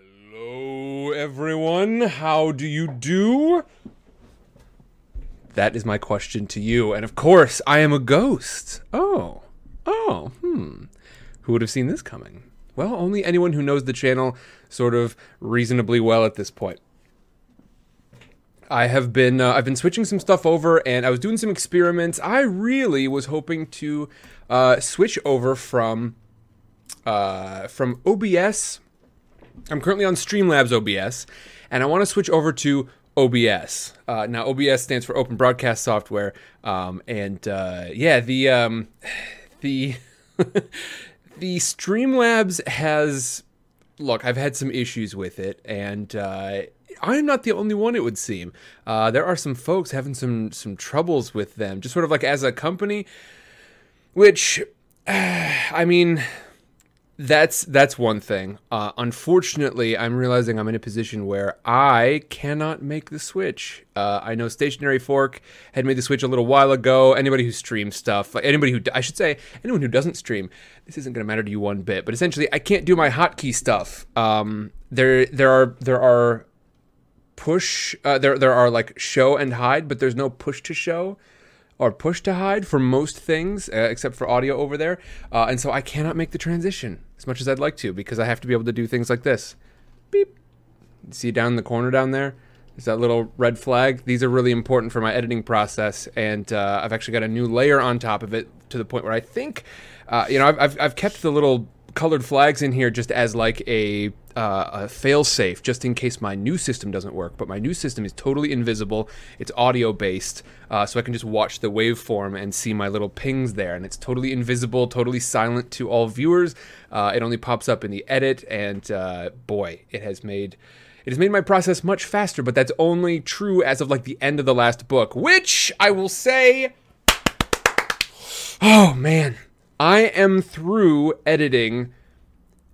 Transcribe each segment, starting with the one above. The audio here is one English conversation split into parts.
Hello, everyone. How do you do? That is my question to you. And of course, I am a ghost. Oh. Oh, hmm. Who would have seen this coming? Well, only anyone who knows the channel sort of reasonably well at this point. I have been uh, I've been switching some stuff over, and I was doing some experiments. I really was hoping to uh, switch over from uh, from OBS. I'm currently on Streamlabs OBS, and I want to switch over to OBS. Uh, now, OBS stands for Open Broadcast Software, um, and uh, yeah, the um, the the Streamlabs has look. I've had some issues with it, and uh, I'm not the only one. It would seem uh, there are some folks having some some troubles with them, just sort of like as a company. Which, I mean, that's that's one thing. Uh, unfortunately, I'm realizing I'm in a position where I cannot make the switch. Uh, I know Stationary Fork had made the switch a little while ago. Anybody who streams stuff, anybody who I should say, anyone who doesn't stream, this isn't going to matter to you one bit. But essentially, I can't do my hotkey stuff. Um, there there are there are push uh, there there are like show and hide, but there's no push to show or push to hide for most things, uh, except for audio over there. Uh, and so I cannot make the transition as much as I'd like to because I have to be able to do things like this. Beep. See down in the corner down there? There's that little red flag. These are really important for my editing process, and uh, I've actually got a new layer on top of it to the point where I think, uh, you know, I've, I've, I've kept the little colored flags in here just as like a, uh, a fail safe, just in case my new system doesn't work. But my new system is totally invisible. It's audio based, uh, so I can just watch the waveform and see my little pings there. And it's totally invisible, totally silent to all viewers. Uh, it only pops up in the edit, and uh, boy, it has made. It has made my process much faster, but that's only true as of like the end of the last book, which I will say. Oh man, I am through editing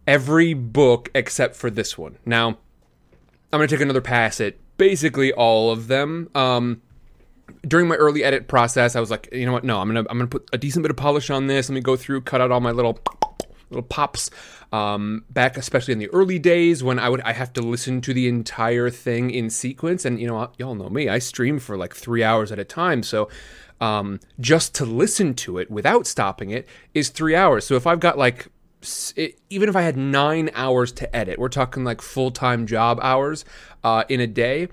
every book except for this one. Now, I'm going to take another pass at basically all of them. Um, during my early edit process, I was like, you know what? No, I'm gonna I'm gonna put a decent bit of polish on this. Let me go through, cut out all my little little pops. Um, back especially in the early days when I would I have to listen to the entire thing in sequence, and you know y'all know me, I stream for like three hours at a time, so um, just to listen to it without stopping it is three hours. So if I've got like it, even if I had nine hours to edit, we're talking like full time job hours uh, in a day.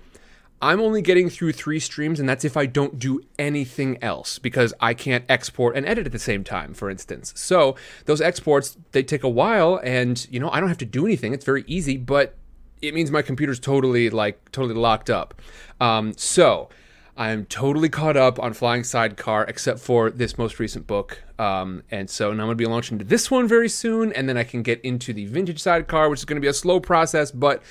I'm only getting through three streams, and that's if I don't do anything else because I can't export and edit at the same time, for instance. So those exports they take a while, and you know I don't have to do anything. It's very easy, but it means my computer's totally like totally locked up. Um, so I'm totally caught up on Flying Sidecar, except for this most recent book. Um, and so now I'm going to be launching to this one very soon, and then I can get into the Vintage Sidecar, which is going to be a slow process, but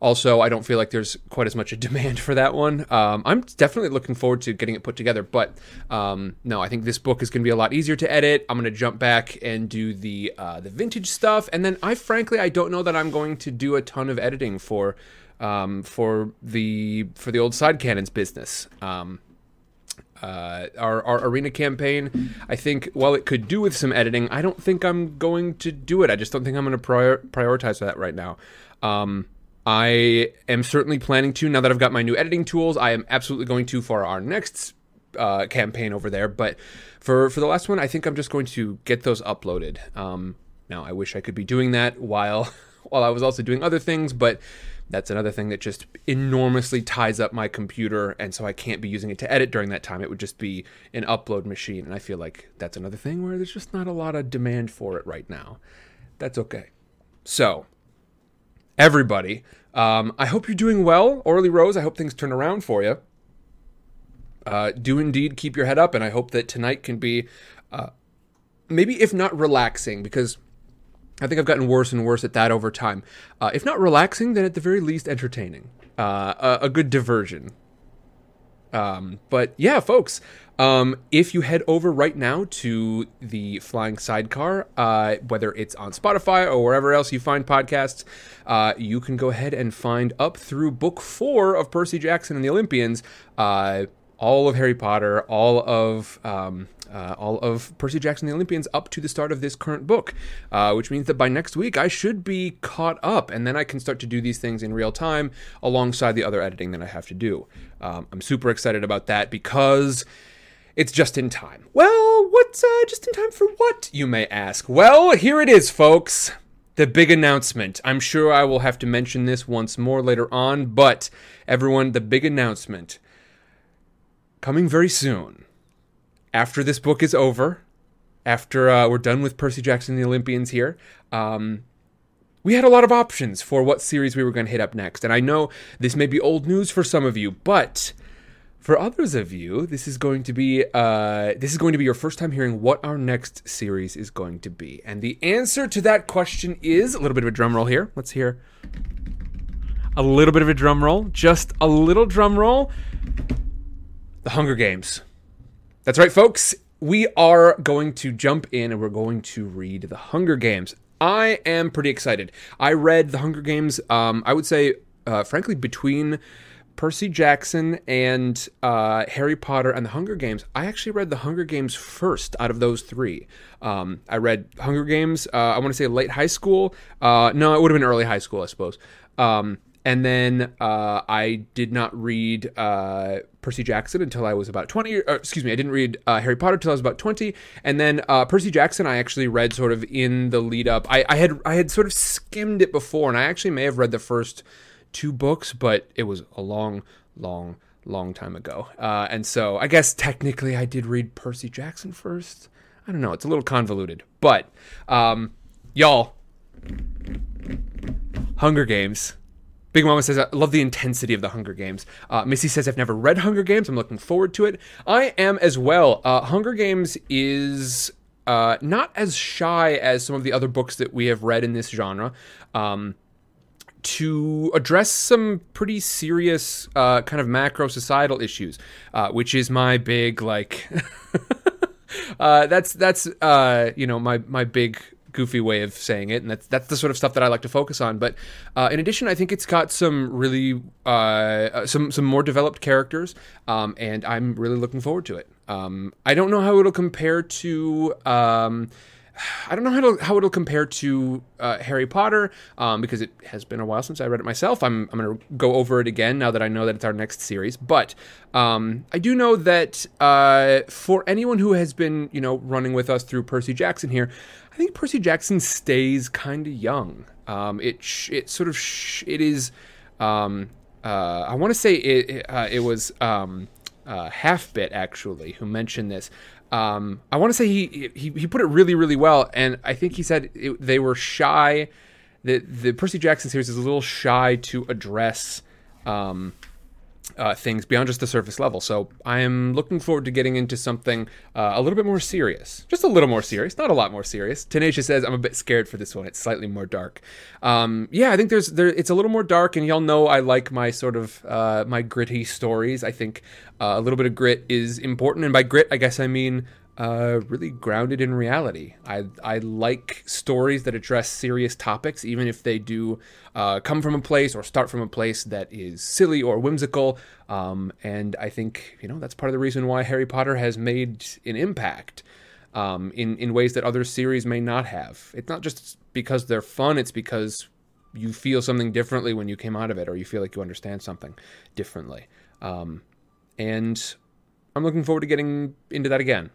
also I don't feel like there's quite as much a demand for that one. Um, I'm definitely looking forward to getting it put together, but um, no, I think this book is going to be a lot easier to edit. I'm going to jump back and do the uh, the vintage stuff, and then I frankly I don't know that I'm going to do a ton of editing for um, for the for the old side cannons business. Um, uh, our, our arena campaign, I think, while it could do with some editing, I don't think I'm going to do it. I just don't think I'm going to prior- prioritize that right now. Um, I am certainly planning to now that I've got my new editing tools. I am absolutely going to for our next uh, campaign over there. But for for the last one, I think I'm just going to get those uploaded. Um, now, I wish I could be doing that while while I was also doing other things, but that's another thing that just enormously ties up my computer and so i can't be using it to edit during that time. It would just be an upload machine and i feel like that's another thing where there's just not a lot of demand for it right now. That's okay. So everybody um, i hope you're doing well orly rose. I hope things turn around for you. Uh, do indeed keep your head up and i hope that tonight can be uh, maybe if not relaxing because I think I've gotten worse and worse at that over time. Uh, if not relaxing, then at the very least entertaining. Uh, a, a, good diversion. Um, but yeah, folks, um, if you head over right now to the Flying Sidecar, uh, whether it's on Spotify or wherever else you find podcasts, uh, you can go ahead and find up through book four of Percy Jackson and the Olympians uh, all of Harry Potter, all of um, uh, all of Percy Jackson and the Olympians up to the start of this current book, uh, which means that by next week I should be caught up, and then I can start to do these things in real time alongside the other editing that I have to do. Um, I'm super excited about that because it's just in time. Well, what's uh, just in time for what, you may ask? Well, here it is, folks. The big announcement. I'm sure I will have to mention this once more later on, but everyone, the big announcement coming very soon. After this book is over, after uh, we're done with Percy Jackson and the Olympians here, um, we had a lot of options for what series we were going to hit up next. And I know this may be old news for some of you, but for others of you, this is going to be uh, this is going to be your first time hearing what our next series is going to be. And the answer to that question is a little bit of a drum roll here. Let's hear a little bit of a drum roll, just a little drum roll. The Hunger Games. That's right, folks. We are going to jump in and we're going to read The Hunger Games. I am pretty excited. I read The Hunger Games, um, I would say, uh, frankly, between Percy Jackson and uh, Harry Potter and The Hunger Games. I actually read The Hunger Games first out of those three. Um, I read Hunger Games, uh, I want to say late high school. Uh, no, it would have been early high school, I suppose. Um, and then uh, I did not read uh, Percy Jackson until I was about 20. Or, excuse me, I didn't read uh, Harry Potter until I was about 20. And then uh, Percy Jackson, I actually read sort of in the lead up. I, I, had I had sort of skimmed it before, and I actually may have read the first two books, but it was a long, long, long time ago. Uh, and so I guess technically I did read Percy Jackson first. I don't know. It's a little convoluted, but um, y'all, Hunger Games Big Mama says, I love the intensity of the Hunger Games. Uh, Missy says, I've never read Hunger Games. I'm looking forward to it. I am as well. Uh, Hunger Games is uh, not as shy as some of the other books that we have read in this genre. Um, to address some pretty serious uh, kind of macro societal issues, uh, which is my big like. uh, that's that's uh, you know my my big goofy way of saying it, and that's that's the sort of stuff that I like to focus on. But uh, in addition, I think it's got some really uh, uh, some some more developed characters, um, and I'm really looking forward to it. Um, I don't know how it'll compare to. Um, I don't know how it'll, how it'll compare to uh, Harry Potter um, because it has been a while since I read it myself. I'm, I'm going to go over it again now that I know that it's our next series. But um, I do know that uh, for anyone who has been, you know, running with us through Percy Jackson here, think Percy Jackson stays kind of young. Um, it sh- it sort of sh- it is. Um, uh, I want to say it uh, it was um, uh, Half Bit actually who mentioned this. Um, I want to say he, he he put it really really well, and I think he said it, they were shy. The the Percy Jackson series is a little shy to address um, uh, things beyond just the surface level. So I am looking forward to getting into something uh, a little bit more serious, just a little more serious, not a lot more serious. Tenacious says I'm a bit scared for this one. It's slightly more dark. Um, yeah, I think there's there. It's a little more dark, and y'all know I like my sort of uh, my gritty stories. I think uh, a little bit of grit is important, and by grit, I guess I mean uh, really grounded in reality. I I like stories that address serious topics, even if they do uh, come from a place or start from a place that is silly or whimsical. Um, and I think you know that's part of the reason why Harry Potter has made an impact um, in in ways that other series may not have. It's not just because they're fun; it's because you feel something differently when you came out of it, or you feel like you understand something differently. Um, and I'm looking forward to getting into that again.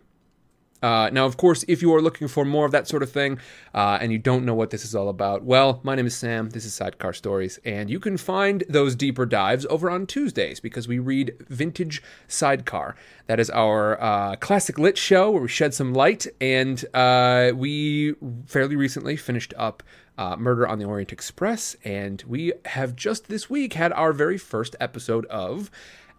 Uh, now, of course, if you are looking for more of that sort of thing uh, and you don't know what this is all about, well, my name is Sam. This is Sidecar Stories, and you can find those deeper dives over on Tuesdays because we read Vintage Sidecar. That is our uh, classic lit show where we shed some light, and uh, we fairly recently finished up. Uh, Murder on the Orient Express, and we have just this week had our very first episode of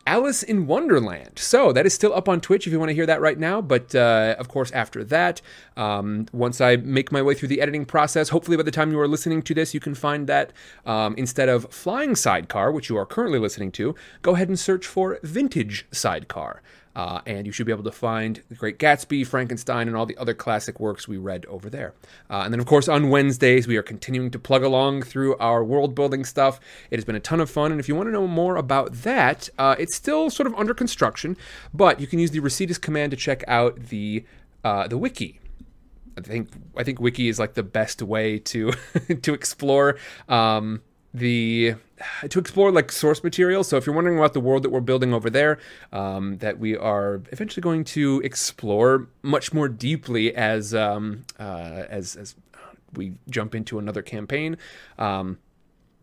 Alice in Wonderland. So that is still up on Twitch if you want to hear that right now. But uh, of course, after that, um, once I make my way through the editing process, hopefully by the time you are listening to this, you can find that um, instead of Flying Sidecar, which you are currently listening to, go ahead and search for Vintage Sidecar. Uh, and you should be able to find The Great Gatsby, Frankenstein, and all the other classic works we read over there. Uh, and then, of course, on Wednesdays, we are continuing to plug along through our world building stuff. It has been a ton of fun, and if you want to know more about that, uh, it's still sort of under construction, but you can use the Recetus command to check out the uh, the wiki I think I think wiki is like the best way to to explore um, the to explore like source material. So if you're wondering about the world that we're building over there, um, that we are eventually going to explore much more deeply as um, uh, as as we jump into another campaign. Um,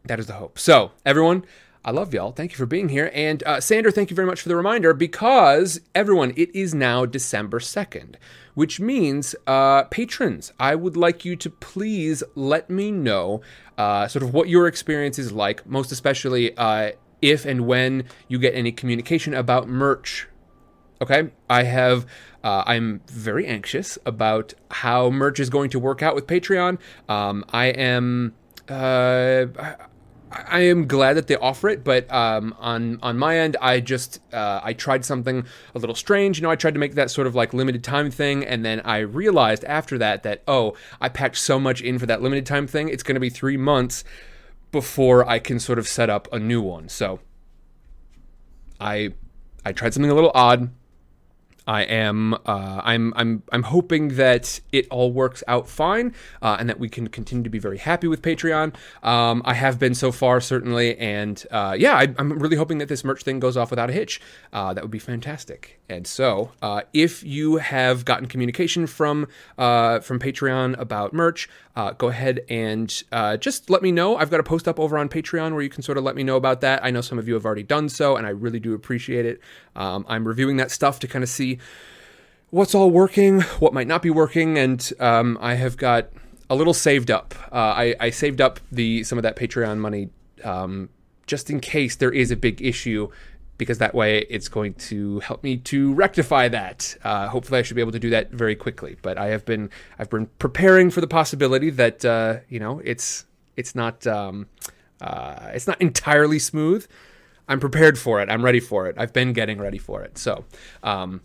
that is the hope. So everyone. I love y'all. Thank you for being here. And uh, Sander, thank you very much for the reminder because everyone, it is now December 2nd which means uh, patrons, I would like you to please let me know uh, sort of what your experience is like, most especially uh, if and when you get any communication about merch. Okay, I have. Uh, I'm very anxious about how merch is going to work out with Patreon. Um, I am. Uh, I am glad that they offer it, but um, on on my end, I just uh, I tried something a little strange. You know, I tried to make that sort of like limited time thing, and then I realized after that that oh, I packed so much in for that limited time thing. It's going to be three months before I can sort of set up a new one. So I I tried something a little odd. I am uh, I'm I'm I'm hoping that it all works out fine uh, and that we can continue to be very happy with Patreon. Um, I have been so far certainly, and uh, yeah, I, am really hoping that this merch thing goes off without a hitch. Uh, that would be fantastic. And so, uh, if you have gotten communication from uh, from Patreon about merch, go ahead and just let me know. I've got a post up over on Patreon where you can sort of let me know about that. I know some of you have already done so, and I really do appreciate it. Um, I'm reviewing that stuff to kind of see what's all working, what might not be working, and um, I have got a little saved up. Uh, I, I, saved up the some of that Patreon money um, just in case there is a big issue, because that way it's going to help me to rectify that. Uh, hopefully, I should be able to do that very quickly. But I have been I've been preparing for the possibility that uh, you know it's it's not um, uh, it's not entirely smooth. I'm prepared for it. I'm ready for it. I've been getting ready for it. So, um,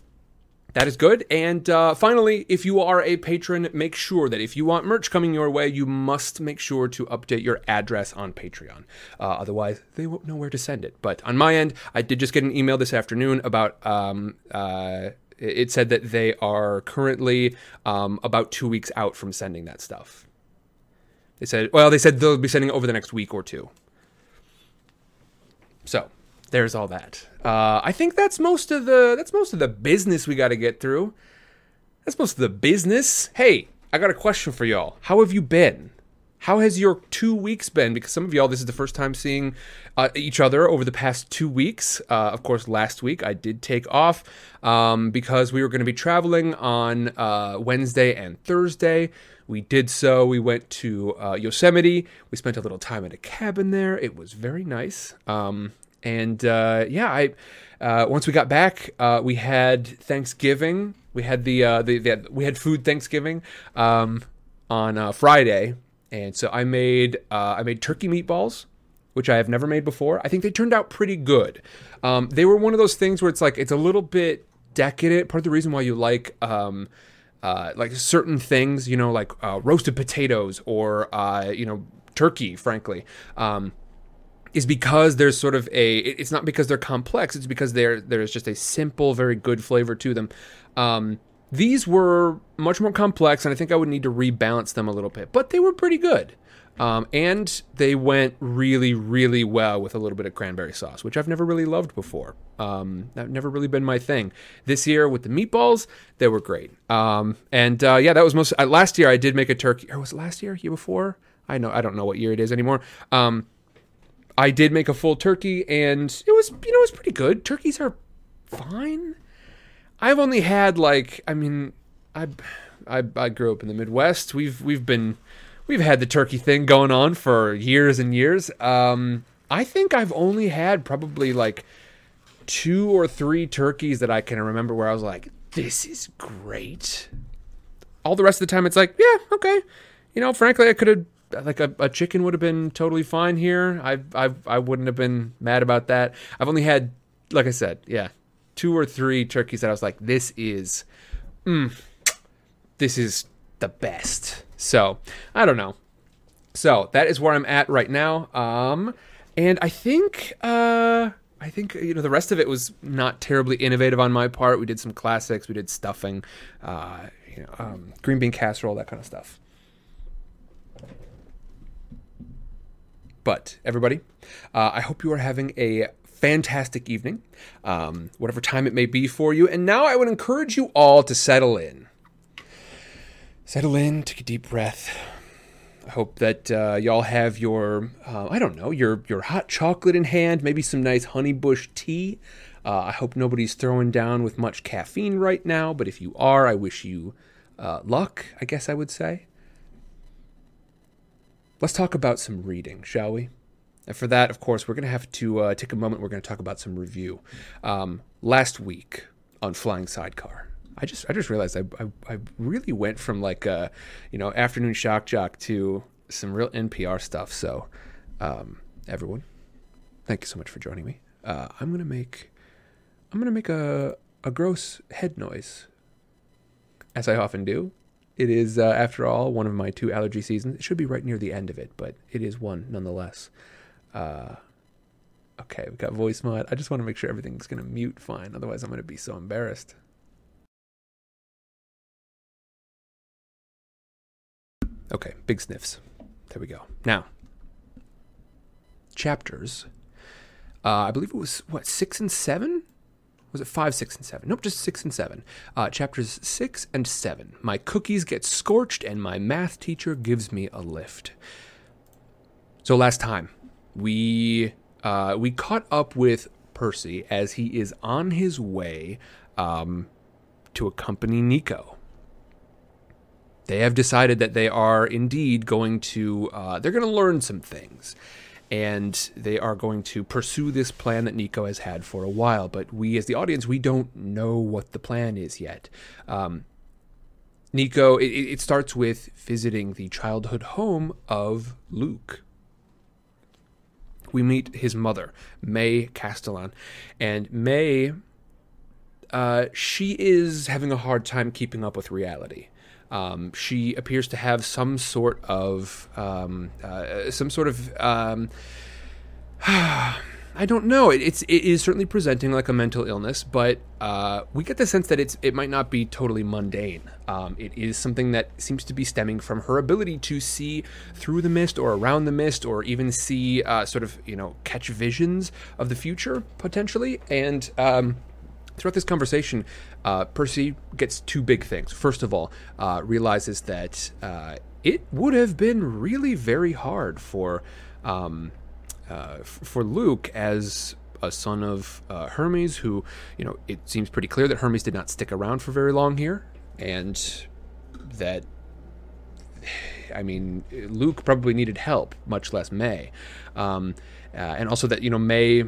that is good. And uh, finally, if you are a patron, make sure that if you want merch coming your way, you must make sure to update your address on Patreon. Uh, otherwise, they won't know where to send it. But on my end, I did just get an email this afternoon about. Um, uh, it said that they are currently um, about two weeks out from sending that stuff. They said, well, they said they'll be sending it over the next week or two. So there's all that. Uh, I think that's most of the that's most of the business we got to get through. That's most of the business. Hey, I got a question for y'all. How have you been? How has your two weeks been? Because some of y'all, this is the first time seeing uh, each other over the past two weeks. Uh, of course, last week I did take off um, because we were going to be traveling on uh, Wednesday and Thursday. We did so. We went to uh, Yosemite. We spent a little time at a cabin there. It was very nice. Um, and uh, yeah, I uh, once we got back, uh, we had Thanksgiving. We had the, uh, the, the we had food Thanksgiving um, on uh, Friday, and so I made uh, I made turkey meatballs, which I have never made before. I think they turned out pretty good. Um, they were one of those things where it's like it's a little bit decadent. Part of the reason why you like. Um, like certain things, you know, like roasted potatoes or you know turkey, frankly. Um, is because there's sort of a it's not because they're complex it's because there there's just a simple very good flavor to them. Um, these were much more complex and i think i would need to rebalance them a little bit but they were pretty good. Um, and they went really really well with a little bit of cranberry sauce which i've never really loved before. Um, that never really been my thing. This year with the meatballs they were great. Um, and uh, yeah that was most uh, last year i did make a turkey or was it last year? Year before? I know i don't know what year it is anymore. Um, I did make a full turkey, and it was you know it was pretty good. Turkeys are fine. I've only had like I mean I I, I grew up in the Midwest. We've we've been we've had the turkey thing going on for years and years. Um, I think I've only had probably like two or three turkeys that I can remember where I was like, this is great. All the rest of the time, it's like, yeah, okay. You know, frankly, I could have like a, a chicken would have been totally fine here. I I I wouldn't have been mad about that. I've only had, like I said, yeah, two or three turkeys that I was like, this is, mm, this is the best. So I don't know. So that is where I'm at right now. Um, and I think, uh, I think you know the rest of it was not terribly innovative on my part. We did some classics. We did stuffing, uh, you know, um, green bean casserole, that kind of stuff. But everybody, uh, I hope you are having a fantastic evening, um, whatever time it may be for you. And now I would encourage you all to settle in. Settle in, take a deep breath. I hope that uh, y'all have your, uh, I don't know, your your hot chocolate in hand, maybe some nice honeybush tea. Uh, I hope nobody's throwing down with much caffeine right now, but if you are, I wish you uh, luck, I guess I would say. Let's talk about some reading, shall we? And for that, of course, we're going to have to uh, take a moment. We're going to talk about some review. Um, last week on Flying Sidecar, I just I just realized I, I, I really went from like a uh, you know afternoon shock jock to some real NPR stuff. So um, everyone, thank you so much for joining me. Uh, I'm gonna make I'm gonna make a a gross head noise, as I often do. It is, uh, after all, one of my two allergy seasons. It should be right near the end of it, but it is one nonetheless. Uh, okay, we've got Voicemod. I just want to make sure everything's going to mute fine. Otherwise, I'm going to be so embarrassed. Okay, big sniffs. There we go. Now, chapters. Uh, I believe it was, what, six and seven? Was it five, six, and seven? Nope, just six and seven. Uh, chapters six and seven. My cookies get scorched, and my math teacher gives me a lift. So last time, we uh, we caught up with Percy as he is on his way um, to accompany Nico. They have decided that they are indeed going to uh, they're going to learn some things, and they are going to pursue this plan that Nico has had for a while. But we, as the audience, we don't know what the plan is yet. Um, Nico, it, it starts with visiting the childhood home of Luke we meet his mother, May Castellan. And May, uh, she is having a hard time keeping up with reality. Um, she appears to have some sort of um, uh, some sort of um, I don't know. It, it's it is certainly presenting like a mental illness, but uh, we get the sense that it's it might not be totally mundane. Um, it is something that seems to be stemming from her ability to see through the mist or around the mist, or even see uh, sort of you know catch visions of the future potentially. And um, throughout this conversation, uh, Percy gets two big things. First of all, uh, realizes that uh, it would have been really very hard for. Um, uh, for Luke as a son of uh, Hermes, who, you know, it seems pretty clear that Hermes did not stick around for very long here, and that, I mean, Luke probably needed help, much less May, um, uh, and also that you know May.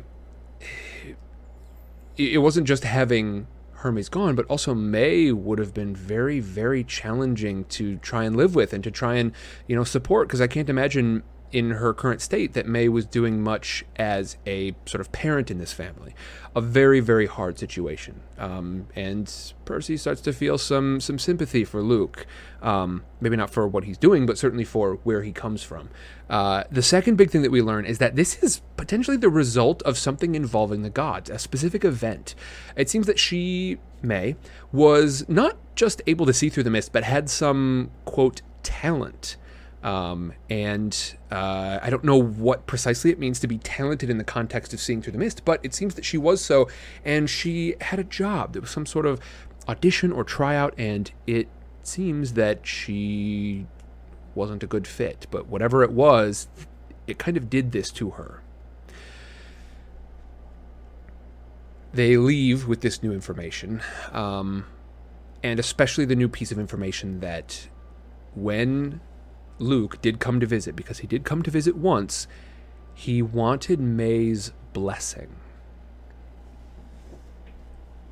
It wasn't just having Hermes gone, but also May would have been very, very challenging to try and live with and to try and, you know, support. Because I can't imagine in her current state that May was doing much as a sort of parent in this family. A very, very hard situation. Um, and Percy starts to feel some some sympathy for Luke. Um, maybe not for what he's doing, but certainly for where he comes from. Uh, the second big thing that we learn is that this is potentially the result of something involving the gods, a specific event. It seems that she, May, was not just able to see through the mist, but had some, quote, talent um, and uh, I don't know what precisely it means to be talented in the context of seeing through the mist, but it seems that she was so, and she had a job. There was some sort of audition or tryout, and it seems that she wasn't a good fit. But whatever it was, it kind of did this to her. They leave with this new information, um, and especially the new piece of information that when Luke did come to visit, because he did come to visit once, he wanted May's blessing.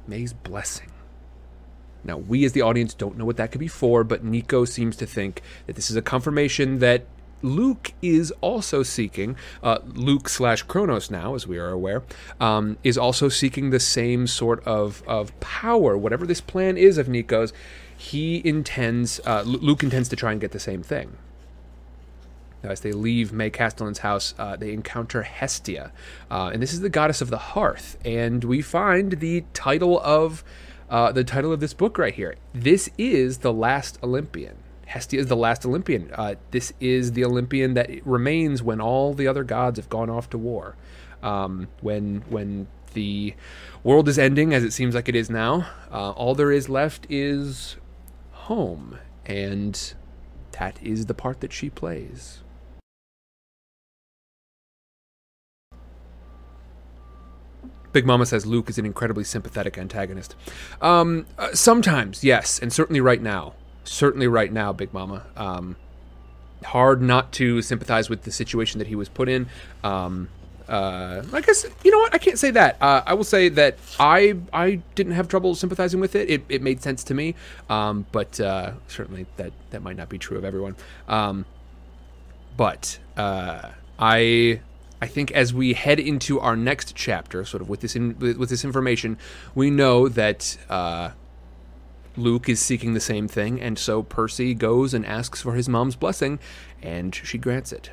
May's blessing. Now, we as the audience don't know what that could be for, but Nico seems to think that this is a confirmation that Luke is also seeking, uh, Luke slash Kronos now, as we are aware, um, is also seeking the same sort of, of power. Whatever this plan is of Nico's, he intends, uh, Luke intends to try and get the same thing. As they leave May Castellan's house, uh, they encounter Hestia. Uh, and this is the goddess of the hearth. And we find the title of uh, the title of this book right here. This is the last Olympian. Hestia is the last Olympian. Uh, this is the Olympian that remains when all the other gods have gone off to war. Um, when when the world is ending, as it seems like it is now, uh, all there is left is home, and that is the part that she plays. Big Mama says Luke is an incredibly sympathetic antagonist. Um, uh, sometimes, yes, and certainly right now certainly right now, Big Mama. Um, hard not to sympathize with the situation that he was put in. Um, uh, I guess you know what I can't say that. Uh, I will say that I I didn't have trouble sympathizing with it. It, it made sense to me, um, but uh, certainly that that might not be true of everyone. Um, but uh, I I think as we head into our next chapter, sort of with this in, with this information, we know that uh, Luke is seeking the same thing, and so Percy goes and asks for his mom's blessing, and she grants it.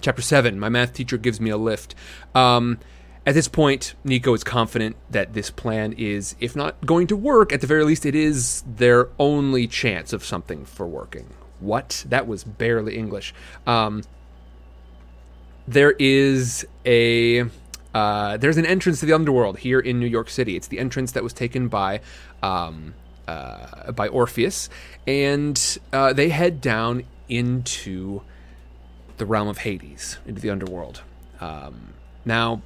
Chapter 7 My math teacher gives me a lift. Um, at this point, Nico is confident that this plan is, if not going to work, at the very least, it is their only chance of something for working. What? That was barely English. Um, there is a uh, there's an entrance to the underworld here in New York City. It's the entrance that was taken by um, uh, by Orpheus, and uh, they head down into the realm of Hades, into the underworld. Um, now,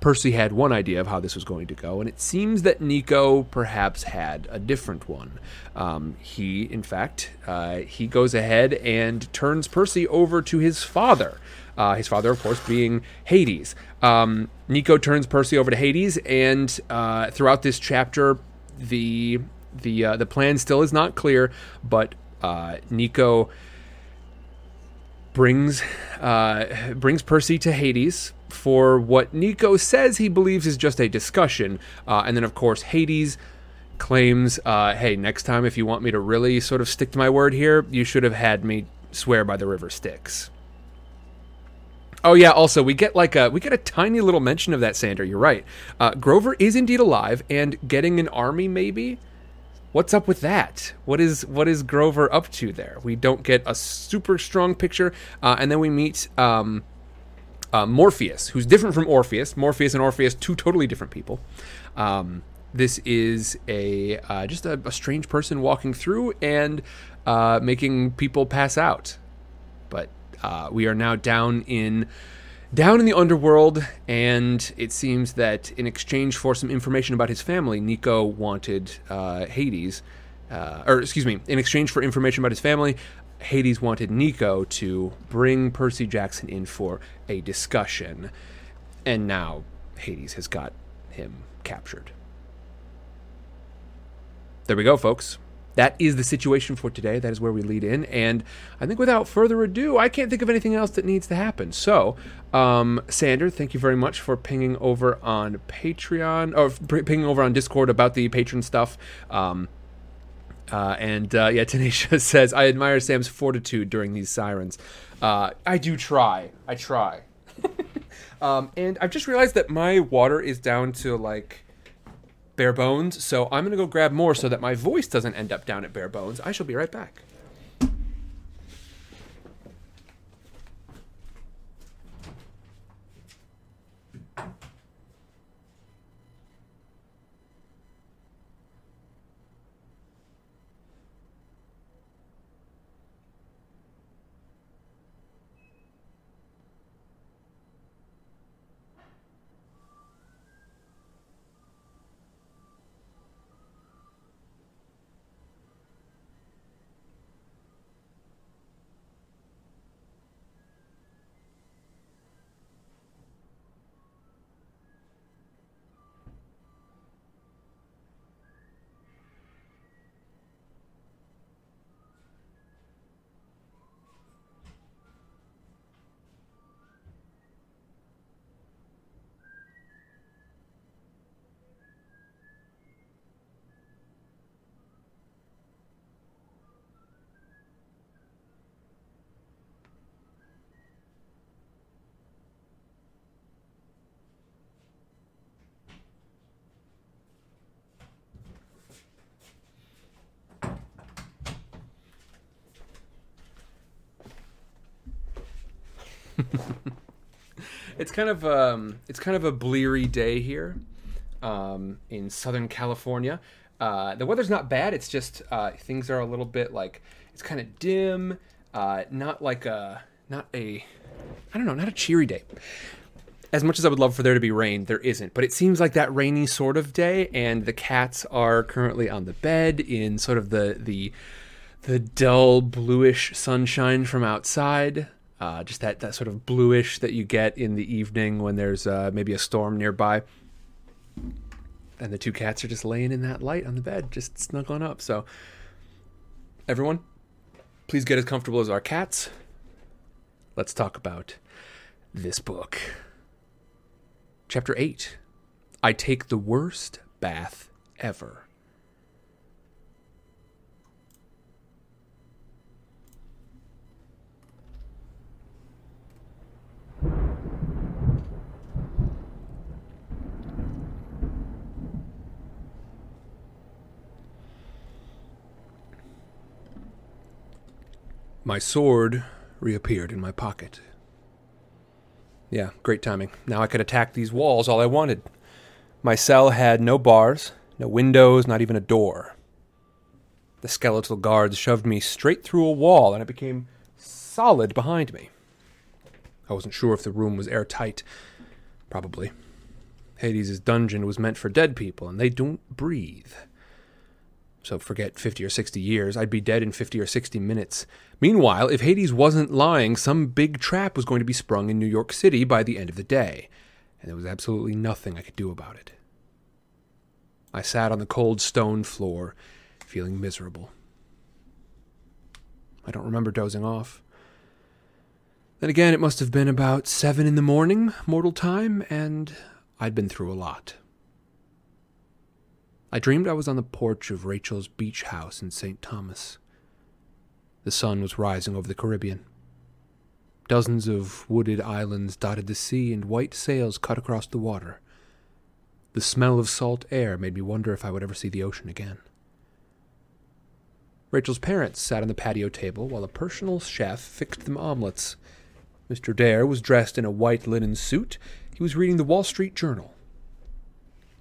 Percy had one idea of how this was going to go, and it seems that Nico perhaps had a different one. Um, he, in fact, uh, he goes ahead and turns Percy over to his father. Uh, his father, of course, being Hades. Um, Nico turns Percy over to Hades, and uh, throughout this chapter, the the uh, the plan still is not clear, but uh, Nico brings uh, brings Percy to Hades for what Nico says he believes is just a discussion, uh, and then of course Hades claims, uh, "Hey, next time if you want me to really sort of stick to my word here, you should have had me swear by the river Styx." Oh yeah. Also, we get like a we get a tiny little mention of that Sander. You're right. Uh, Grover is indeed alive and getting an army. Maybe what's up with that? What is what is Grover up to there? We don't get a super strong picture, uh, and then we meet um, uh, Morpheus, who's different from Orpheus. Morpheus and Orpheus, two totally different people. Um, this is a uh, just a, a, strange person walking through and uh, making people pass out. Uh, we are now down in down in the underworld, and it seems that in exchange for some information about his family, Nico wanted uh, Hades, uh, or excuse me, in exchange for information about his family, Hades wanted Nico to bring Percy Jackson in for a discussion, and now Hades has got him captured. There we go, folks that is the situation for today. That is where we lead in. And I think without further ado, I can't think of anything else that needs to happen. So, um, Sander, thank you very much for pinging over on Patreon or pinging over on Discord about the patron stuff. Um, uh, and uh, yeah, Tanisha says, I admire Sam's fortitude during these sirens. Uh, I do try. I try. um, and I've just realized that my water is down to like bare bones. So I'm going to go grab more so that my voice doesn't end up down at bare bones. I shall be right back. it's kind of um, it's kind of a bleary day here um, in Southern California. Uh, the weather's not bad. It's just uh, things are a little bit like it's kind of dim. Uh, not like a not a I don't know, not a cheery day. As much as I would love for there to be rain, there isn't. But it seems like that rainy sort of day, and the cats are currently on the bed in sort of the the the dull bluish sunshine from outside. Uh, just that, that sort of bluish that you get in the evening when there's uh, maybe a storm nearby. And the two cats are just laying in that light on the bed, just snuggling up. So, everyone, please get as comfortable as our cats. Let's talk about this book. Chapter 8 I Take the Worst Bath Ever. My sword reappeared in my pocket. Yeah, great timing. Now I could attack these walls all I wanted. My cell had no bars, no windows, not even a door. The skeletal guards shoved me straight through a wall, and it became solid behind me. I wasn't sure if the room was airtight. Probably. Hades' dungeon was meant for dead people, and they don't breathe. So forget 50 or 60 years, I'd be dead in 50 or 60 minutes. Meanwhile, if Hades wasn't lying, some big trap was going to be sprung in New York City by the end of the day, and there was absolutely nothing I could do about it. I sat on the cold stone floor, feeling miserable. I don't remember dozing off. Then again, it must have been about seven in the morning, mortal time, and I'd been through a lot. I dreamed I was on the porch of Rachel's beach house in St. Thomas. The sun was rising over the Caribbean. Dozens of wooded islands dotted the sea, and white sails cut across the water. The smell of salt air made me wonder if I would ever see the ocean again. Rachel's parents sat on the patio table while a personal chef fixed them omelets. Mr. Dare was dressed in a white linen suit. He was reading the Wall Street Journal.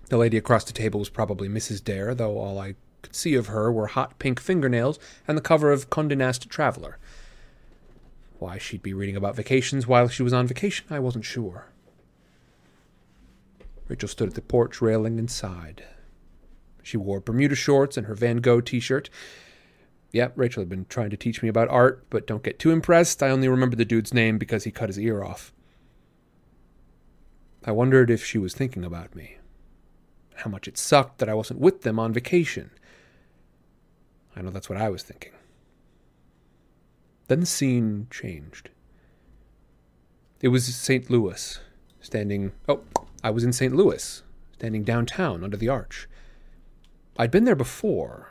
The lady across the table was probably Mrs. Dare, though all I could see of her were hot pink fingernails and the cover of Condé Nast Traveler. Why she'd be reading about vacations while she was on vacation, I wasn't sure. Rachel stood at the porch railing and sighed. She wore Bermuda shorts and her Van Gogh t shirt. Yep, Rachel had been trying to teach me about art, but don't get too impressed. I only remember the dude's name because he cut his ear off. I wondered if she was thinking about me how much it sucked that I wasn't with them on vacation. I know that's what I was thinking. Then the scene changed. It was St. Louis, standing. Oh, I was in St. Louis, standing downtown under the arch. I'd been there before.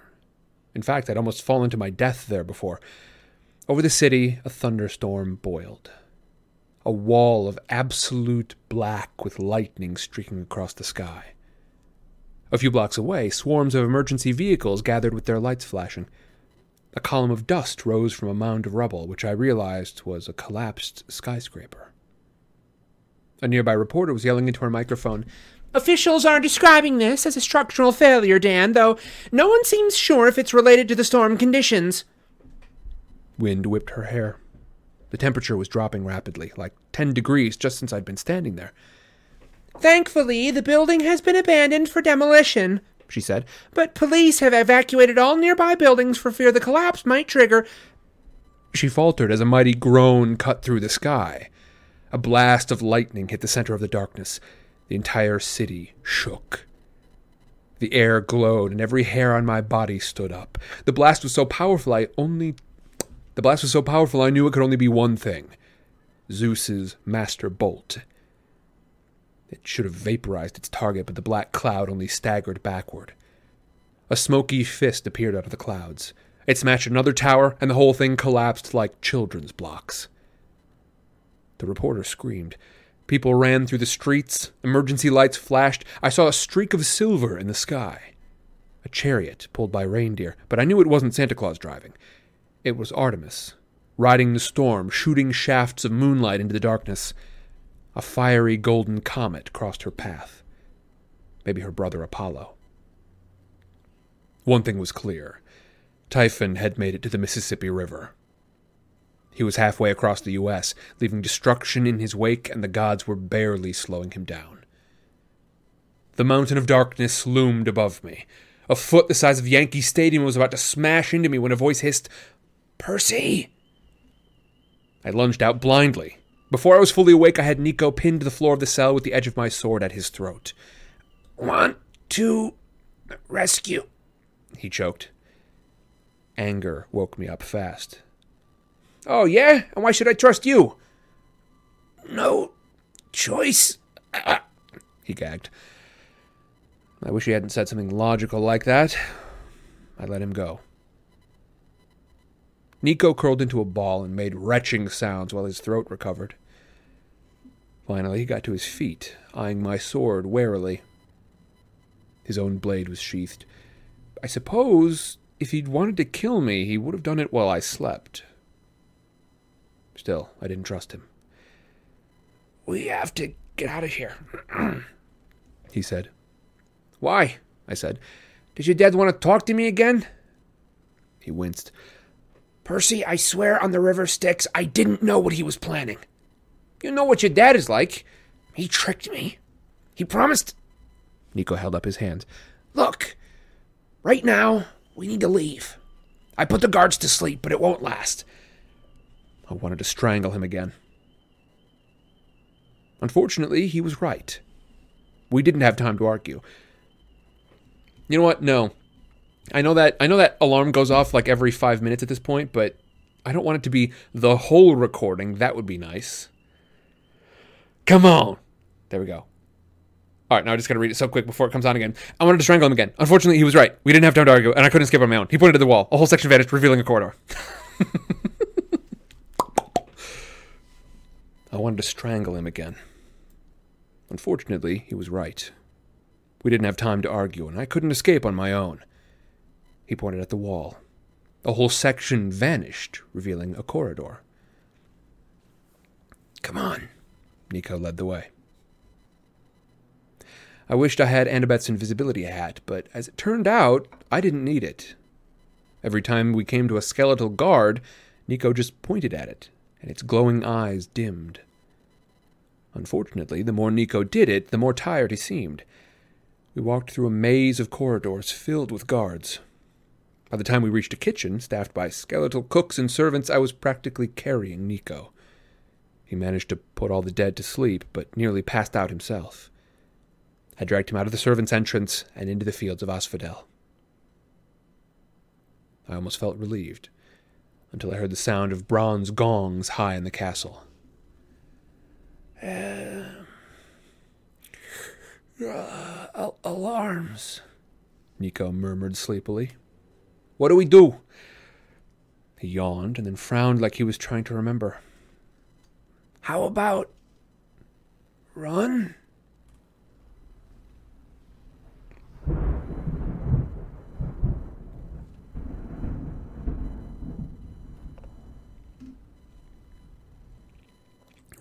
In fact, I'd almost fallen to my death there before. Over the city, a thunderstorm boiled. A wall of absolute black with lightning streaking across the sky. A few blocks away, swarms of emergency vehicles gathered with their lights flashing. A column of dust rose from a mound of rubble, which I realized was a collapsed skyscraper. A nearby reporter was yelling into her microphone, Officials are describing this as a structural failure, Dan, though no one seems sure if it's related to the storm conditions. Wind whipped her hair. The temperature was dropping rapidly, like 10 degrees just since I'd been standing there. Thankfully, the building has been abandoned for demolition, she said, but police have evacuated all nearby buildings for fear the collapse might trigger. She faltered as a mighty groan cut through the sky. A blast of lightning hit the center of the darkness. The entire city shook. The air glowed, and every hair on my body stood up. The blast was so powerful I only. The blast was so powerful I knew it could only be one thing Zeus's master bolt. It should have vaporized its target, but the black cloud only staggered backward. A smoky fist appeared out of the clouds. It smashed another tower, and the whole thing collapsed like children's blocks. The reporter screamed. People ran through the streets. Emergency lights flashed. I saw a streak of silver in the sky. A chariot pulled by reindeer, but I knew it wasn't Santa Claus driving. It was Artemis, riding the storm, shooting shafts of moonlight into the darkness. A fiery golden comet crossed her path. Maybe her brother Apollo. One thing was clear Typhon had made it to the Mississippi River. He was halfway across the U.S., leaving destruction in his wake, and the gods were barely slowing him down. The mountain of darkness loomed above me. A foot the size of Yankee Stadium was about to smash into me when a voice hissed, Percy! I lunged out blindly. Before I was fully awake, I had Nico pinned to the floor of the cell with the edge of my sword at his throat. Want to rescue, he choked. Anger woke me up fast. Oh, yeah? And why should I trust you? No choice, he gagged. I wish he hadn't said something logical like that. I let him go. Nico curled into a ball and made retching sounds while his throat recovered. Finally, he got to his feet, eyeing my sword warily. His own blade was sheathed. I suppose if he'd wanted to kill me, he would have done it while I slept. Still, I didn't trust him. We have to get out of here, he said. Why? I said. Did your dad want to talk to me again? He winced. Percy, I swear on the river Styx, I didn't know what he was planning. You know what your dad is like. He tricked me. He promised. Nico held up his hand. Look, right now, we need to leave. I put the guards to sleep, but it won't last. I wanted to strangle him again. Unfortunately, he was right. We didn't have time to argue. You know what? No. I know that I know that alarm goes off like every 5 minutes at this point, but I don't want it to be the whole recording. That would be nice. Come on. There we go. All right, now I just got to read it so quick before it comes on again. I wanted to strangle him again. Unfortunately, he was right. We didn't have time to argue, and I couldn't escape on my own. He pointed to the wall. A whole section vanished, revealing a corridor. I wanted to strangle him again. Unfortunately, he was right. We didn't have time to argue, and I couldn't escape on my own. He pointed at the wall. A whole section vanished, revealing a corridor. Come on. Nico led the way. I wished I had Annabeth's invisibility hat, but as it turned out, I didn't need it. Every time we came to a skeletal guard, Nico just pointed at it, and its glowing eyes dimmed. Unfortunately, the more Nico did it, the more tired he seemed. We walked through a maze of corridors filled with guards. By the time we reached a kitchen, staffed by skeletal cooks and servants, I was practically carrying Nico. He managed to put all the dead to sleep, but nearly passed out himself. I dragged him out of the servants' entrance and into the fields of Asphodel. I almost felt relieved, until I heard the sound of bronze gongs high in the castle. Uh, uh, alarms, Nico murmured sleepily. What do we do? He yawned and then frowned like he was trying to remember. How about run?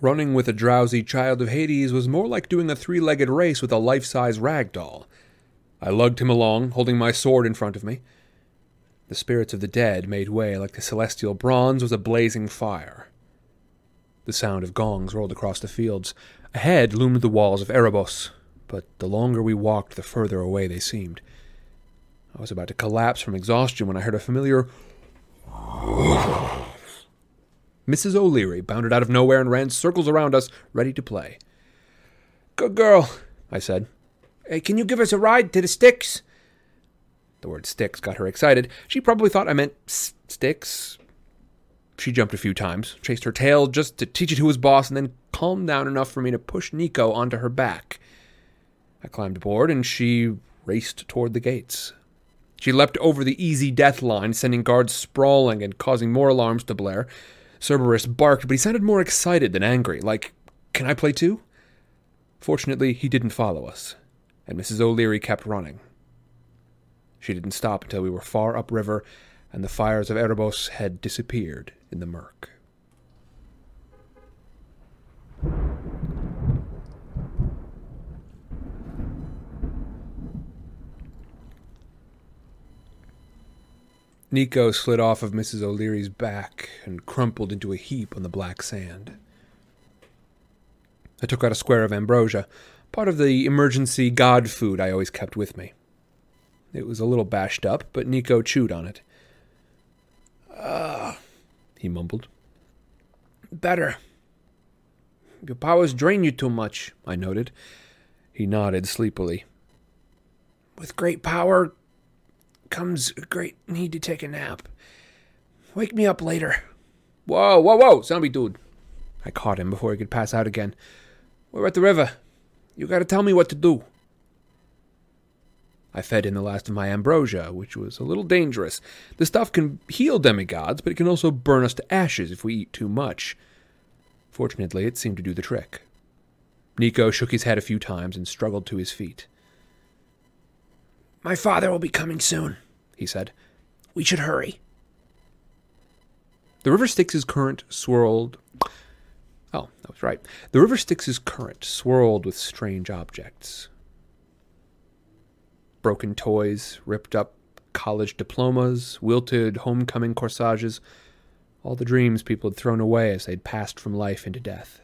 Running with a drowsy child of Hades was more like doing a three legged race with a life size rag doll. I lugged him along, holding my sword in front of me. The spirits of the dead made way like the celestial bronze was a blazing fire. The sound of gongs rolled across the fields. Ahead loomed the walls of Erebos, but the longer we walked, the further away they seemed. I was about to collapse from exhaustion when I heard a familiar Mrs. O'Leary bounded out of nowhere and ran circles around us, ready to play. Good girl, I said. Hey, can you give us a ride to the Styx? The word Styx got her excited. She probably thought I meant sticks. She jumped a few times, chased her tail just to teach it who was boss, and then calmed down enough for me to push Nico onto her back. I climbed aboard, and she raced toward the gates. She leapt over the EZ DEATH line, sending guards sprawling and causing more alarms to blare. Cerberus barked, but he sounded more excited than angry, like, Can I play too? Fortunately, he didn't follow us, and Mrs. O'Leary kept running. She didn't stop until we were far upriver and the fires of Erebos had disappeared in the murk. Nico slid off of Mrs. O'Leary's back and crumpled into a heap on the black sand. I took out a square of ambrosia, part of the emergency god food I always kept with me. It was a little bashed up, but Nico chewed on it. Ah, he mumbled. better. Your powers drain you too much. I noted. He nodded sleepily. With great power comes a great need to take a nap. Wake me up later. Whoa, whoa, whoa, zombie dude. I caught him before he could pass out again. We're at the river. You gotta tell me what to do. I fed in the last of my ambrosia, which was a little dangerous. The stuff can heal demigods, but it can also burn us to ashes if we eat too much. Fortunately, it seemed to do the trick. Nico shook his head a few times and struggled to his feet. My father will be coming soon, He said. We should hurry. The river Styx's current swirled. Oh, that was right. The river Styx's current swirled with strange objects. Broken toys, ripped up college diplomas, wilted homecoming corsages, all the dreams people had thrown away as they'd passed from life into death.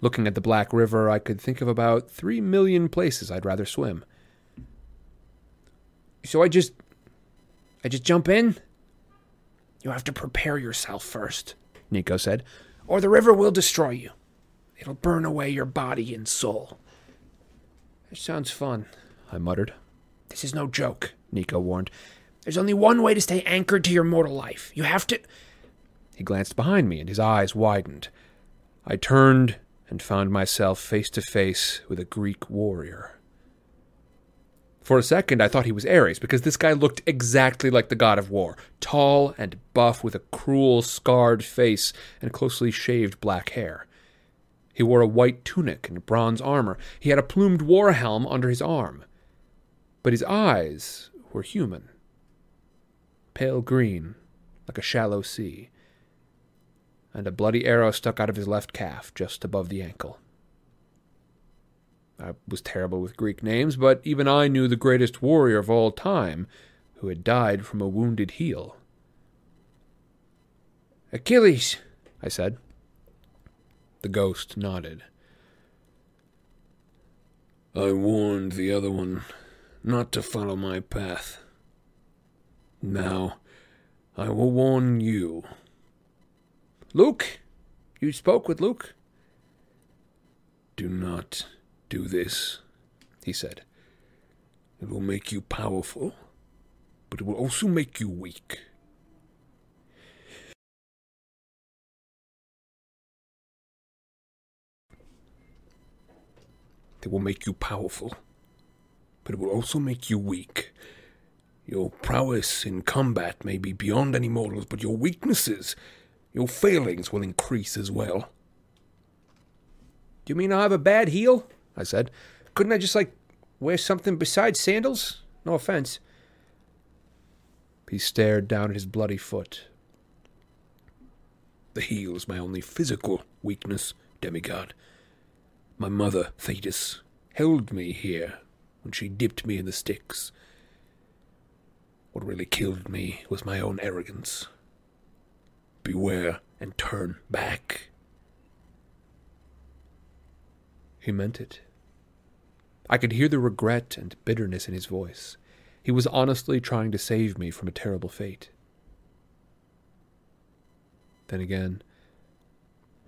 Looking at the Black River, I could think of about three million places I'd rather swim. So I just. I just jump in? You have to prepare yourself first, Nico said. or the river will destroy you. It'll burn away your body and soul. It sounds fun, I muttered. This is no joke. Nico warned. There's only one way to stay anchored to your mortal life. You have to. He glanced behind me and his eyes widened. I turned and found myself face to face with a Greek warrior. For a second, I thought he was Ares because this guy looked exactly like the god of war tall and buff with a cruel, scarred face and closely shaved black hair. He wore a white tunic and bronze armor. He had a plumed war helm under his arm. But his eyes were human pale green, like a shallow sea and a bloody arrow stuck out of his left calf just above the ankle. I was terrible with Greek names, but even I knew the greatest warrior of all time who had died from a wounded heel. Achilles, I said. The ghost nodded. I warned the other one not to follow my path. Now, I will warn you. Luke? You spoke with Luke? Do not do this, He said. It will make you powerful, but it will also make you weak. It will make you powerful, but it will also make you weak. Your prowess in combat may be beyond any mortals, but your weaknesses, your failings will increase as well. Do you mean I'll have a bad heel? I said. Couldn't I just, like, wear something besides sandals? No offense. He stared down at his bloody foot. The heel is my only physical weakness, demigod. My mother, Thetis, held me here when she dipped me in the Styx. What really killed me was my own arrogance. Beware and turn back. He meant it. I could hear the regret and bitterness in his voice. He was honestly trying to save me from a terrible fate. Then again,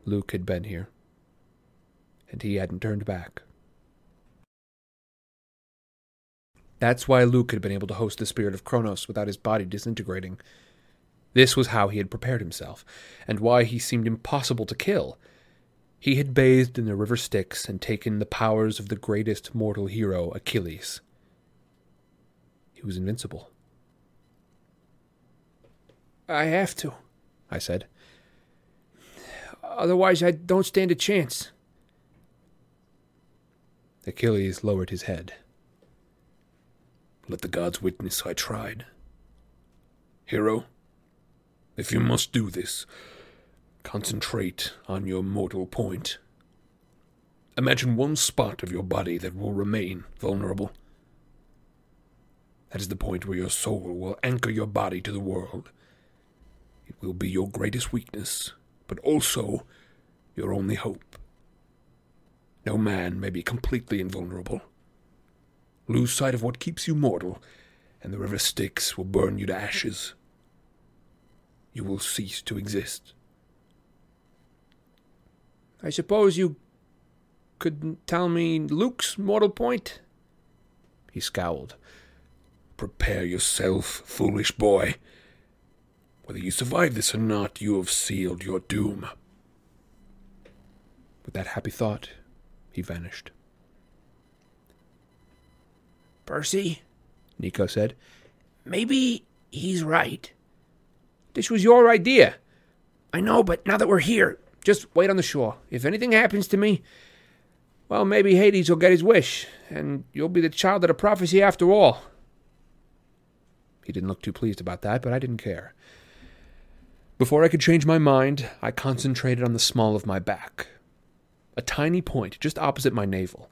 Luke had been here, and he hadn't turned back. That's why Luke had been able to host the spirit of Kronos without his body disintegrating. This was how he had prepared himself, and why he seemed impossible to kill. He had bathed in the river Styx and taken the powers of the greatest mortal hero, Achilles. He was invincible. I have to, I said. Otherwise, I don't stand a chance. Achilles lowered his head. Let the gods witness I tried. Hero, if you must do this, concentrate on your mortal point. Imagine one spot of your body that will remain vulnerable. That is the point where your soul will anchor your body to the world. It will be your greatest weakness, but also your only hope. No man may be completely invulnerable. Lose sight of what keeps you mortal, and the river Styx will burn you to ashes. You will cease to exist. I suppose you couldn't tell me Luke's mortal point? He scowled. Prepare yourself, foolish boy. Whether you survive this or not, you have sealed your doom. With that happy thought, he vanished. Percy, Nico said. maybe he's right. This was your idea. I know, but now that we're here, just wait on the shore. If anything happens to me, well, maybe Hades will get his wish, and you'll be the child of the prophecy after all. He didn't look too pleased about that, but I didn't care. Before I could change my mind, I concentrated on the small of my back. A tiny point just opposite my navel.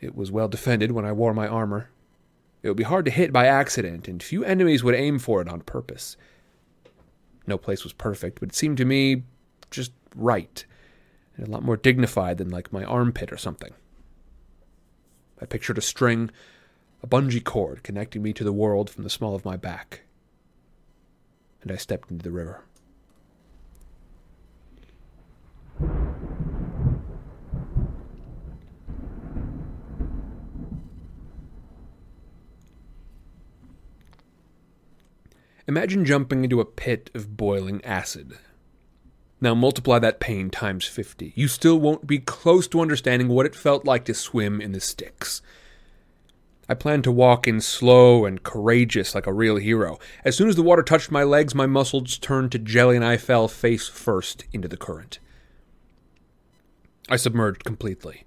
It was well defended when I wore my armor. It would be hard to hit by accident, and few enemies would aim for it on purpose. No place was perfect, but it seemed to me just right, and a lot more dignified than like my armpit or something. I pictured a string, a bungee cord connecting me to the world from the small of my back, and I stepped into the river. Imagine jumping into a pit of boiling acid. Now multiply that pain times 50. You still won't be close to understanding what it felt like to swim in the Styx. I planned to walk in slow and courageous like a real hero. As soon as the water touched my legs, my muscles turned to jelly and I fell face first into the current. I submerged completely.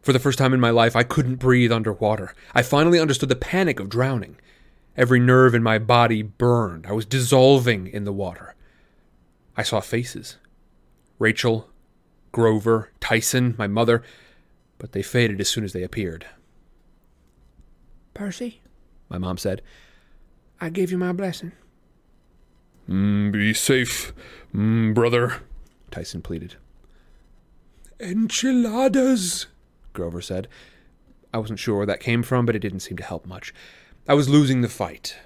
For the first time in my life, I couldn't breathe underwater. I finally understood the panic of drowning. Every nerve in my body burned. I was dissolving in the water. I saw faces Rachel, Grover, Tyson, my mother, but they faded as soon as they appeared. Percy, My mom said, I gave you my blessing. Mm, be safe, mm, brother. Tyson pleaded. Enchiladas. Grover said. I wasn't sure where that came from, but it didn't seem to help much. I was losing the fight.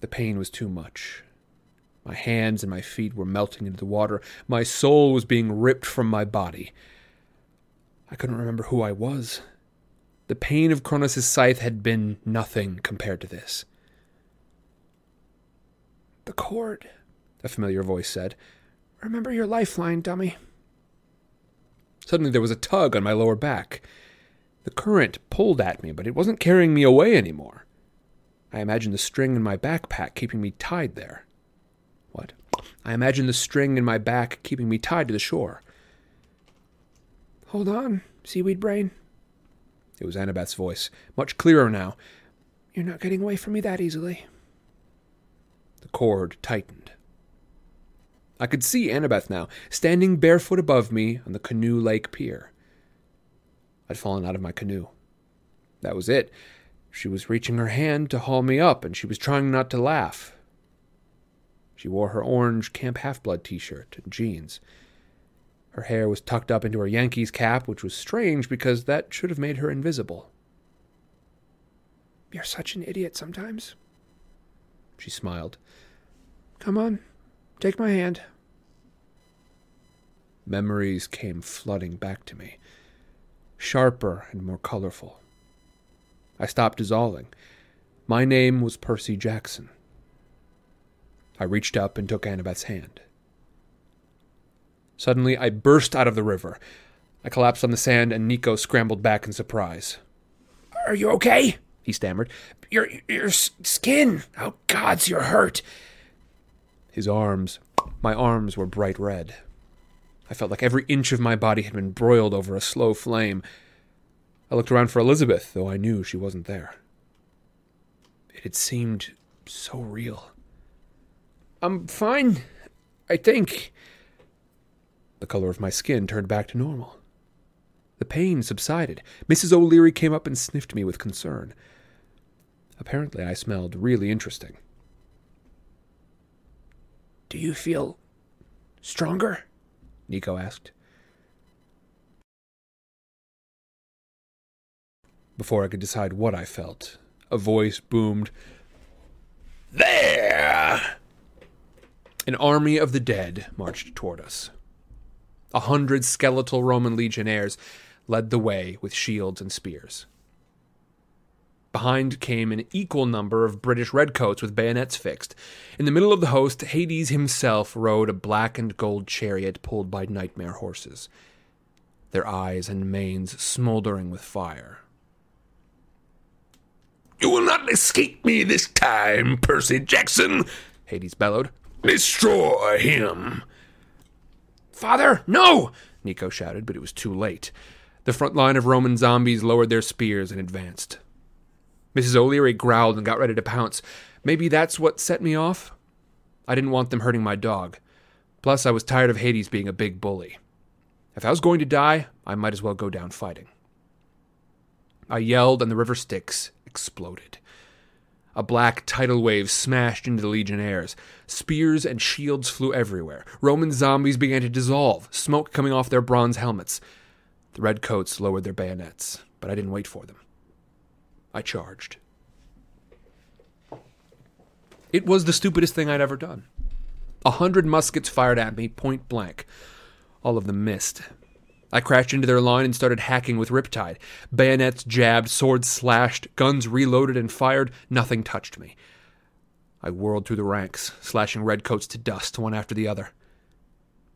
The pain was too much. My hands and my feet were melting into the water. My soul was being ripped from my body. I couldn't remember who I was. The pain of Kronos' scythe had been nothing compared to this. The cord. A familiar voice said. Remember your lifeline, dummy. Suddenly there was a tug on my lower back. The current pulled at me, but it wasn't carrying me away anymore. I imagine the string in my backpack keeping me tied there. What? I imagine the string in my back keeping me tied to the shore. Hold on, seaweed brain. It was Annabeth's voice, much clearer now. You're not getting away from me that easily. The cord tightened. I could see Annabeth now, standing barefoot above me on the Canoe Lake pier. I'd fallen out of my canoe. That was it. She was reaching her hand to haul me up, and she was trying not to laugh. She wore her orange Camp Half Blood t shirt and jeans. Her hair was tucked up into her Yankees cap, which was strange because that should have made her invisible. You're such an idiot sometimes. She smiled. Come on, take my hand. Memories came flooding back to me, sharper and more colorful. I stopped dissolving. My name was Percy Jackson. I reached up and took Annabeth's hand. Suddenly, I burst out of the river. I collapsed on the sand, and Nico scrambled back in surprise. Are you okay? He stammered. Your your s- skin. Oh gods, you're hurt. His arms, my arms were bright red. I felt like every inch of my body had been broiled over a slow flame. I looked around for Elizabeth, though I knew she wasn't there. It had seemed so real. I'm fine. I think. The color of my skin turned back to normal. The pain subsided. Mrs. O'Leary came up and sniffed me with concern. Apparently, I smelled really interesting. Do you feel stronger? Nico asked. Before I could decide what I felt, a voice boomed, There! An army of the dead marched toward us. A hundred skeletal Roman legionnaires led the way with shields and spears. Behind came an equal number of British redcoats with bayonets fixed. In the middle of the host, Hades himself rode a black and gold chariot pulled by nightmare horses, their eyes and manes smoldering with fire. You will not escape me this time, Percy Jackson, Hades bellowed. Destroy him. Father, no! Nico shouted, but it was too late. The front line of Roman zombies lowered their spears and advanced. Mrs. O'Leary growled and got ready to pounce. Maybe that's what set me off? I didn't want them hurting my dog. Plus, I was tired of Hades being a big bully. If I was going to die, I might as well go down fighting. I yelled, and the river Styx exploded. A black tidal wave smashed into the legionnaires. Spears and shields flew everywhere. Roman zombies began to dissolve, smoke coming off their bronze helmets. The redcoats lowered their bayonets, but I didn't wait for them. I charged. It was the stupidest thing I'd ever done. A hundred muskets fired at me, point blank. All of them missed. I crashed into their line and started hacking with Riptide. Bayonets jabbed, swords slashed, guns reloaded and fired. Nothing touched me. I whirled through the ranks, slashing redcoats to dust one after the other.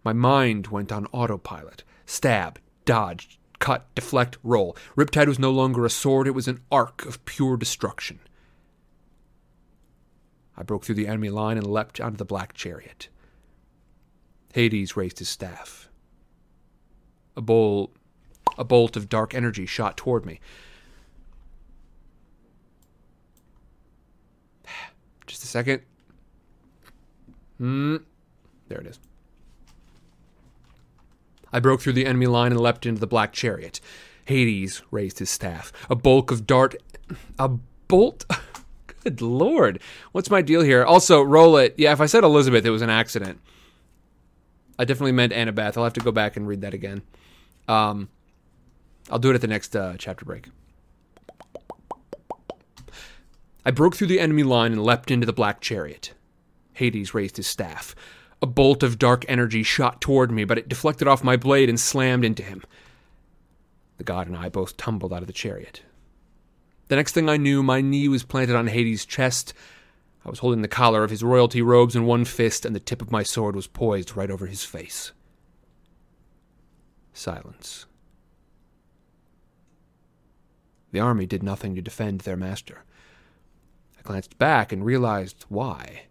My mind went on autopilot. Stab, dodge, cut, deflect, roll. Riptide was no longer a sword, it was an arc of pure destruction. I broke through the enemy line and leapt onto the black chariot. Hades raised his staff. A bolt, a bolt of dark energy shot toward me. Just a second. Hmm. There it is. I broke through the enemy line and leapt into the black chariot. Hades raised his staff. A bulk of dart. A bolt? Good lord. What's my deal here? Also, roll it. Yeah, if I said Elizabeth, it was an accident. I definitely meant Annabeth. I'll have to go back and read that again. Um, I'll do it at the next uh, chapter break. I broke through the enemy line and leapt into the black chariot. Hades raised his staff. A bolt of dark energy shot toward me, but it deflected off my blade and slammed into him. The god and I both tumbled out of the chariot. The next thing I knew, my knee was planted on Hades' chest. I was holding the collar of his royalty robes in one fist, and the tip of my sword was poised right over his face. Silence. The army did nothing to defend their master. I glanced back and realized why.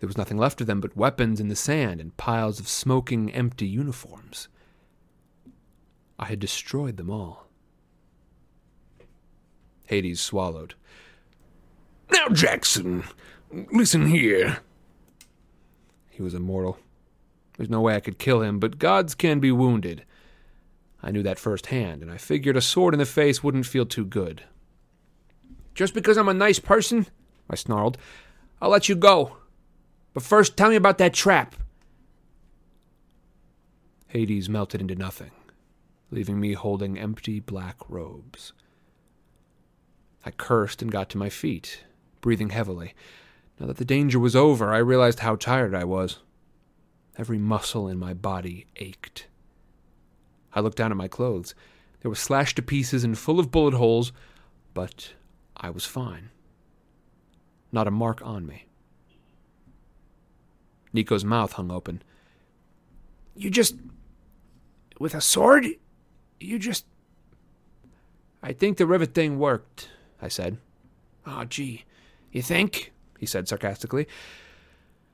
There was nothing left of them but weapons in the sand and piles of smoking, empty uniforms. I had destroyed them all. Hades swallowed. Now, Jackson, listen here. He was immortal. There's no way I could kill him, but gods can be wounded. I knew that firsthand, and I figured a sword in the face wouldn't feel too good. Just because I'm a nice person, I snarled, I'll let you go. But first, tell me about that trap. Hades melted into nothing, leaving me holding empty black robes. I cursed and got to my feet, breathing heavily. Now that the danger was over, I realized how tired I was. Every muscle in my body ached. I looked down at my clothes. They were slashed to pieces and full of bullet holes, but I was fine. Not a mark on me. Nico's mouth hung open. You just. with a sword? You just. I think the rivet thing worked, I said. Oh, gee. You think? He said sarcastically.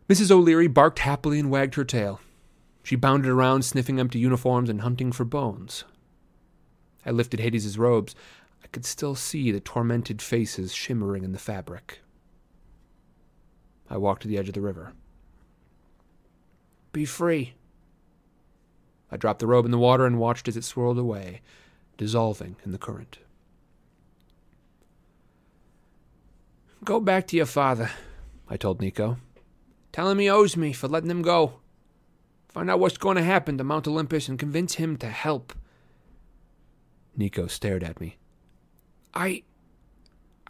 Mrs. O'Leary barked happily and wagged her tail. She bounded around, sniffing empty uniforms and hunting for bones. I lifted Hades' robes. I could still see the tormented faces shimmering in the fabric. I walked to the edge of the river. Be free. I dropped the robe in the water and watched as it swirled away, dissolving in the current. Go back to your father, I told Nico. Tell him he owes me for letting him go. Find out what's going to happen to Mount Olympus and convince him to help. Nico stared at me. I.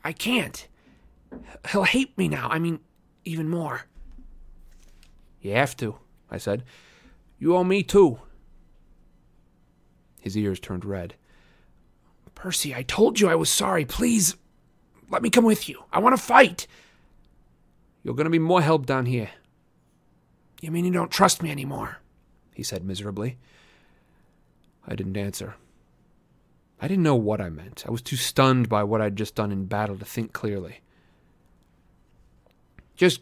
I can't. He'll hate me now. I mean, even more. You have to, I said. You owe me too. His ears turned red. Percy, I told you I was sorry. Please, let me come with you. I want to fight. You're going to be more help down here. You mean you don't trust me anymore? He said miserably. I didn't answer. I didn't know what I meant. I was too stunned by what I'd just done in battle to think clearly. Just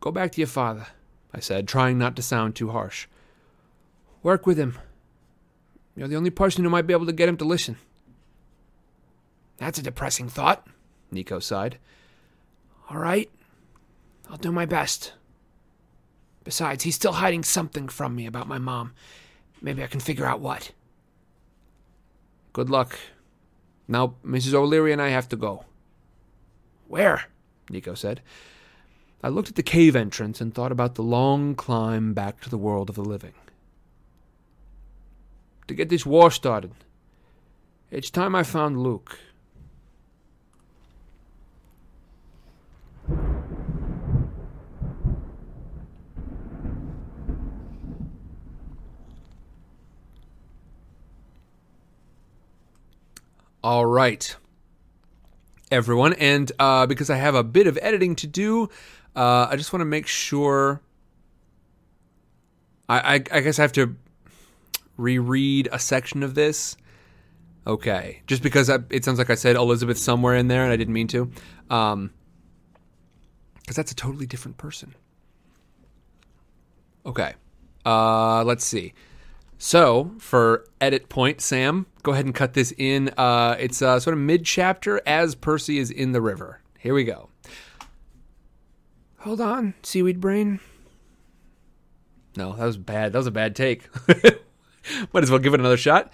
go back to your father, I said, trying not to sound too harsh. Work with him. You're the only person who might be able to get him to listen. That's a depressing thought, Nico sighed. All right, I'll do my best. Besides, he's still hiding something from me about my mom. Maybe I can figure out what. Good luck. Now, Mrs. O'Leary and I have to go. Where? Nico said. I looked at the cave entrance and thought about the long climb back to the world of the living. To get this war started. It's time I found Luke. All right, everyone. And uh, because I have a bit of editing to do, uh, I just want to make sure. I, I, I guess I have to reread a section of this. Okay, just because I, it sounds like I said Elizabeth somewhere in there, and I didn't mean to, because um, that's a totally different person. Okay, uh, let's see. So for edit point, Sam, go ahead and cut this in. Uh, it's uh, sort of mid chapter as Percy is in the river. Here we go. Hold on, seaweed brain. No, that was bad. That was a bad take. Might as well give it another shot.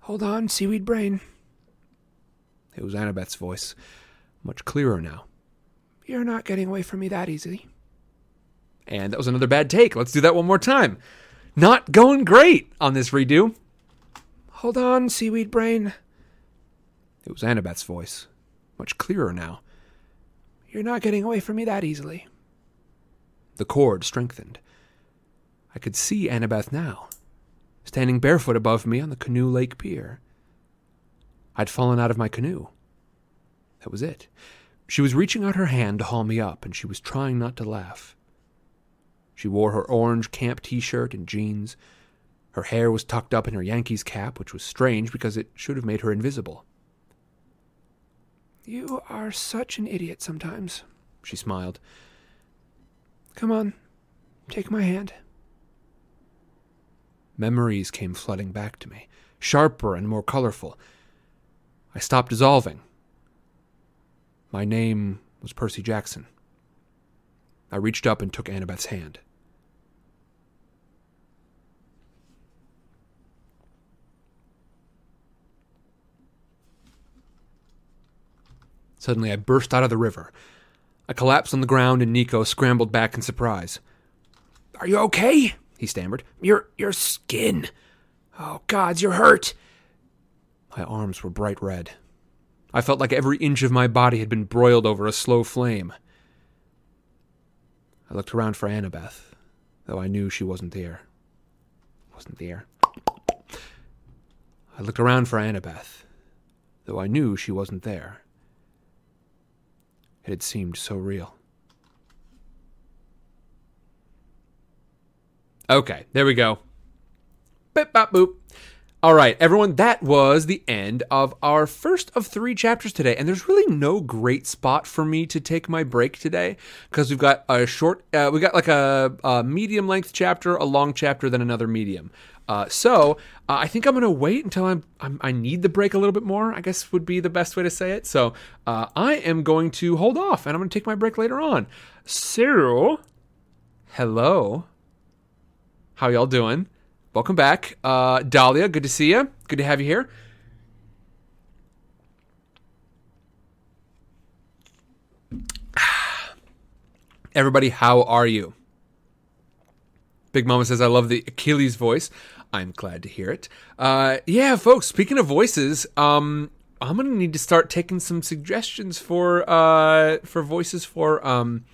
Hold on, seaweed brain. It was Annabeth's voice, much clearer now. You're not getting away from me that easily. And that was another bad take. Let's do that one more time. Not going great on this redo. Hold on, seaweed brain. It was Annabeth's voice, much clearer now. You're not getting away from me that easily. The cord strengthened. I could see Annabeth now, standing barefoot above me on the Canoe Lake pier. I'd fallen out of my canoe. That was it. She was reaching out her hand to haul me up, and she was trying not to laugh. She wore her orange camp t shirt and jeans. Her hair was tucked up in her Yankees cap, which was strange because it should have made her invisible. You are such an idiot sometimes, she smiled. Come on, take my hand. Memories came flooding back to me, sharper and more colorful. I stopped dissolving. My name was Percy Jackson. I reached up and took Annabeth's hand. Suddenly, I burst out of the river. I collapsed on the ground, and Nico scrambled back in surprise. Are you okay? he stammered. Your your skin. Oh, gods, you're hurt. My arms were bright red. I felt like every inch of my body had been broiled over a slow flame. I looked around for Annabeth, though I knew she wasn't there. Wasn't there. I looked around for Annabeth, though I knew she wasn't there. It had seemed so real. Okay, there we go. Bip bop boop. All right, everyone, that was the end of our first of three chapters today. And there's really no great spot for me to take my break today because we've got a short, uh, we got like a, a, medium length chapter, a long chapter, then another medium. Uh, so uh, I think I'm going to wait until I'm, I'm, i need the break a little bit more. I guess would be the best way to say it. So uh, I am going to hold off, and I'm going to take my break later on. So, hello, how y'all doing? Welcome back, uh, Dahlia. Good to see you. Good to have you here. Everybody, how are you? Big Mama says, I love the Achilles voice. I'm glad to hear it. Uh, yeah, folks, speaking of voices, um, I'm gonna need to start taking some suggestions for uh, for voices for um,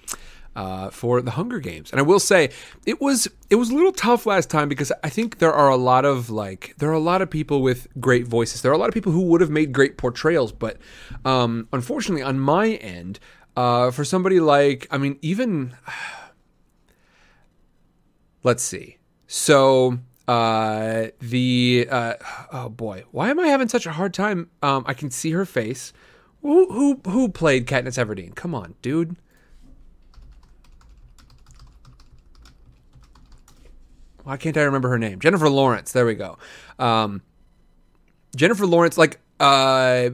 uh, for the Hunger Games. And I will say it was it was a little tough last time because I think there are a lot of like there are a lot of people with great voices. There are a lot of people who would have made great portrayals, but um, unfortunately, on my end, uh, for somebody like I mean, even let's see. So uh, the uh, oh boy, why am I having such a hard time? Um, I can see her face. Who who who played Katniss Everdeen? Come on, dude. Why can't I remember her name? Jennifer Lawrence. There we go. Um, Jennifer Lawrence, like uh,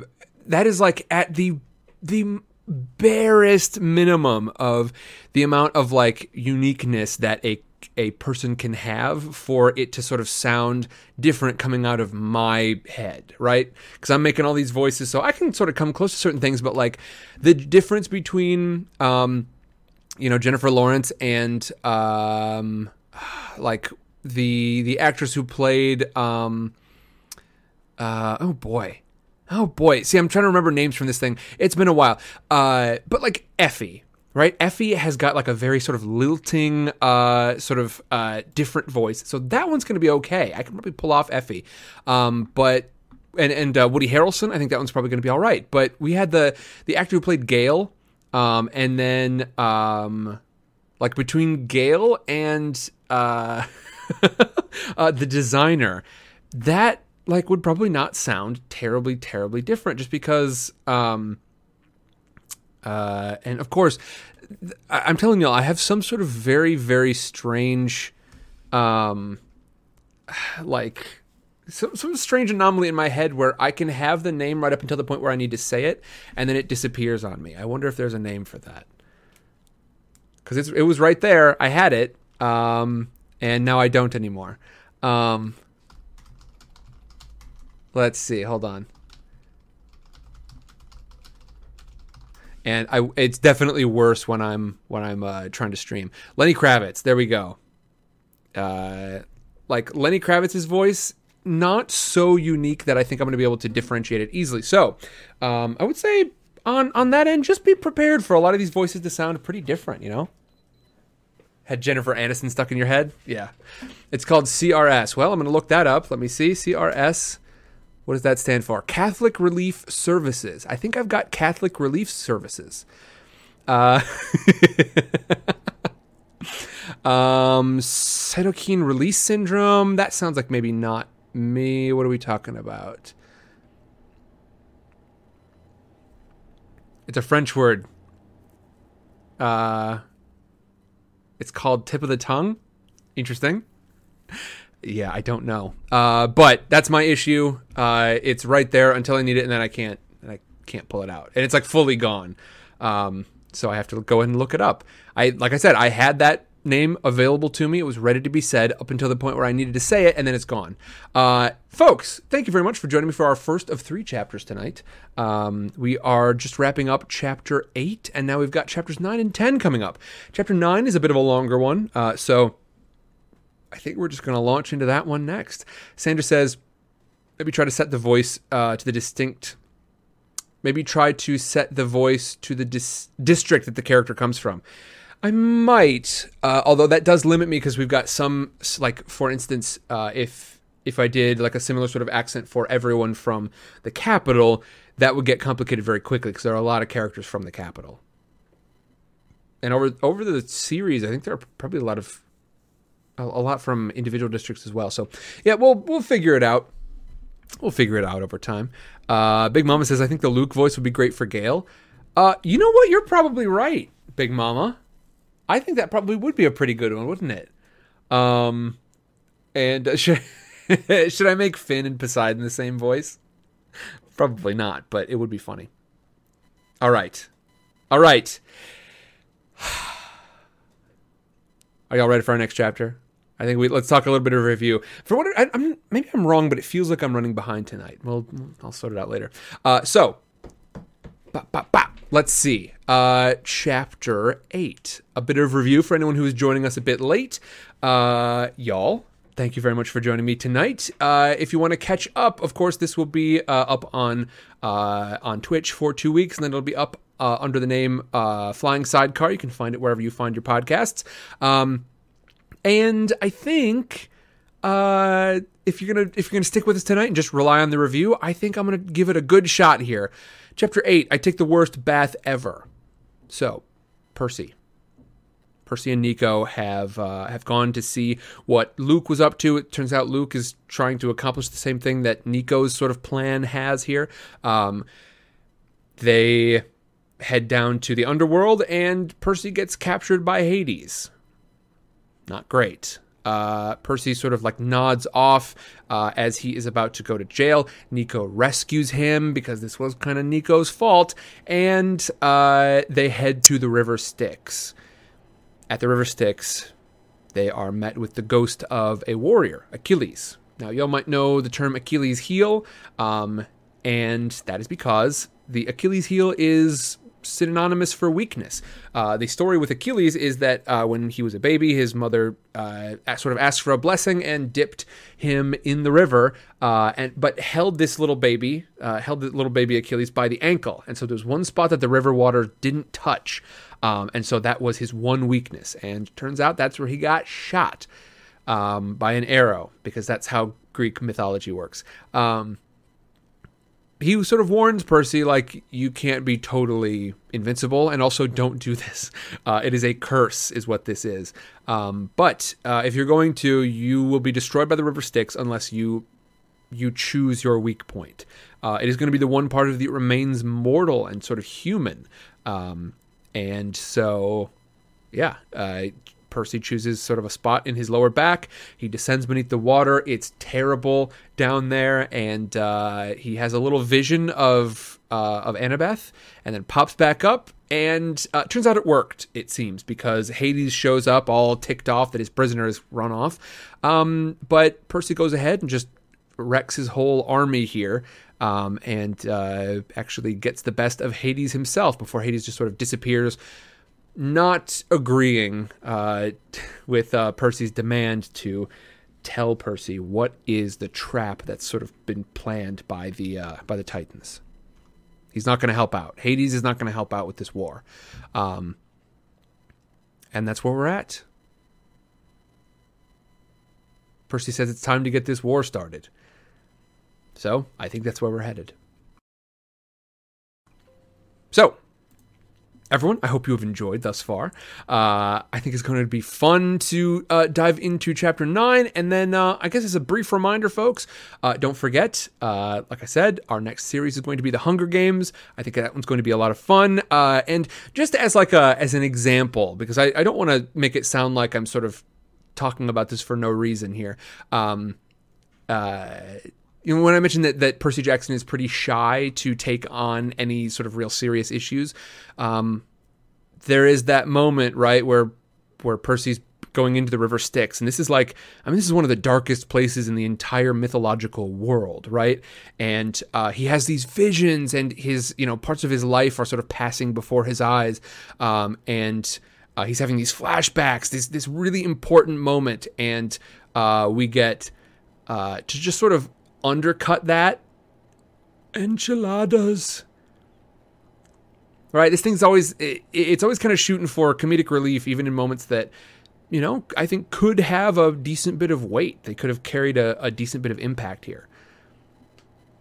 that is like at the the barest minimum of the amount of like uniqueness that a a person can have for it to sort of sound different coming out of my head, right? Because I'm making all these voices, so I can sort of come close to certain things, but like the difference between, um, you know, Jennifer Lawrence and um, like the the actress who played, um, uh, oh boy. Oh boy. See, I'm trying to remember names from this thing. It's been a while. Uh, but like Effie, right? Effie has got like a very sort of lilting, uh, sort of uh, different voice. So that one's going to be okay. I can probably pull off Effie. Um, but and and uh, Woody Harrelson, I think that one's probably going to be all right. But we had the the actor who played Gale, um, and then um, like between Gale and uh, uh, the designer, that like would probably not sound terribly terribly different just because um uh and of course I- i'm telling y'all, i have some sort of very very strange um like some, some strange anomaly in my head where i can have the name right up until the point where i need to say it and then it disappears on me i wonder if there's a name for that because it was right there i had it um and now i don't anymore um Let's see. Hold on. And I, it's definitely worse when I'm when I'm uh, trying to stream. Lenny Kravitz. There we go. Uh, like Lenny Kravitz's voice, not so unique that I think I'm going to be able to differentiate it easily. So, um, I would say on on that end, just be prepared for a lot of these voices to sound pretty different. You know. Had Jennifer Aniston stuck in your head? Yeah. It's called CRS. Well, I'm going to look that up. Let me see. CRS. What does that stand for? Catholic Relief Services. I think I've got Catholic Relief Services. Uh, um, cytokine release syndrome. That sounds like maybe not me. What are we talking about? It's a French word. Uh, it's called tip of the tongue. Interesting yeah, I don't know. Uh, but that's my issue. Uh, it's right there until I need it, and then I can't, and I can't pull it out, and it's like fully gone. Um, so I have to go ahead and look it up. I, like I said, I had that name available to me. It was ready to be said up until the point where I needed to say it, and then it's gone. Uh, folks, thank you very much for joining me for our first of three chapters tonight. Um, we are just wrapping up chapter eight, and now we've got chapters nine and ten coming up. Chapter nine is a bit of a longer one, uh, so I think we're just going to launch into that one next. Sandra says, maybe try to set the voice uh, to the distinct. Maybe try to set the voice to the dis- district that the character comes from. I might, uh, although that does limit me because we've got some, like for instance, uh, if if I did like a similar sort of accent for everyone from the capital, that would get complicated very quickly because there are a lot of characters from the capital. And over over the series, I think there are probably a lot of a, lot from individual districts as well. So yeah, we'll we'll figure it out. We'll figure it out over time. Uh, Big Mama says I think the Luke voice would be great for Gale. Uh, you know what? You're probably right, Big Mama. I think that probably would be a pretty good one, wouldn't it? Um, and uh, should should I make Finn and Poseidon the same voice? Probably not, but it would be funny. All right, all right. Are y'all ready for our next chapter? I think we let's talk a little bit of review. For what I, am maybe I'm wrong, but it feels like I'm running behind tonight. Well, I'll sort it out later. Uh, so, let's see. Uh, chapter 8. A bit of review for anyone who is joining us a bit late. Uh, y'all, thank you very much for joining me tonight. Uh, if you want to catch up, of course, this will be uh, up on uh, on Twitch for two weeks, and then it'll be up uh, under the name uh, Flying Sidecar. You can find it wherever you find your podcasts. Um, and I think uh, if you're gonna if you're gonna stick with us tonight and just rely on the review, I think I'm gonna give it a good shot here. Chapter eight. I take the worst bath ever. So, Percy. Percy and Nico have uh, have gone to see what Luke was up to. It turns out Luke is trying to accomplish the same thing that Nico's sort of plan has here. Um, they head down to the underworld, and Percy gets captured by Hades. Not great. Uh, Percy sort of like nods off uh, as he is about to go to jail. Nico rescues him because this was kind of Nico's fault, and uh, they head to the River Styx. At the River Styx, they are met with the ghost of a warrior, Achilles. Now, y'all might know the term Achilles heel, um, and that is because the Achilles heel is synonymous for weakness. Uh, the story with Achilles is that uh, when he was a baby, his mother uh, sort of asked for a blessing and dipped him in the river, uh, and but held this little baby, uh, held the little baby Achilles by the ankle, and so there's one spot that the river water didn't touch, um, and so that was his one weakness. And turns out that's where he got shot um, by an arrow because that's how Greek mythology works. Um, he sort of warns Percy like you can't be totally invincible, and also don't do this. Uh, it is a curse, is what this is. Um, but uh, if you're going to, you will be destroyed by the river Styx unless you you choose your weak point. Uh, it is going to be the one part of you that remains mortal and sort of human, um, and so yeah, uh, Percy chooses sort of a spot in his lower back. He descends beneath the water. It's terrible down there, and uh, he has a little vision of uh, of Annabeth, and then pops back up. And uh, turns out it worked. It seems because Hades shows up, all ticked off that his prisoner has run off. Um, but Percy goes ahead and just wrecks his whole army here. Um, and uh, actually gets the best of Hades himself before Hades just sort of disappears not agreeing uh, with uh, Percy's demand to tell Percy what is the trap that's sort of been planned by the uh, by the Titans. He's not going to help out. Hades is not going to help out with this war, um, and that's where we're at. Percy says it's time to get this war started. So I think that's where we're headed. So everyone, I hope you have enjoyed thus far. Uh, I think it's going to be fun to uh, dive into chapter 9. And then, uh, I guess, as a brief reminder, folks, uh, don't forget, uh, like I said, our next series is going to be the Hunger Games. I think that one's going to be a lot of fun. Uh, and just as like a, as an example, because I, I don't want to make it sound like I'm sort of talking about this for no reason here. Um, you know, when I mentioned that, that Percy Jackson is pretty shy to take on any sort of real serious issues, um, there is that moment, right, where where Percy's going into the river Styx, and this is like, I mean, this is one of the darkest places in the entire mythological world, right? And uh, he has these visions, and his, you know, parts of his life are sort of passing before his eyes, um, and uh, he's having these flashbacks, this this really important moment, and uh, we get uh, to just sort of undercut that? Enchiladas. Right this thing's always it, it's always kind of shooting for comedic relief even in moments that you know i think could have a decent bit of weight. They could have carried a, a decent bit of impact here.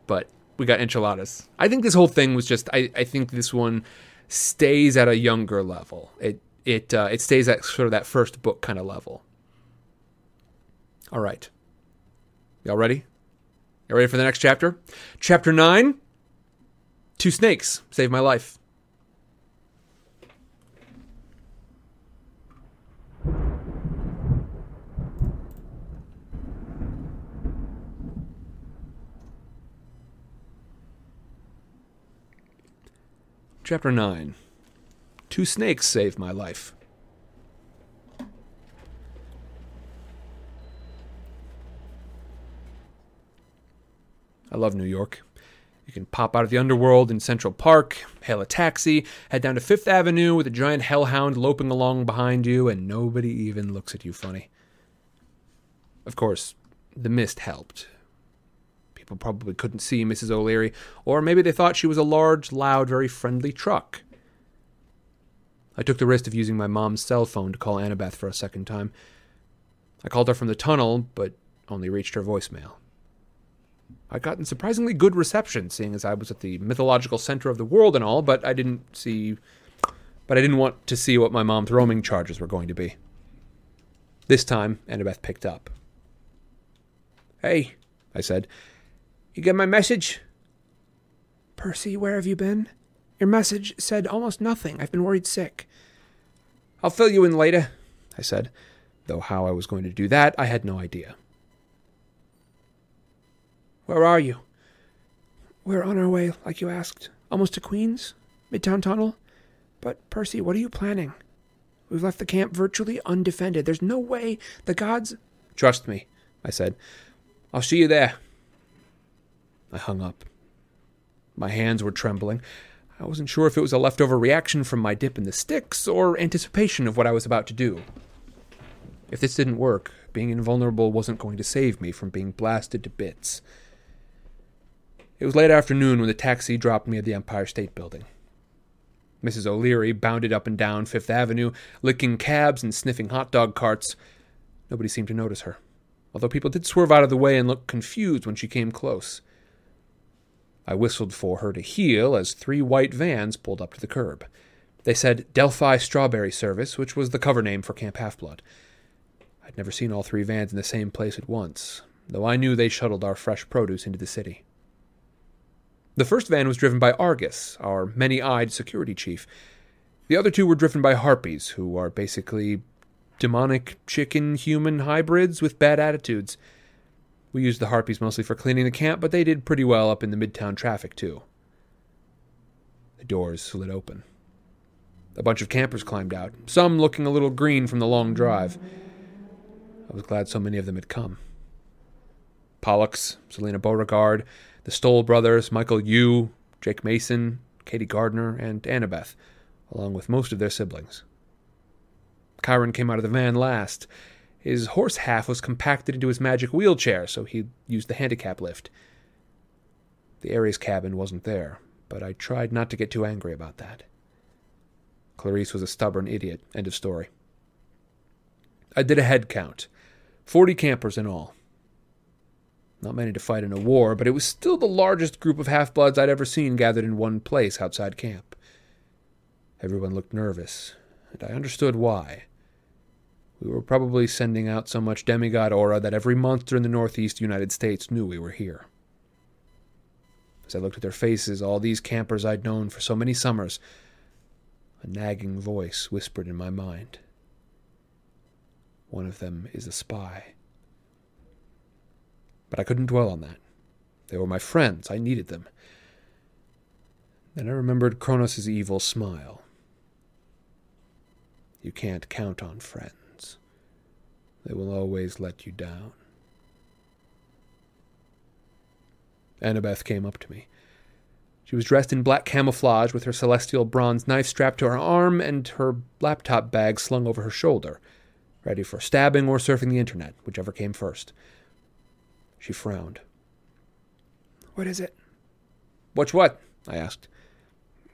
But we got enchiladas. I think this whole thing was just i, I think this one stays at a younger level. It it uh, it stays at sort of that first book kind of level. All right. Y'all ready you ready for the next chapter? Chapter 9 Two snakes saved my life. Chapter 9 Two snakes saved my life. I love New York. You can pop out of the underworld in Central Park, hail a taxi, head down to Fifth Avenue with a giant hellhound loping along behind you, and nobody even looks at you funny. Of course, the mist helped. People probably couldn't see Mrs. O'Leary, or maybe they thought she was a large, loud, very friendly truck. I took the risk of using my mom's cell phone to call Annabeth for a second time. I called her from the tunnel, but only reached her voicemail. I'd gotten surprisingly good reception, seeing as I was at the mythological center of the world and all, but I didn't see. But I didn't want to see what my mom's roaming charges were going to be. This time, Annabeth picked up. Hey, I said. You get my message? Percy, where have you been? Your message said almost nothing. I've been worried sick. I'll fill you in later, I said, though how I was going to do that I had no idea. Where are you? We're on our way, like you asked. Almost to Queens? Midtown Tunnel? But, Percy, what are you planning? We've left the camp virtually undefended. There's no way the gods. Trust me, I said. I'll see you there. I hung up. My hands were trembling. I wasn't sure if it was a leftover reaction from my dip in the Styx or anticipation of what I was about to do. If this didn't work, being invulnerable wasn't going to save me from being blasted to bits. It was late afternoon when the taxi dropped me at the Empire State Building. Mrs. O'Leary bounded up and down Fifth Avenue, licking cabs and sniffing hot dog carts. Nobody seemed to notice her, although people did swerve out of the way and look confused when she came close. I whistled for her to heel as three white vans pulled up to the curb. They said Delphi Strawberry Service, which was the cover name for Camp Half Blood. I'd never seen all three vans in the same place at once, though I knew they shuttled our fresh produce into the city. The first van was driven by Argus, our many eyed security chief. The other two were driven by Harpies, who are basically demonic chicken human hybrids with bad attitudes. We used the Harpies mostly for cleaning the camp, but they did pretty well up in the midtown traffic, too. The doors slid open. A bunch of campers climbed out, some looking a little green from the long drive. I was glad so many of them had come. Pollux, Silena Beauregard, the Stoll brothers, Michael Yew, Jake Mason, Katie Gardner, and Annabeth, along with most of their siblings. Chiron came out of the van last. His horse half was compacted into his magic wheelchair, so he used the handicap lift. The Ares cabin wasn't there, but I tried not to get too angry about that. Clarisse was a stubborn idiot. End of story. I did a head count. Forty campers in all. Not many to fight in a war, but it was still the largest group of half bloods I'd ever seen gathered in one place outside camp. Everyone looked nervous, and I understood why. We were probably sending out so much demigod aura that every monster in the northeast United States knew we were here. As I looked at their faces, all these campers I'd known for so many summers, a nagging voice whispered in my mind. One of them is a spy. But I couldn't dwell on that. They were my friends. I needed them. Then I remembered Kronos' evil smile. You can't count on friends. They will always let you down. Annabeth came up to me. She was dressed in black camouflage with her celestial bronze knife strapped to her arm and her laptop bag slung over her shoulder ready for stabbing or surfing the internet, whichever came first. She frowned. What is it? What's what? I asked.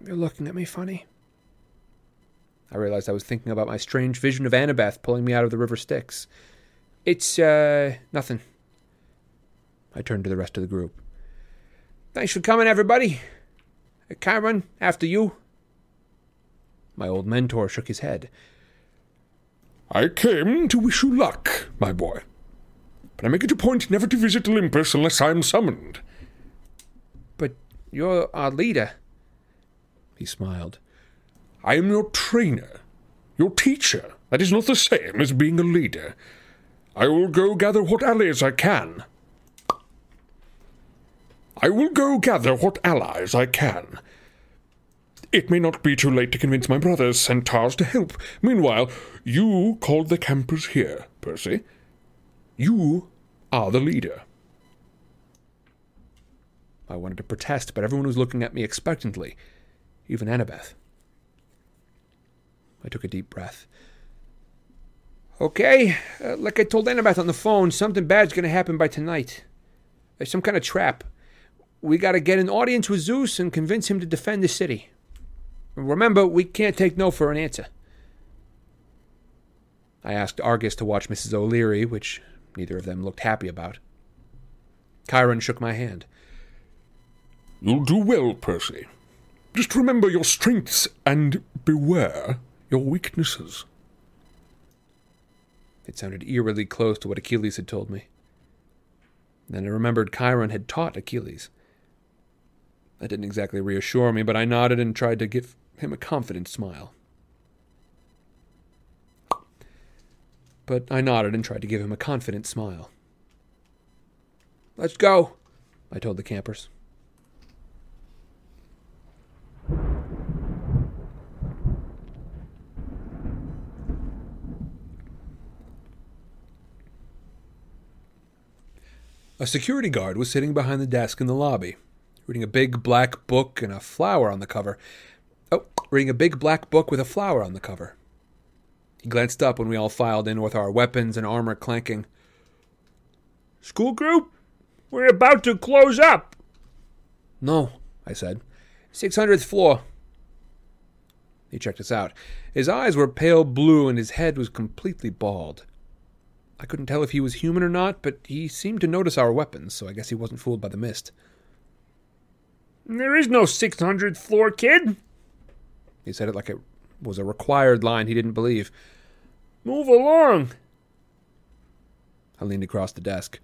You're looking at me funny. I realized I was thinking about my strange vision of Annabeth pulling me out of the river Styx. It's, uh, nothing. I turned to the rest of the group. Thanks for coming, everybody. Chiron, after you. My old mentor shook his head. I came to wish you luck, my boy. But I make it a point never to visit Olympus unless I am summoned. But you're our leader. He smiled. I am your trainer, your teacher. That is not the same as being a leader. I will go gather what allies I can. I will go gather what allies I can. It may not be too late to convince my brothers, centaurs, to help. Meanwhile, you called the campers here, Percy. You are the leader. I wanted to protest, but everyone was looking at me expectantly, even Annabeth. I took a deep breath. Okay, uh, like I told Annabeth on the phone, something bad's gonna happen by tonight. There's some kind of trap. We gotta get an audience with Zeus and convince him to defend the city. Remember, we can't take no for an answer. I asked Argus to watch Mrs. O'Leary, which neither of them looked happy about. Chiron shook my hand. You'll do well, Percy. Just remember your strengths and beware your weaknesses. It sounded eerily close to what Achilles had told me. Then I remembered Chiron had taught Achilles. That didn't exactly reassure me, but I nodded and tried to give him a confident smile. But I nodded and tried to give him a confident smile. Let's go, I told the campers. A security guard was sitting behind the desk in the lobby, reading a big black book and a flower on the cover. Oh, reading a big black book with a flower on the cover. He glanced up when we all filed in with our weapons and armor clanking. School group, we're about to close up. No, I said. 600th floor. He checked us out. His eyes were pale blue and his head was completely bald. I couldn't tell if he was human or not, but he seemed to notice our weapons, so I guess he wasn't fooled by the mist. There is no 600th floor, kid. He said it like it was a required line he didn't believe. Move along. I leaned across the desk.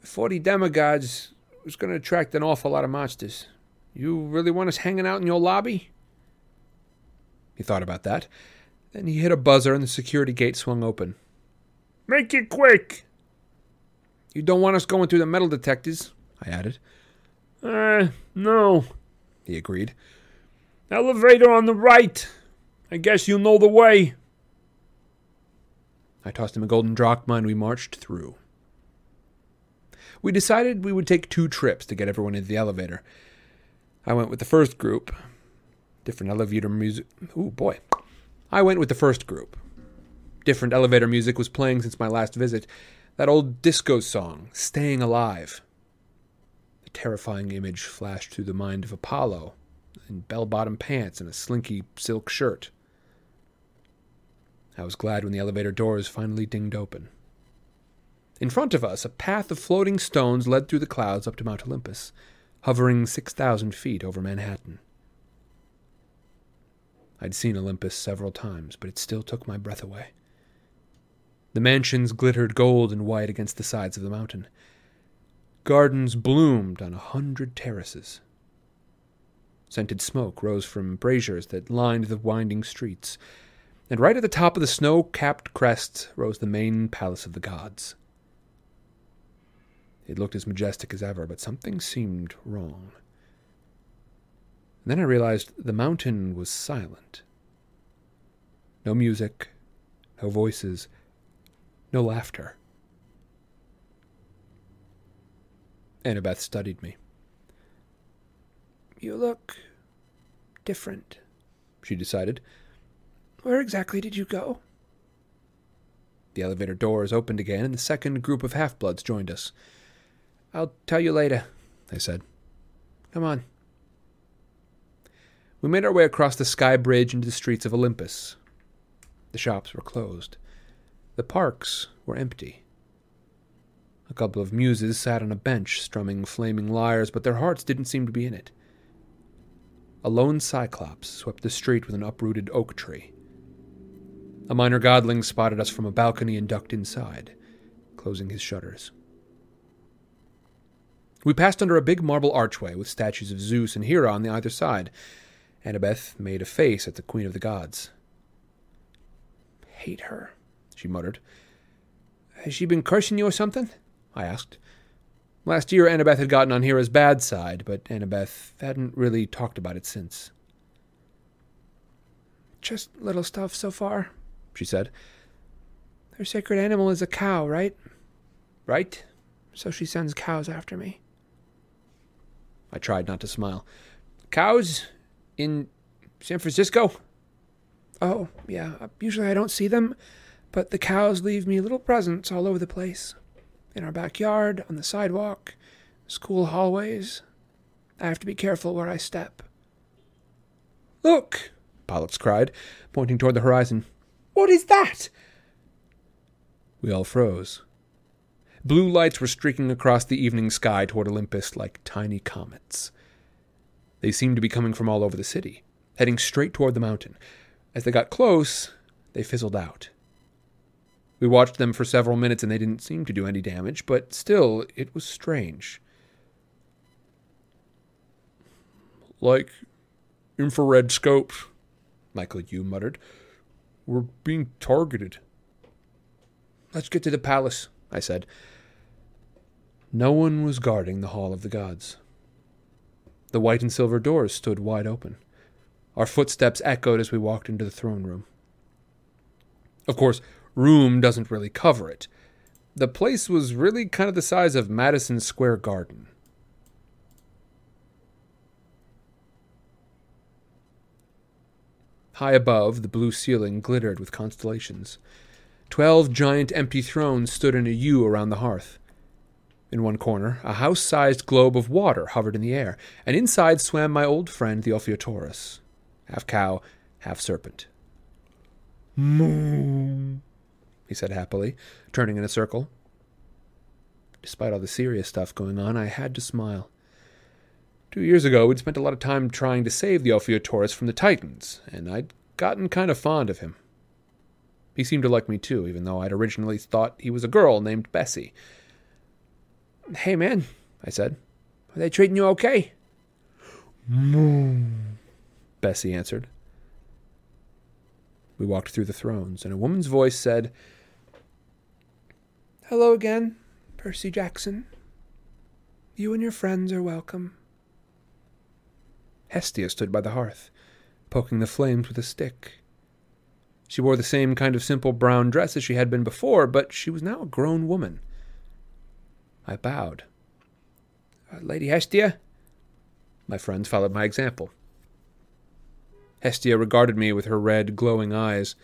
40 demigods was going to attract an awful lot of monsters. You really want us hanging out in your lobby? He thought about that. Then he hit a buzzer and the security gate swung open. Make it quick. You don't want us going through the metal detectors, I added. Uh, no, he agreed. Elevator on the right. I guess you know the way. I tossed him a golden drachma and we marched through. We decided we would take two trips to get everyone into the elevator. I went with the first group. Different elevator music. Ooh, boy. I went with the first group. Different elevator music was playing since my last visit. That old disco song, Staying Alive. A terrifying image flashed through the mind of Apollo in bell bottom pants and a slinky silk shirt. I was glad when the elevator doors finally dinged open. In front of us, a path of floating stones led through the clouds up to Mount Olympus, hovering 6,000 feet over Manhattan. I'd seen Olympus several times, but it still took my breath away. The mansions glittered gold and white against the sides of the mountain. Gardens bloomed on a hundred terraces. Scented smoke rose from braziers that lined the winding streets, and right at the top of the snow capped crest rose the main palace of the gods. It looked as majestic as ever, but something seemed wrong. And then I realized the mountain was silent. No music, no voices, no laughter. Annabeth studied me. You look different, she decided. Where exactly did you go? The elevator doors opened again, and the second group of half bloods joined us. I'll tell you later, they said. Come on. We made our way across the sky bridge into the streets of Olympus. The shops were closed. The parks were empty. A couple of muses sat on a bench strumming flaming lyres, but their hearts didn't seem to be in it. A lone cyclops swept the street with an uprooted oak tree. A minor godling spotted us from a balcony and ducked inside, closing his shutters. We passed under a big marble archway with statues of Zeus and Hera on the either side. Annabeth made a face at the Queen of the Gods. Hate her, she muttered. Has she been cursing you or something? I asked. Last year, Annabeth had gotten on Hera's bad side, but Annabeth hadn't really talked about it since. Just little stuff so far, she said. Her sacred animal is a cow, right? Right. So she sends cows after me. I tried not to smile. Cows in San Francisco? Oh, yeah. Usually I don't see them, but the cows leave me little presents all over the place. In our backyard, on the sidewalk, school hallways. I have to be careful where I step. Look! Pollux cried, pointing toward the horizon. What is that? We all froze. Blue lights were streaking across the evening sky toward Olympus like tiny comets. They seemed to be coming from all over the city, heading straight toward the mountain. As they got close, they fizzled out. We watched them for several minutes and they didn't seem to do any damage, but still, it was strange. Like infrared scopes, Michael Yew muttered. We're being targeted. Let's get to the palace, I said. No one was guarding the Hall of the Gods. The white and silver doors stood wide open. Our footsteps echoed as we walked into the throne room. Of course, room doesn't really cover it. The place was really kind of the size of Madison Square Garden. High above, the blue ceiling glittered with constellations. Twelve giant empty thrones stood in a U around the hearth. In one corner, a house sized globe of water hovered in the air, and inside swam my old friend the Ophiotaurus, half cow, half serpent. Moo, he said happily, turning in a circle. Despite all the serious stuff going on, I had to smile. Two years ago, we'd spent a lot of time trying to save the Ophiotaurus from the Titans, and I'd gotten kind of fond of him. He seemed to like me too, even though I'd originally thought he was a girl named Bessie. Hey, man, I said. Are they treating you okay? Moo, Bessie answered. We walked through the thrones, and a woman's voice said, Hello again, Percy Jackson. You and your friends are welcome. Hestia stood by the hearth, poking the flames with a stick. She wore the same kind of simple brown dress as she had been before, but she was now a grown woman. I bowed. Uh, Lady Hestia? My friends followed my example. Hestia regarded me with her red, glowing eyes.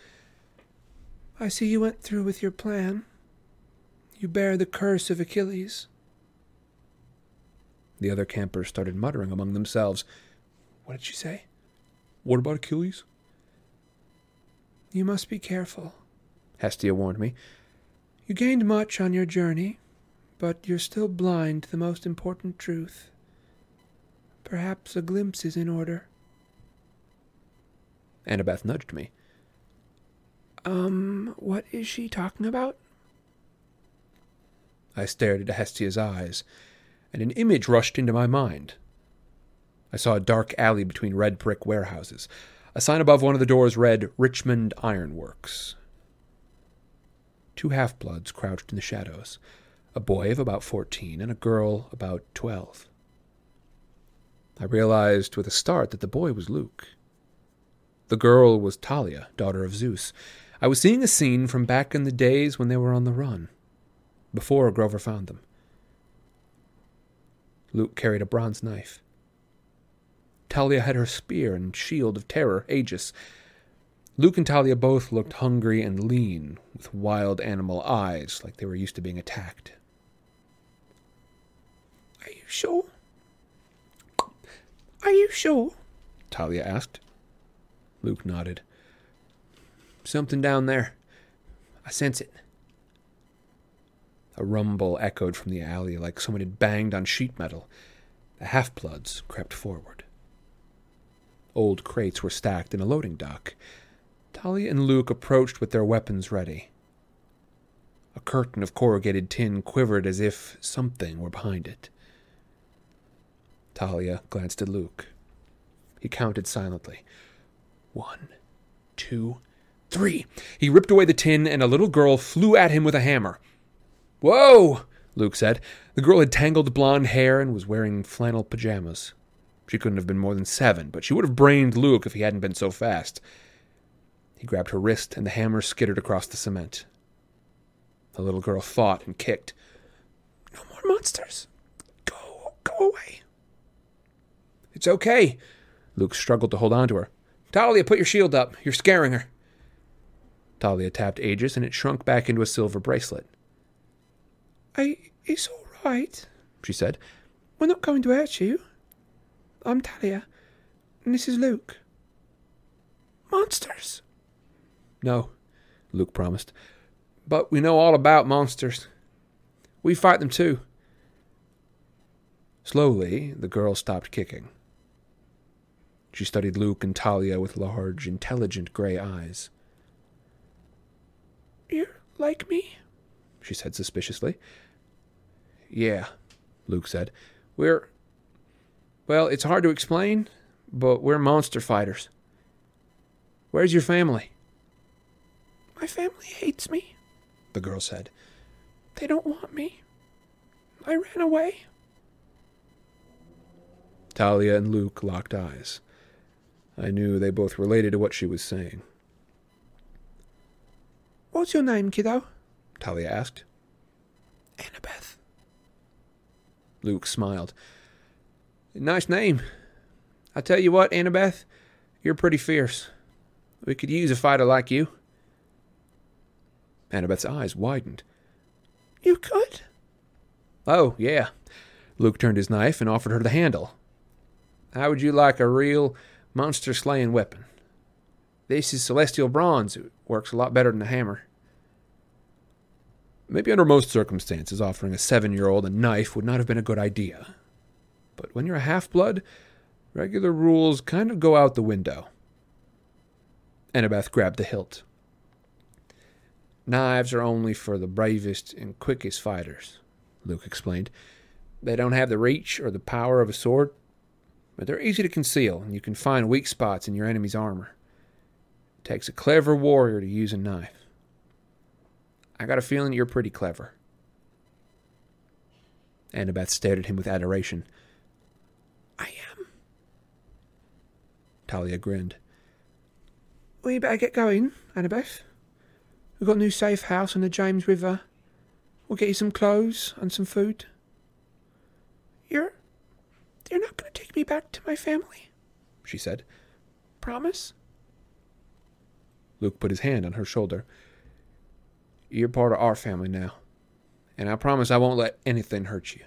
I see you went through with your plan. You bear the curse of Achilles. The other campers started muttering among themselves. What did she say? What about Achilles? You must be careful. Hestia warned me. You gained much on your journey, but you're still blind to the most important truth. Perhaps a glimpse is in order. Annabeth nudged me. Um, what is she talking about? I stared into Hestia's eyes, and an image rushed into my mind. I saw a dark alley between red brick warehouses. A sign above one of the doors read Richmond Iron Works. Two half bloods crouched in the shadows a boy of about fourteen and a girl about twelve. I realized with a start that the boy was Luke. The girl was Thalia, daughter of Zeus. I was seeing a scene from back in the days when they were on the run, before Grover found them. Luke carried a bronze knife. Thalia had her spear and shield of terror, Aegis. Luke and Thalia both looked hungry and lean, with wild animal eyes, like they were used to being attacked. Are you sure? Are you sure? Thalia asked. Luke nodded. Something down there. I sense it. A rumble echoed from the alley like someone had banged on sheet metal. The half bloods crept forward. Old crates were stacked in a loading dock. Thalia and Luke approached with their weapons ready. A curtain of corrugated tin quivered as if something were behind it. Thalia glanced at Luke. He counted silently. One, two, three. He ripped away the tin, and a little girl flew at him with a hammer. Whoa! Luke said. The girl had tangled blonde hair and was wearing flannel pajamas. She couldn't have been more than seven, but she would have brained Luke if he hadn't been so fast. He grabbed her wrist, and the hammer skittered across the cement. The little girl fought and kicked. No more monsters. Go, go away. It's okay. Luke struggled to hold on to her. Thalia, put your shield up. You're scaring her. Thalia tapped Aegis, and it shrunk back into a silver bracelet. I. It's all right, She said. We're not going to hurt you. I'm Thalia, and this is Luke. Monsters. No, Luke promised. But we know all about monsters. We fight them too. Slowly, the girl stopped kicking. She studied Luke and Thalia with large, intelligent gray eyes. You're like me? She said suspiciously. Yeah, Luke said. We're. Well, it's hard to explain, but we're monster fighters. Where's your family? My family hates me, The girl said. They don't want me. I ran away. Thalia and Luke locked eyes. I knew they both related to what she was saying. What's your name, kiddo? Thalia asked. Annabeth. Luke smiled. Nice name. I tell you what, Annabeth, you're pretty fierce. We could use a fighter like you. Annabeth's eyes widened. You could? Oh, yeah. Luke turned his knife and offered her the handle. How would you like a real monster slaying weapon? This is celestial bronze. It works a lot better than a hammer. Maybe under most circumstances, offering a seven year old a knife would not have been a good idea. But when you're a half blood, regular rules kind of go out the window. Annabeth grabbed the hilt. Knives are only for the bravest and quickest fighters, Luke explained. They don't have the reach or the power of a sword, but they're easy to conceal, and you can find weak spots in your enemy's armor. It takes a clever warrior to use a knife. I got a feeling you're pretty clever. Annabeth stared at him with adoration. I am. Thalia grinned. We better get going, Annabeth. We've got a new safe house on the James River. We'll get you some clothes and some food. You're. You're not going to take me back to my family, she said. promise? Luke put his hand on her shoulder. You're part of our family now, and I promise I won't let anything hurt you.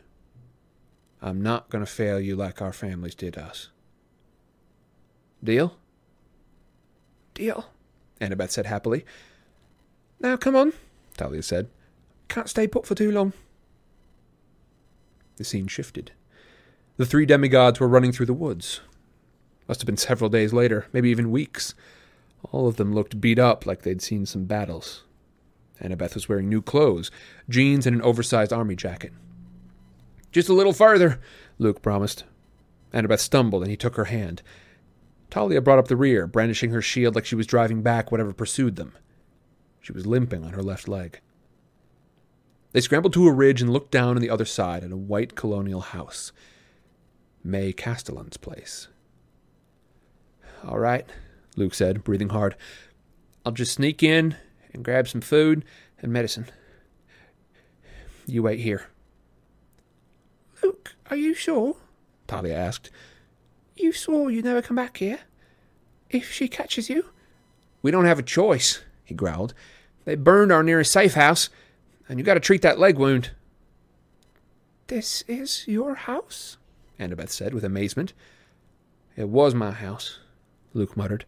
I'm not going to fail you like our families did us. Deal? Deal. Annabeth said happily. Now come on. Thalia said. Can't stay put for too long. The scene shifted. The three demigods were running through the woods. Must have been several days later, maybe even weeks. All of them looked beat up like they'd seen some battles. Annabeth was wearing new clothes, jeans and an oversized army jacket. Just a little farther, Luke promised. Annabeth stumbled and he took her hand. Thalia brought up the rear, brandishing her shield like she was driving back whatever pursued them. She was limping on her left leg. They scrambled to a ridge and looked down on the other side at a white colonial house. May Castellan's place. All right, Luke said, breathing hard. I'll just sneak in and grab some food and medicine. You wait here. Luke, are you sure? Thalia asked. You swore you'd never come back here. If she catches you, We don't have a choice, he growled. They burned our nearest safe house, and you got to treat that leg wound. this is your house? Annabeth said with amazement. It was my house, Luke muttered.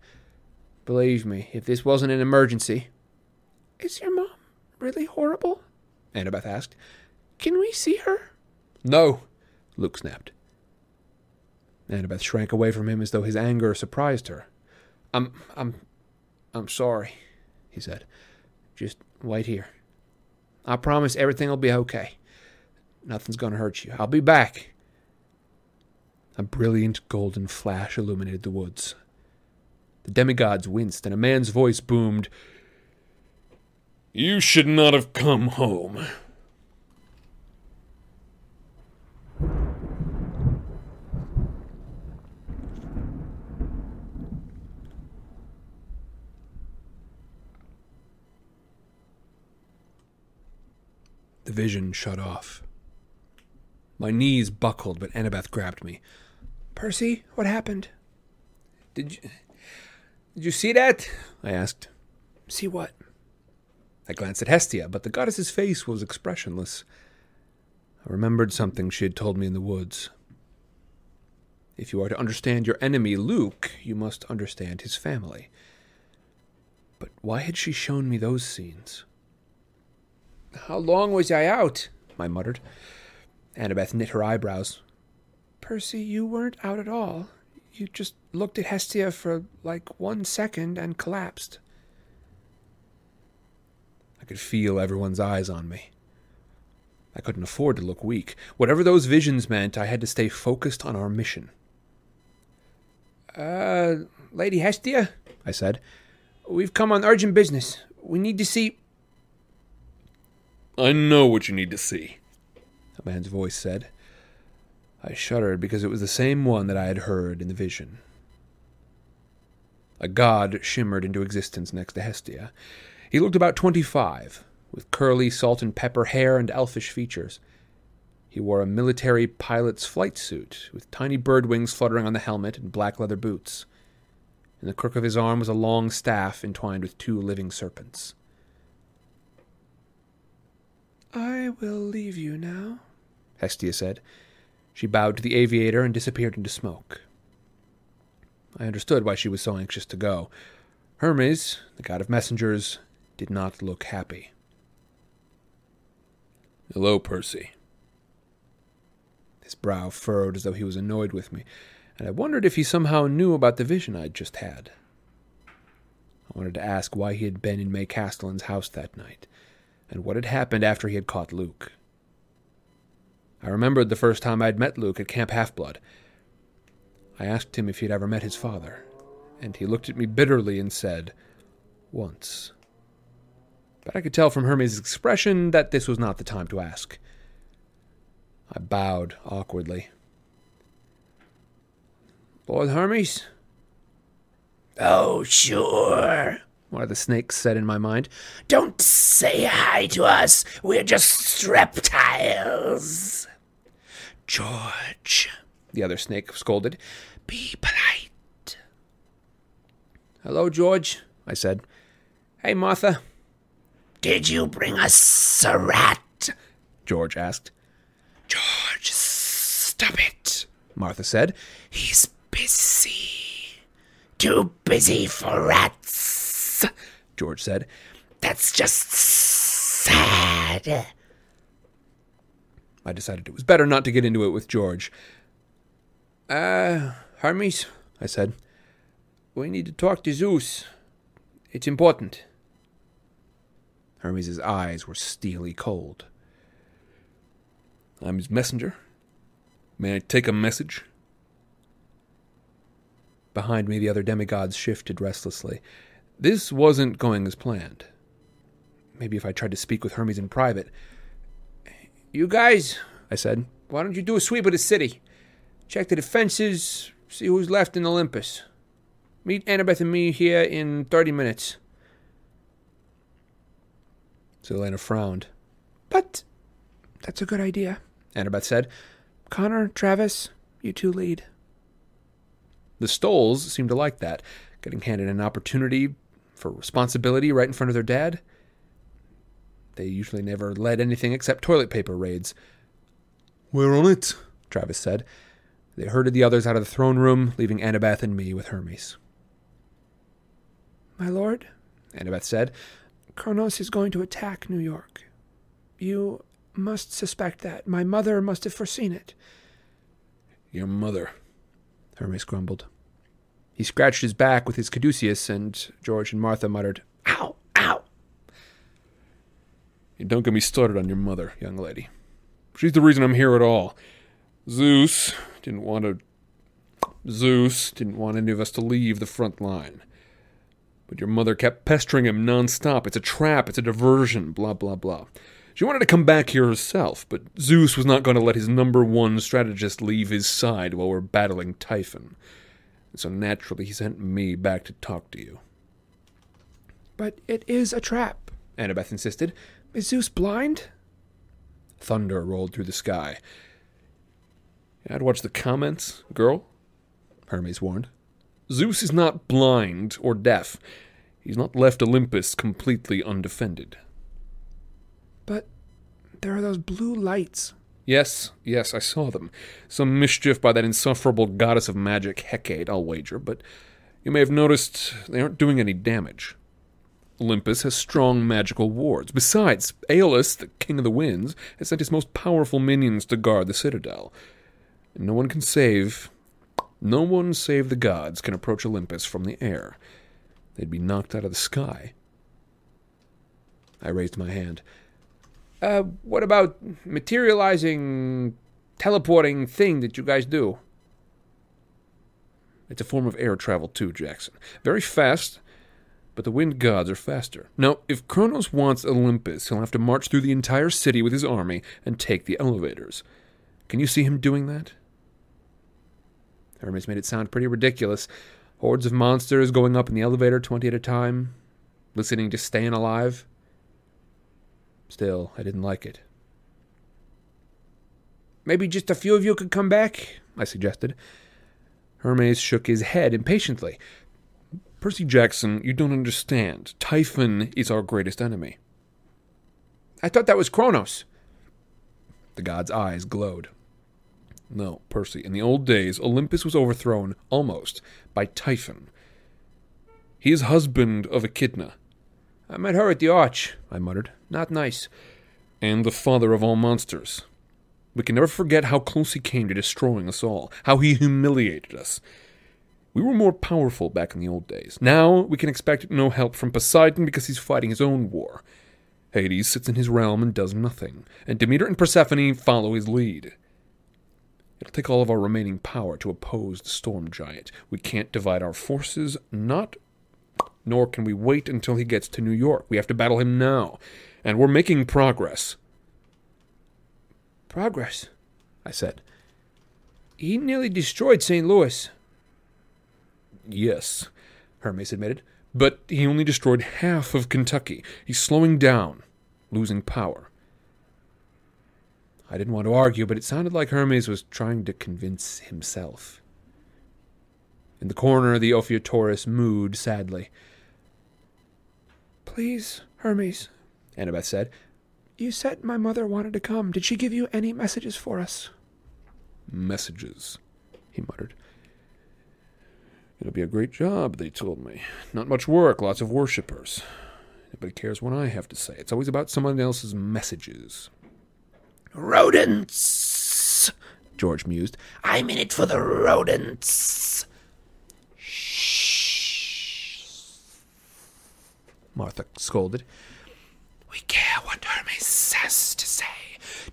Believe me, if this wasn't an emergency, Is your mom really horrible? Annabeth asked. Can we see her? No, Luke snapped. Annabeth shrank away from him as though his anger surprised her. I'm I'm I'm sorry, he said. Just wait here. I promise everything'll be okay. Nothing's gonna hurt you. I'll be back. A brilliant golden flash illuminated the woods. The demigods winced, and a man's voice boomed, You should not have come home. The vision shut off. My knees buckled, but Annabeth grabbed me. Percy, what happened? Did you Did you see that? I asked. See what? I glanced at Hestia, but the goddess's face was expressionless. I remembered something she had told me in the woods. If you are to understand your enemy, Luke, you must understand his family. But why had she shown me those scenes? How long was I out? I muttered. Annabeth knit her eyebrows. Percy, you weren't out at all. You just looked at Hestia for like one second and collapsed. I could feel everyone's eyes on me. I couldn't afford to look weak. Whatever those visions meant, I had to stay focused on our mission. Uh, Lady Hestia, I said. we've come on urgent business. We need to see. I know what you need to see. A man's voice said. I shuddered because it was the same one that I had heard in the vision. A god shimmered into existence next to Hestia. He looked about twenty five, with curly salt and pepper hair and elfish features. He wore a military pilot's flight suit, with tiny bird wings fluttering on the helmet and black leather boots. In the crook of his arm was a long staff entwined with two living serpents. I will leave you now. Hestia said. She bowed to the aviator and disappeared into smoke. I understood why she was so anxious to go. Hermes, the god of messengers, did not look happy. Hello, Percy. His brow furrowed as though he was annoyed with me, and I wondered if he somehow knew about the vision I'd just had. I wanted to ask why he had been in May Castellan's house that night, and what had happened after he had caught Luke. I remembered the first time I'd met Luke at Camp Half Blood. I asked him if he'd ever met his father, and he looked at me bitterly and said, Once. But I could tell from Hermes' expression that this was not the time to ask. I bowed awkwardly. Lord Hermes? Oh, sure. One of the snakes said in my mind. Don't say hi to us. We're just reptiles. George, The other snake scolded. be polite. Hello, George. I said. Hey, Martha. Did you bring us a rat? George asked. George, stop it. Martha said. He's busy. Too busy for rats. George said. That's just sad. I decided it was better not to get into it with George. Uh, Hermes, I said. we need to talk to Zeus. It's important. Hermes' eyes were steely cold. I'm his messenger. May I take a message? Behind me, the other demigods shifted restlessly. This wasn't going as planned. Maybe if I tried to speak with Hermes in private. You guys, I said. why don't you do a sweep of the city? Check the defenses, see who's left in Olympus. Meet Annabeth and me here in 30 minutes. Silena frowned. But that's a good idea. Annabeth said. Connor, Travis, you two lead. The Stolls seemed to like that, getting handed an opportunity for responsibility right in front of their dad. They usually never led anything except toilet paper raids. We're on it. Travis said. They herded the others out of the throne room, leaving Annabeth and me with Hermes. My lord, Annabeth said. Kronos is going to attack New York. You must suspect that. My mother must have foreseen it. Your mother. Hermes grumbled. He scratched his back with his caduceus, and George and Martha muttered, Ow, ow. You don't get me started on your mother, young lady. She's the reason I'm here at all. Zeus didn't want to. Zeus didn't want any of us to leave the front line. But your mother kept pestering him nonstop. It's a trap, it's a diversion, blah, blah, blah. She wanted to come back here herself, but Zeus was not going to let his number one strategist leave his side while we're battling Typhon. So naturally, he sent me back to talk to you. But it is a trap. Annabeth insisted. Is Zeus blind? Thunder rolled through the sky. I'd watch the comments, girl. Hermes warned. Zeus is not blind or deaf. He's not left Olympus completely undefended. But there are those blue lights. Yes, yes, I saw them. Some mischief by that insufferable goddess of magic, Hecate, I'll wager, but you may have noticed they aren't doing any damage. Olympus has strong magical wards. Besides, Aeolus, the king of the winds, has sent his most powerful minions to guard the citadel. No one can save. No one save the gods can approach Olympus from the air. They'd be knocked out of the sky. I raised my hand. Uh, what about materializing, teleporting thing that you guys do? It's a form of air travel, too, Jackson. Very fast, but the wind gods are faster. Now, if Kronos wants Olympus, he'll have to march through the entire city with his army and take the elevators. Can you see him doing that? Hermes made it sound pretty ridiculous. Hordes of monsters going up in the elevator 20 at a time, listening to Staying Alive. Still, I didn't like it. Maybe just a few of you could come back, I suggested. Hermes shook his head impatiently. Percy Jackson, you don't understand. Typhon is our greatest enemy. I thought that was Kronos. The god's eyes glowed. No, Percy, in the old days, Olympus was overthrown, almost, by Typhon. He is husband of Echidna. I met her at the arch, I muttered. Not nice. And the father of all monsters. We can never forget how close he came to destroying us all, how he humiliated us. We were more powerful back in the old days. Now we can expect no help from Poseidon because he's fighting his own war. Hades sits in his realm and does nothing, and Demeter and Persephone follow his lead. It'll take all of our remaining power to oppose the storm giant. We can't divide our forces, not nor can we wait until he gets to New York. We have to battle him now, and we're making progress. Progress, I said. He nearly destroyed St. Louis. Yes, Hermes admitted, but he only destroyed half of Kentucky. He's slowing down, losing power. I didn't want to argue, but it sounded like Hermes was trying to convince himself. In the corner, the Ophiotaurus mooed sadly. Please, Hermes, Annabeth said. You said my mother wanted to come. Did she give you any messages for us? Messages, he muttered. It'll be a great job, they told me. Not much work, lots of worshippers. Nobody cares what I have to say. It's always about someone else's messages. Rodents, George mused. I'm in it for the rodents. Martha scolded. We care what Hermes has to say,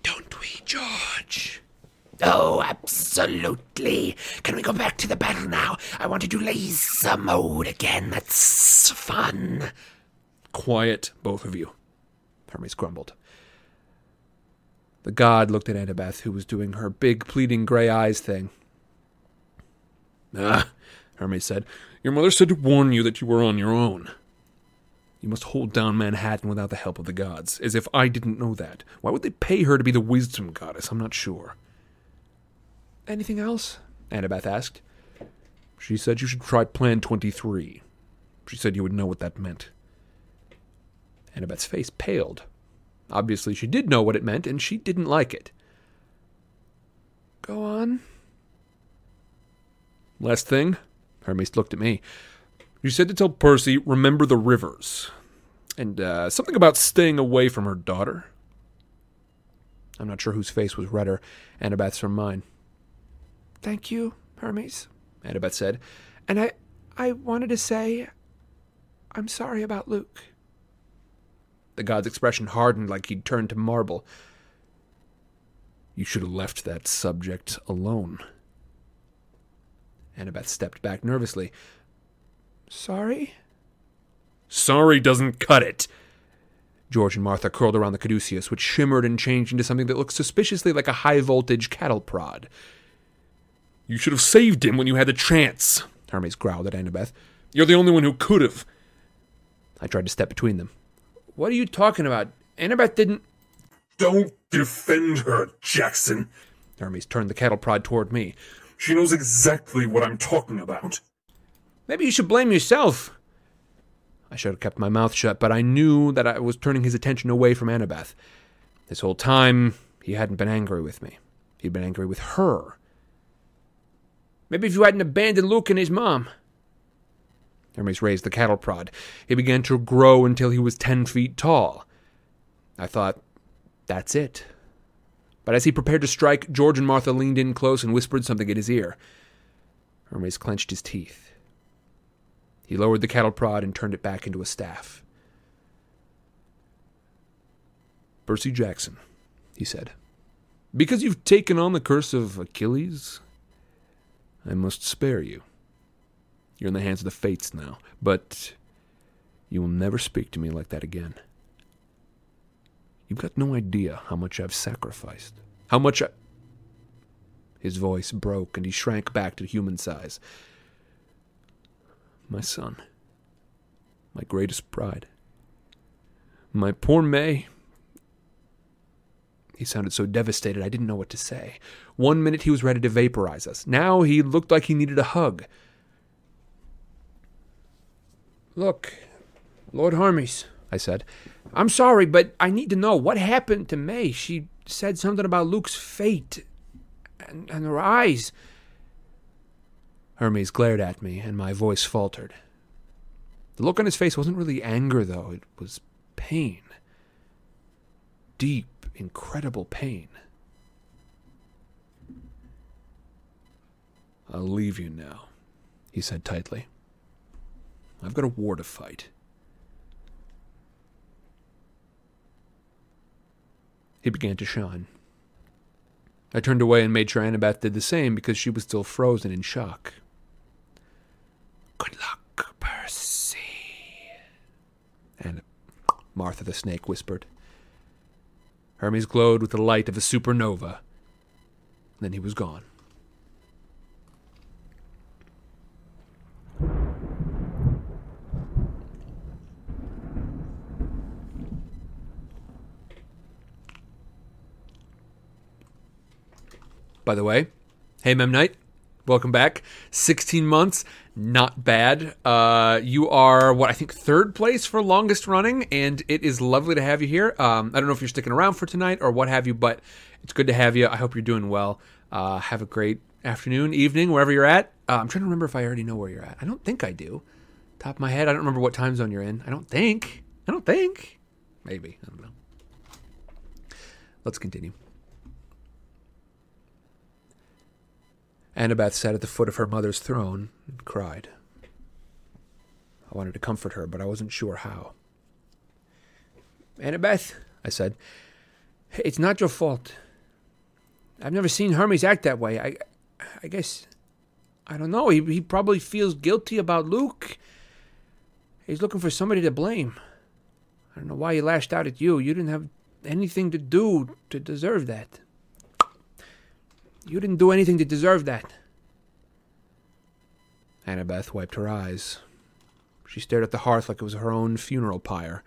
don't we, George? Oh, absolutely. Can we go back to the battle now? I want to do laser mode again. That's fun. Quiet, both of you, Hermes grumbled. The god looked at Annabeth, who was doing her big, pleading gray eyes thing. Ah, Hermes said, your mother said to warn you that you were on your own. You must hold down Manhattan without the help of the gods, as if I didn't know that. Why would they pay her to be the wisdom goddess? I'm not sure. Anything else? Annabeth asked. She said you should try Plan 23. She said you would know what that meant. Annabeth's face paled. Obviously, she did know what it meant, and she didn't like it. Go on. Last thing, Hermes looked at me. You said to tell Percy, remember the rivers. And uh, something about staying away from her daughter. I'm not sure whose face was redder, Annabeth's or mine. Thank you, Hermes, Annabeth said. And I I wanted to say I'm sorry about Luke. The god's expression hardened like he'd turned to marble. You should have left that subject alone. Annabeth stepped back nervously. Sorry? Sorry doesn't cut it. George and Martha curled around the caduceus, which shimmered and changed into something that looked suspiciously like a high voltage cattle prod. You should have saved him when you had the chance, Hermes growled at Annabeth. You're the only one who could have. I tried to step between them. What are you talking about? Annabeth didn't. Don't defend her, Jackson. Hermes turned the cattle prod toward me. She knows exactly what I'm talking about. Maybe you should blame yourself. I should have kept my mouth shut, but I knew that I was turning his attention away from Annabeth. This whole time, he hadn't been angry with me. He'd been angry with her. Maybe if you hadn't abandoned Luke and his mom. Hermes raised the cattle prod. He began to grow until he was ten feet tall. I thought, that's it. But as he prepared to strike, George and Martha leaned in close and whispered something in his ear. Hermes clenched his teeth. He lowered the cattle prod and turned it back into a staff. Percy Jackson, he said, because you've taken on the curse of Achilles, I must spare you. You're in the hands of the fates now, but you will never speak to me like that again. You've got no idea how much I've sacrificed. How much I. His voice broke and he shrank back to human size. My son. My greatest pride. My poor May. He sounded so devastated I didn't know what to say. One minute he was ready to vaporize us. Now he looked like he needed a hug. Look, Lord Hermes, I said. I'm sorry, but I need to know what happened to May. She said something about Luke's fate and, and her eyes. Hermes glared at me, and my voice faltered. The look on his face wasn't really anger, though, it was pain. Deep, incredible pain. I'll leave you now, he said tightly. I've got a war to fight. He began to shine. I turned away and made sure Annabeth did the same because she was still frozen in shock. Good luck, Percy. And Martha the snake whispered. Hermes glowed with the light of a supernova. Then he was gone. By the way, hey Memnite, welcome back. 16 months, not bad. Uh, you are what I think third place for longest running, and it is lovely to have you here. Um, I don't know if you're sticking around for tonight or what have you, but it's good to have you. I hope you're doing well. Uh, have a great afternoon, evening, wherever you're at. Uh, I'm trying to remember if I already know where you're at. I don't think I do. Top of my head, I don't remember what time zone you're in. I don't think. I don't think. Maybe. I don't know. Let's continue. Annabeth sat at the foot of her mother's throne and cried. I wanted to comfort her, but I wasn't sure how. Annabeth, I said, it's not your fault. I've never seen Hermes act that way. I, I guess, I don't know. He, he probably feels guilty about Luke. He's looking for somebody to blame. I don't know why he lashed out at you. You didn't have anything to do to deserve that. You didn't do anything to deserve that. Annabeth wiped her eyes. She stared at the hearth like it was her own funeral pyre.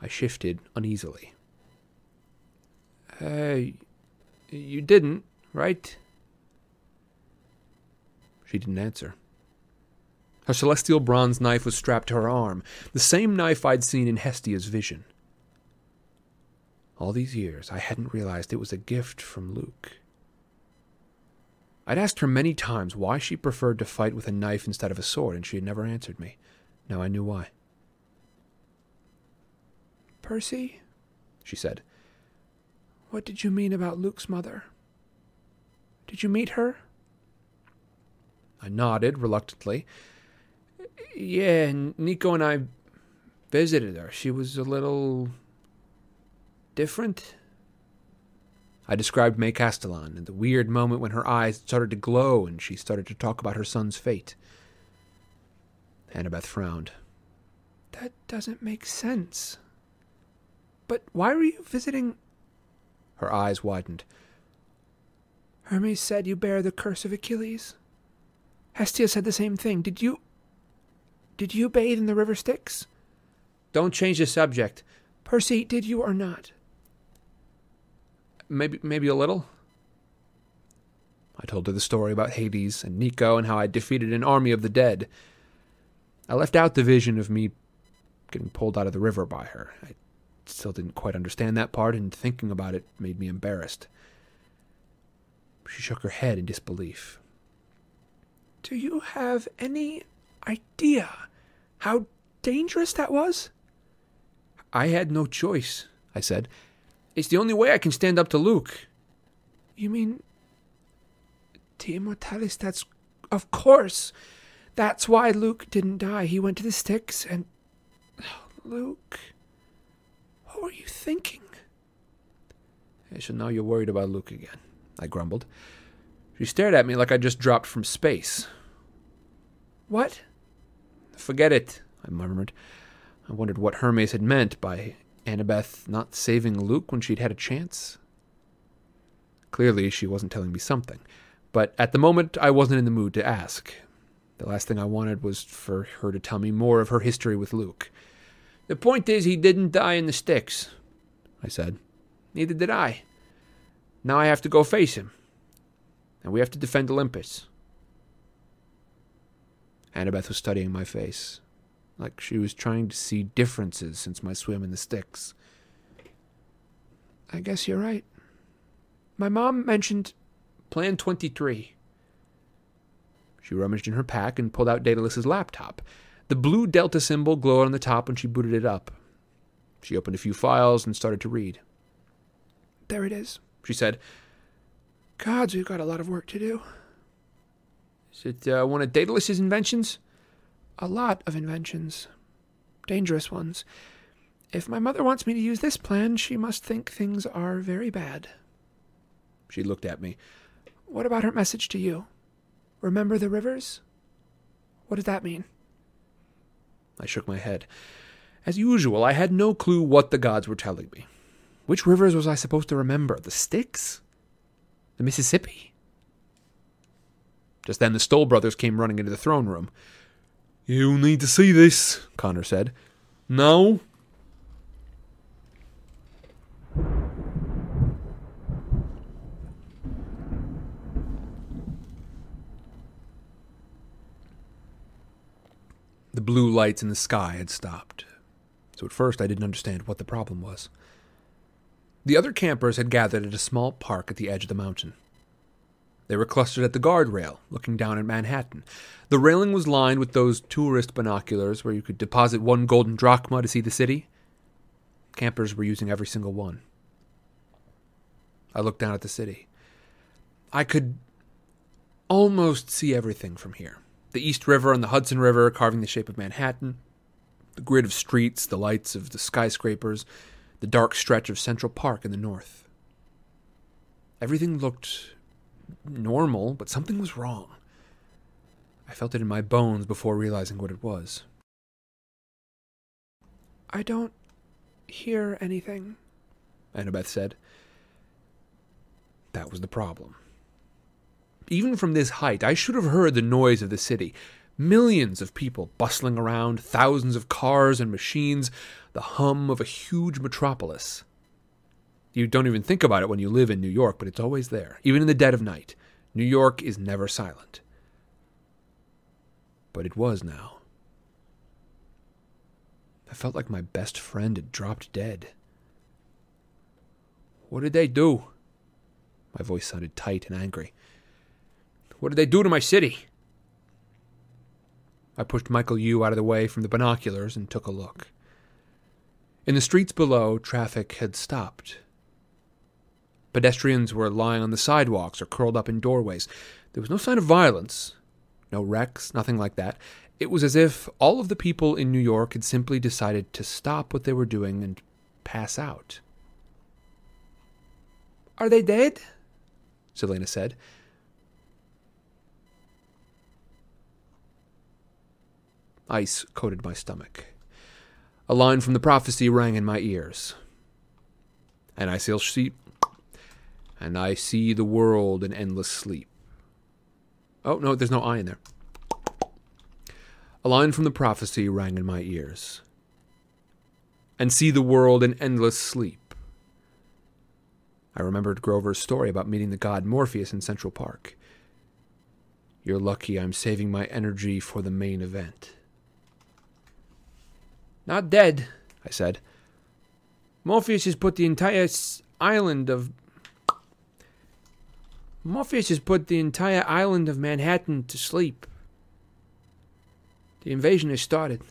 I shifted uneasily. Uh, you didn't, right? She didn't answer. Her celestial bronze knife was strapped to her arm, the same knife I'd seen in Hestia's vision. All these years, I hadn't realized it was a gift from Luke. I'd asked her many times why she preferred to fight with a knife instead of a sword, and she had never answered me. Now I knew why. Percy, she said, what did you mean about Luke's mother? Did you meet her? I nodded reluctantly. Yeah, Nico and I visited her. She was a little different. I described May Castellan and the weird moment when her eyes started to glow and she started to talk about her son's fate. Annabeth frowned. That doesn't make sense. But why were you visiting? Her eyes widened. Hermes said you bear the curse of Achilles. Hestia said the same thing. Did you. Did you bathe in the river Styx? Don't change the subject. Percy, did you or not? Maybe, maybe a little. I told her the story about Hades and Nico and how I defeated an army of the dead. I left out the vision of me getting pulled out of the river by her. I still didn't quite understand that part, and thinking about it made me embarrassed. She shook her head in disbelief. Do you have any idea how dangerous that was? I had no choice, I said. It's the only way I can stand up to Luke. You mean. The Immortalis, that's. Of course! That's why Luke didn't die. He went to the Styx and. Oh, Luke. What were you thinking? So now you're worried about Luke again, I grumbled. She stared at me like I just dropped from space. What? Forget it, I murmured. I wondered what Hermes had meant by Annabeth not saving Luke when she'd had a chance. Clearly, she wasn't telling me something, but at the moment I wasn't in the mood to ask. The last thing I wanted was for her to tell me more of her history with Luke. The point is, he didn't die in the Styx, I said. Neither did I. Now I have to go face him. And we have to defend Olympus. Annabeth was studying my face, like she was trying to see differences since my swim in the Styx. I guess you're right. My mom mentioned Plan 23. She rummaged in her pack and pulled out Daedalus's laptop. The blue Delta symbol glowed on the top when she booted it up. She opened a few files and started to read. There it is, she said. Gods, we've got a lot of work to do. Is it uh, one of Daedalus's inventions? A lot of inventions. Dangerous ones. If my mother wants me to use this plan, she must think things are very bad. She looked at me. What about her message to you? Remember the rivers? What does that mean? I shook my head. As usual, I had no clue what the gods were telling me. Which rivers was I supposed to remember? The Styx? The Mississippi? Just then the Stoll brothers came running into the throne room. You need to see this, Connor said. No? The blue lights in the sky had stopped, so at first I didn't understand what the problem was. The other campers had gathered at a small park at the edge of the mountain. They were clustered at the guardrail, looking down at Manhattan. The railing was lined with those tourist binoculars where you could deposit one golden drachma to see the city. Campers were using every single one. I looked down at the city. I could almost see everything from here the East River and the Hudson River carving the shape of Manhattan, the grid of streets, the lights of the skyscrapers, the dark stretch of Central Park in the north. Everything looked normal, but something was wrong. I felt it in my bones before realizing what it was. I don't hear anything, Annabeth said. That was the problem. Even from this height, I should have heard the noise of the city. Millions of people bustling around, thousands of cars and machines, the hum of a huge metropolis. You don't even think about it when you live in New York, but it's always there, even in the dead of night. New York is never silent. But it was now. I felt like my best friend had dropped dead. What did they do? My voice sounded tight and angry. What did they do to my city? I pushed Michael Yew out of the way from the binoculars and took a look. In the streets below, traffic had stopped. Pedestrians were lying on the sidewalks or curled up in doorways. There was no sign of violence, no wrecks, nothing like that. It was as if all of the people in New York had simply decided to stop what they were doing and pass out. Are they dead? Silena said. Ice coated my stomach. A line from the prophecy rang in my ears. And I shall see, and I see the world in endless sleep. Oh, no, there's no I in there. A line from the prophecy rang in my ears. And see the world in endless sleep. I remembered Grover's story about meeting the god Morpheus in Central Park. You're lucky I'm saving my energy for the main event. Not dead, I said. Morpheus has put the entire island of. Morpheus has put the entire island of Manhattan to sleep. The invasion has started.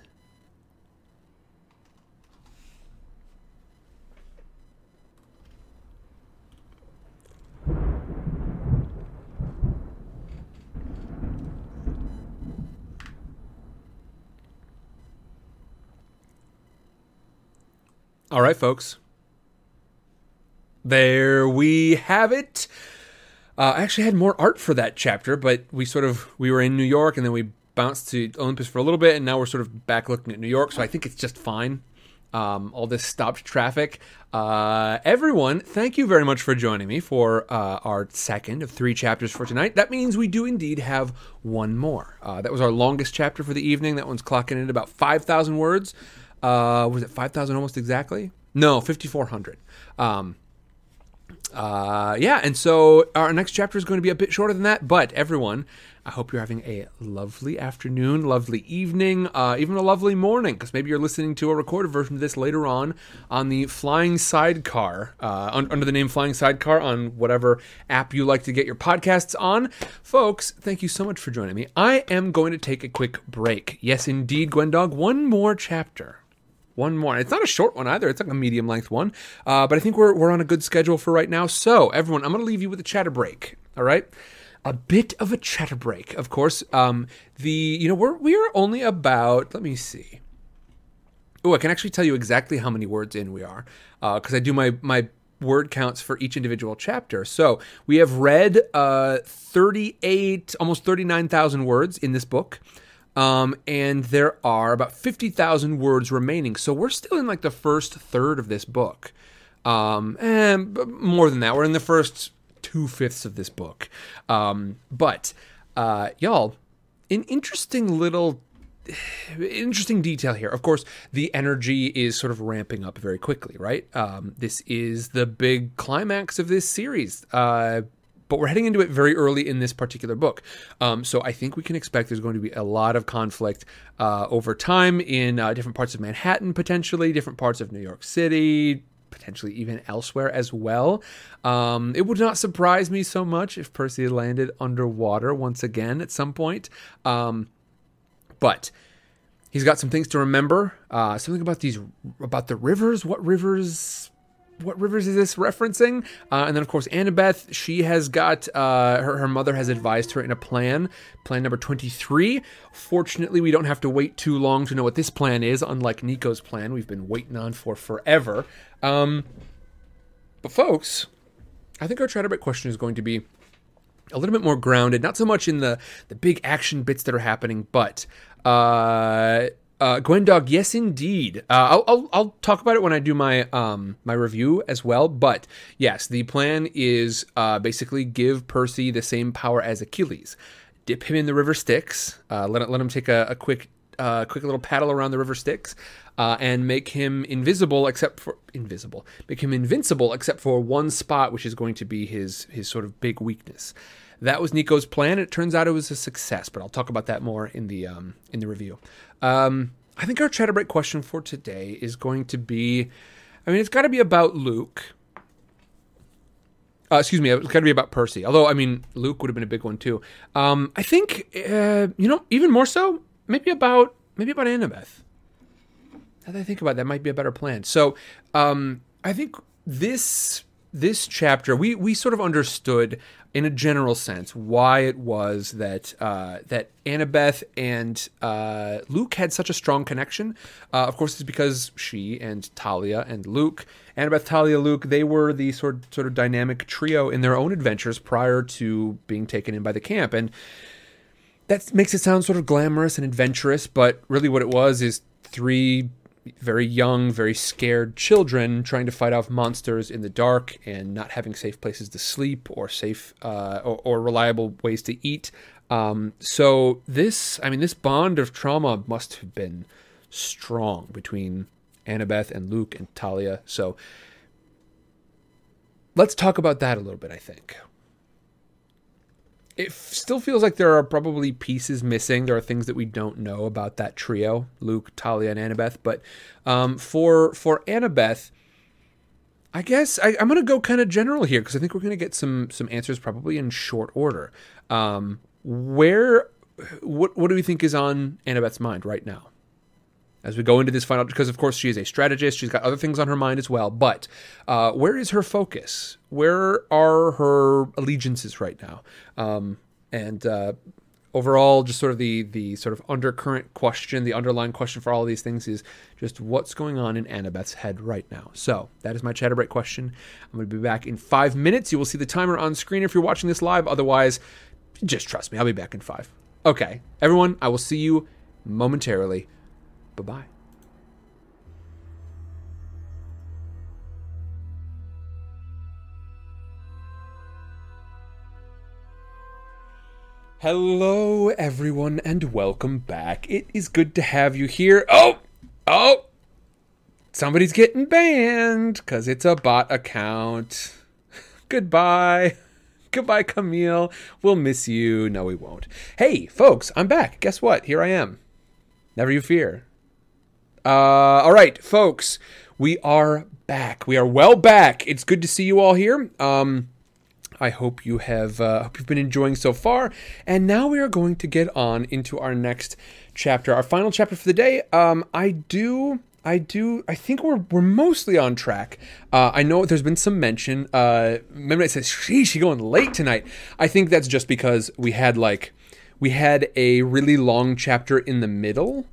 All right, folks. There we have it. Uh, I actually had more art for that chapter, but we sort of we were in New York and then we bounced to Olympus for a little bit, and now we're sort of back looking at New York. So I think it's just fine. Um, all this stopped traffic. Uh, everyone, thank you very much for joining me for uh, our second of three chapters for tonight. That means we do indeed have one more. Uh, that was our longest chapter for the evening. That one's clocking in at about 5,000 words. Uh, was it 5,000 almost exactly? No, 5,400. Um, uh, yeah, and so our next chapter is going to be a bit shorter than that. But everyone, I hope you're having a lovely afternoon, lovely evening, uh, even a lovely morning, because maybe you're listening to a recorded version of this later on on the Flying Sidecar, uh, un- under the name Flying Sidecar on whatever app you like to get your podcasts on. Folks, thank you so much for joining me. I am going to take a quick break. Yes, indeed, Gwendog, one more chapter one more. It's not a short one either. It's like a medium length one. Uh, but I think we're, we're on a good schedule for right now. So, everyone, I'm going to leave you with a chatter break. All right. A bit of a chatter break, of course. Um, the, you know, we're, we're only about, let me see. Oh, I can actually tell you exactly how many words in we are because I do my, my word counts for each individual chapter. So we have read uh, 38, almost 39,000 words in this book. Um, and there are about 50,000 words remaining. So we're still in like the first third of this book. Um, and more than that, we're in the first two fifths of this book. Um, but, uh, y'all, an interesting little interesting detail here. Of course, the energy is sort of ramping up very quickly, right? Um, this is the big climax of this series. Uh, but we're heading into it very early in this particular book. Um, so I think we can expect there's going to be a lot of conflict uh, over time in uh, different parts of Manhattan, potentially, different parts of New York City, potentially even elsewhere as well. Um, it would not surprise me so much if Percy landed underwater once again at some point. Um, but he's got some things to remember. Uh, something about these about the rivers. What rivers? What rivers is this referencing? Uh, and then, of course, Annabeth. She has got uh, her her mother has advised her in a plan, plan number twenty three. Fortunately, we don't have to wait too long to know what this plan is. Unlike Nico's plan, we've been waiting on for forever. Um, but folks, I think our chatterbait question is going to be a little bit more grounded, not so much in the the big action bits that are happening, but uh, uh, Gwendog, yes, indeed. Uh, I'll, I'll I'll talk about it when I do my um my review as well. But yes, the plan is uh, basically give Percy the same power as Achilles, dip him in the river Styx, uh, let let him take a, a quick uh, quick little paddle around the river Styx, uh, and make him invisible except for invisible, make him invincible except for one spot, which is going to be his his sort of big weakness. That was Nico's plan. It turns out it was a success, but I'll talk about that more in the um, in the review. Um, I think our chatterbait question for today is going to be, I mean, it's got to be about Luke. Uh, excuse me, it's got to be about Percy. Although, I mean, Luke would have been a big one too. Um, I think, uh, you know, even more so, maybe about maybe about Annabeth. Now that I think about it, that might be a better plan. So, um, I think this this chapter we we sort of understood in a general sense why it was that uh, that Annabeth and uh, Luke had such a strong connection. Uh, of course, it's because she and Thalia and Luke, Annabeth, Thalia, Luke, they were the sort sort of dynamic trio in their own adventures prior to being taken in by the camp, and that makes it sound sort of glamorous and adventurous. But really, what it was is three very young, very scared children trying to fight off monsters in the dark and not having safe places to sleep or safe uh, or, or, reliable ways to eat. Um, so this, I mean, this bond of trauma must have been strong between Annabeth and Luke and Thalia. So let's talk about that a little bit. I think it still feels like there are probably pieces missing. There are things that we don't know about that trio, Luke, Thalia, and Annabeth. But um, for for Annabeth, I guess I, I'm gonna go kind of general here because I think we're gonna get some some answers probably in short order. Um, where, what what do we think is on Annabeth's mind right now? As we go into this final, because of course she is a strategist, she's got other things on her mind as well. But uh, where is her focus? Where are her allegiances right now? Um, and uh, overall, just sort of the the sort of undercurrent question, the underlying question for all of these things is just what's going on in Annabeth's head right now. So that is my Chatterbait question. I'm going to be back in five minutes. You will see the timer on screen if you're watching this live. Otherwise, just trust me, I'll be back in five. Okay, everyone, I will see you momentarily. Bye bye. Hello, everyone, and welcome back. It is good to have you here. Oh, oh, somebody's getting banned because it's a bot account. Goodbye. Goodbye, Camille. We'll miss you. No, we won't. Hey, folks, I'm back. Guess what? Here I am. Never you fear. Uh, all right, folks, we are back. We are well back. It's good to see you all here. Um, I hope you have uh, hope you've been enjoying so far. And now we are going to get on into our next chapter, our final chapter for the day. Um, I do. I do. I think we're we're mostly on track. Uh, I know there's been some mention. Uh, Memnite says, "Sheesh, she going late tonight." I think that's just because we had like we had a really long chapter in the middle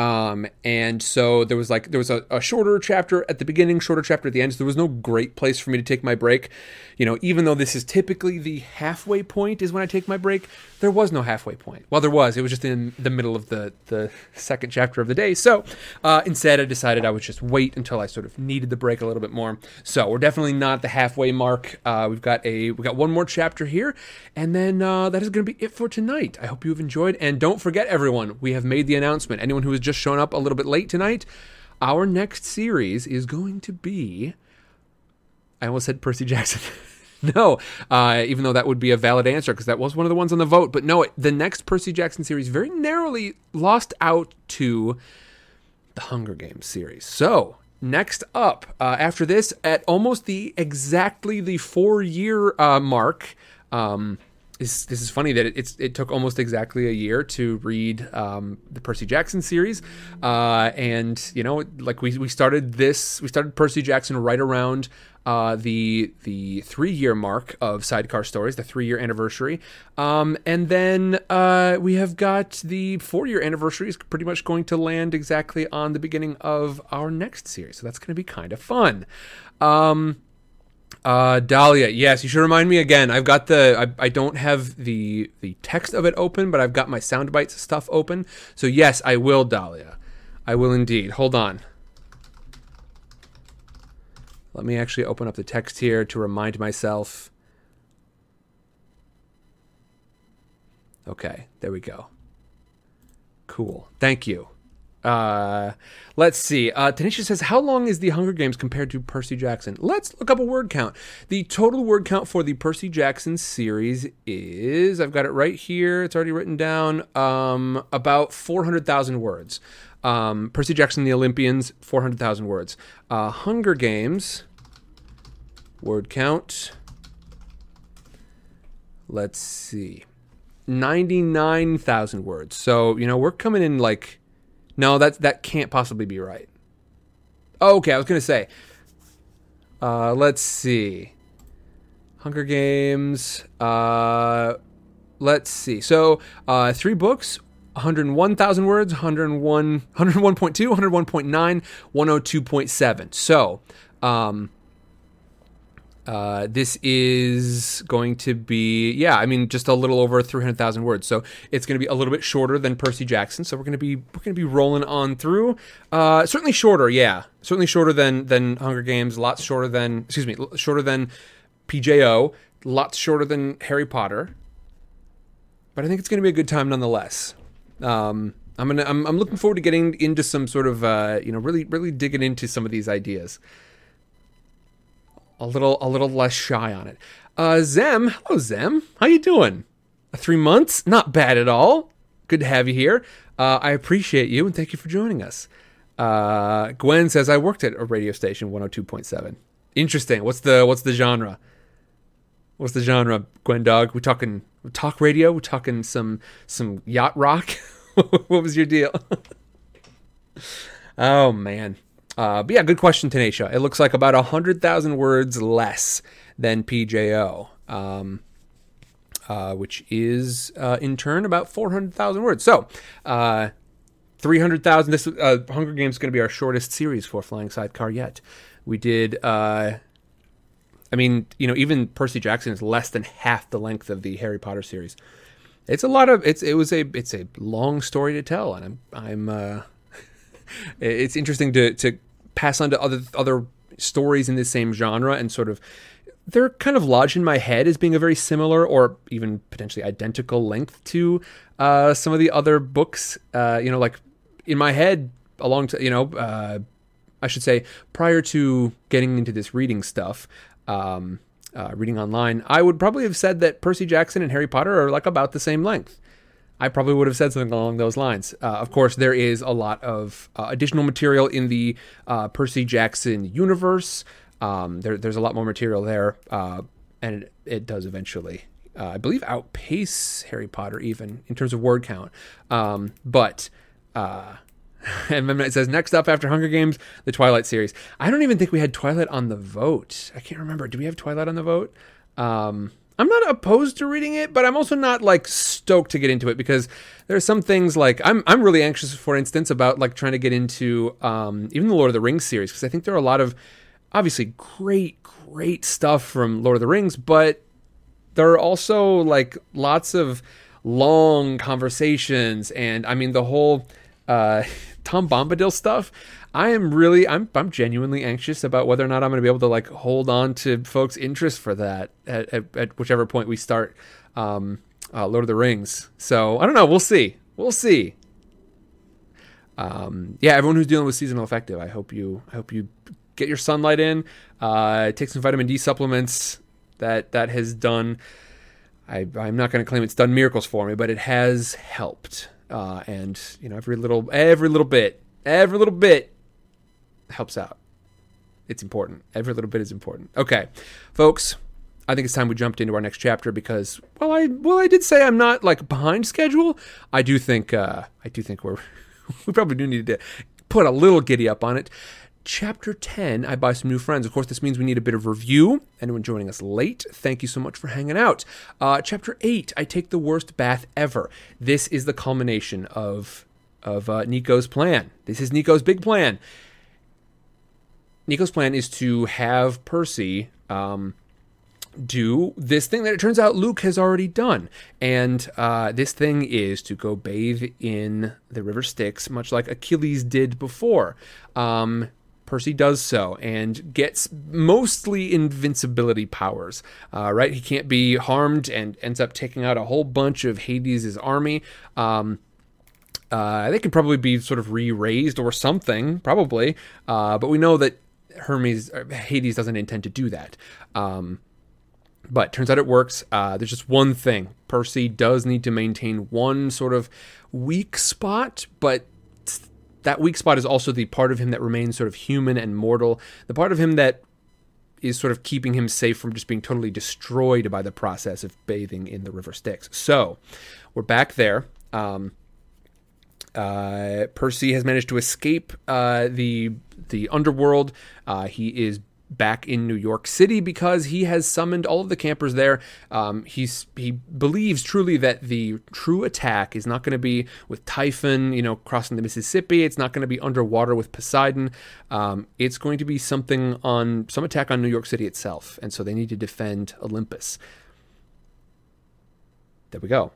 um, and so there was like there was a, a, shorter chapter at the beginning, shorter chapter at the end. So there was no great place for me to take my break. You know, even though this is typically the halfway point is when I take my break, there was no halfway point. Well, there was. It was just in the middle of the the second chapter of the day. So uh, instead, I decided I would just wait until I sort of needed the break a little bit more. So we're definitely not the halfway mark. Uh, we've got a we got one more chapter here, and then uh, that is going to be it for tonight. I hope you have enjoyed, and don't forget, everyone, we have made the announcement. Anyone who has just shown up a little bit late tonight, our next series is going to be. I almost said Percy Jackson. no, uh, even though that would be a valid answer because that was one of the ones on the vote. But no, the next Percy Jackson series very narrowly lost out to the Hunger Games series. So next up, uh, after this, at almost the exactly the four year uh, mark. Um, this, this is funny that it, it took almost exactly a year to read um, the Percy Jackson series, uh, and you know, like we, we started this, we started Percy Jackson right around uh, the the three year mark of Sidecar Stories, the three year anniversary, um, and then uh, we have got the four year anniversary is pretty much going to land exactly on the beginning of our next series, so that's going to be kind of fun. Um, uh, Dahlia, yes, you should remind me again. I've got the, I, I don't have the the text of it open, but I've got my sound bites stuff open. So yes, I will, Dahlia. I will indeed. Hold on. Let me actually open up the text here to remind myself. Okay, there we go. Cool. Thank you. Uh, let's see. Uh, Tanisha says, How long is the Hunger Games compared to Percy Jackson? Let's look up a word count. The total word count for the Percy Jackson series is, I've got it right here, it's already written down, um, about 400,000 words. Um, Percy Jackson, The Olympians, 400,000 words. Uh, Hunger Games, word count. Let's see. 99,000 words. So, you know, we're coming in like no, that that can't possibly be right. Okay, I was gonna say. Uh, let's see. Hunger Games. Uh, let's see. So, uh, three books, 101,000 words, 101, 101.2, 101.9, 102.7. So, um, uh, this is going to be, yeah, I mean, just a little over 300,000 words. So it's going to be a little bit shorter than Percy Jackson. So we're going to be we're going to be rolling on through. Uh, certainly shorter, yeah, certainly shorter than than Hunger Games. Lots shorter than, excuse me, shorter than PJO. Lots shorter than Harry Potter. But I think it's going to be a good time nonetheless. Um, I'm gonna I'm, I'm looking forward to getting into some sort of uh, you know really really digging into some of these ideas a little a little less shy on it. Uh, Zem, hello Zem, how you doing? Three months? Not bad at all. Good to have you here. Uh, I appreciate you and thank you for joining us. Uh, Gwen says I worked at a radio station 102.7. Interesting. What's the what's the genre? What's the genre, Gwen Dog? We talking talk radio? We talking some some yacht rock? what was your deal? oh man. Uh, but yeah, good question, Tanisha. It looks like about a hundred thousand words less than PJO, um, uh, which is uh, in turn about four hundred thousand words. So, uh, three hundred thousand. This uh, Hunger Games is going to be our shortest series for Flying Sidecar yet. We did. Uh, I mean, you know, even Percy Jackson is less than half the length of the Harry Potter series. It's a lot of it's it was a it's a long story to tell, and I'm I'm it's interesting to to pass on to other other stories in the same genre and sort of they're kind of lodged in my head as being a very similar or even potentially identical length to uh, some of the other books. Uh, you know, like in my head, along to you know, uh, I should say prior to getting into this reading stuff. Um, uh, reading online, I would probably have said that Percy Jackson and Harry Potter are like about the same length. I probably would have said something along those lines. Uh, of course, there is a lot of uh, additional material in the uh, Percy Jackson universe. Um, there, there's a lot more material there, uh, and it, it, does eventually, uh, I believe, outpace Harry Potter even in terms of word count. Um, but uh, and then it says next up after Hunger Games, the Twilight series. I don't even think we had Twilight on the vote. I can't remember. Do we have Twilight on the vote? Um, I'm not opposed to reading it, but I'm also not like stoked to get into it because there's some things like I'm I'm really anxious, for instance, about like trying to get into um, even the Lord of the Rings series because I think there are a lot of obviously great great stuff from Lord of the Rings, but there are also like lots of long conversations and I mean the whole uh, Tom Bombadil stuff. I am really, I'm, I'm genuinely anxious about whether or not I'm going to be able to like hold on to folks' interest for that at, at, at whichever point we start um, uh, Lord of the Rings. So I don't know. We'll see. We'll see. Um, yeah, everyone who's dealing with seasonal affective, I hope you, I hope you get your sunlight in. Uh, take some vitamin D supplements. That that has done. I, I'm not going to claim it's done miracles for me, but it has helped. Uh, and you know, every little every little bit, every little bit helps out. It's important. Every little bit is important. Okay, folks. I think it's time we jumped into our next chapter because, well, I well, I did say I'm not like behind schedule. I do think uh, I do think we're we probably do need to put a little giddy up on it. Chapter 10, I buy some new friends. Of course, this means we need a bit of review. Anyone joining us late, thank you so much for hanging out. Uh, chapter 8, I take the worst bath ever. This is the culmination of of uh, Nico's plan. This is Nico's big plan. Nico's plan is to have Percy um, do this thing that it turns out Luke has already done. And uh, this thing is to go bathe in the River Styx, much like Achilles did before. Um, Percy does so and gets mostly invincibility powers. Uh, right, he can't be harmed and ends up taking out a whole bunch of Hades' army. Um, uh, they could probably be sort of re-raised or something, probably. Uh, but we know that Hermes Hades doesn't intend to do that. Um, but turns out it works. Uh, there's just one thing: Percy does need to maintain one sort of weak spot, but that weak spot is also the part of him that remains sort of human and mortal, the part of him that is sort of keeping him safe from just being totally destroyed by the process of bathing in the river Styx. So we're back there. Um, uh, Percy has managed to escape uh, the the underworld. Uh, he is back in New York City because he has summoned all of the campers there. Um, he's he believes truly that the true attack is not going to be with Typhon, you know, crossing the Mississippi. It's not going to be underwater with Poseidon. Um, it's going to be something on some attack on New York City itself, and so they need to defend Olympus. There we go.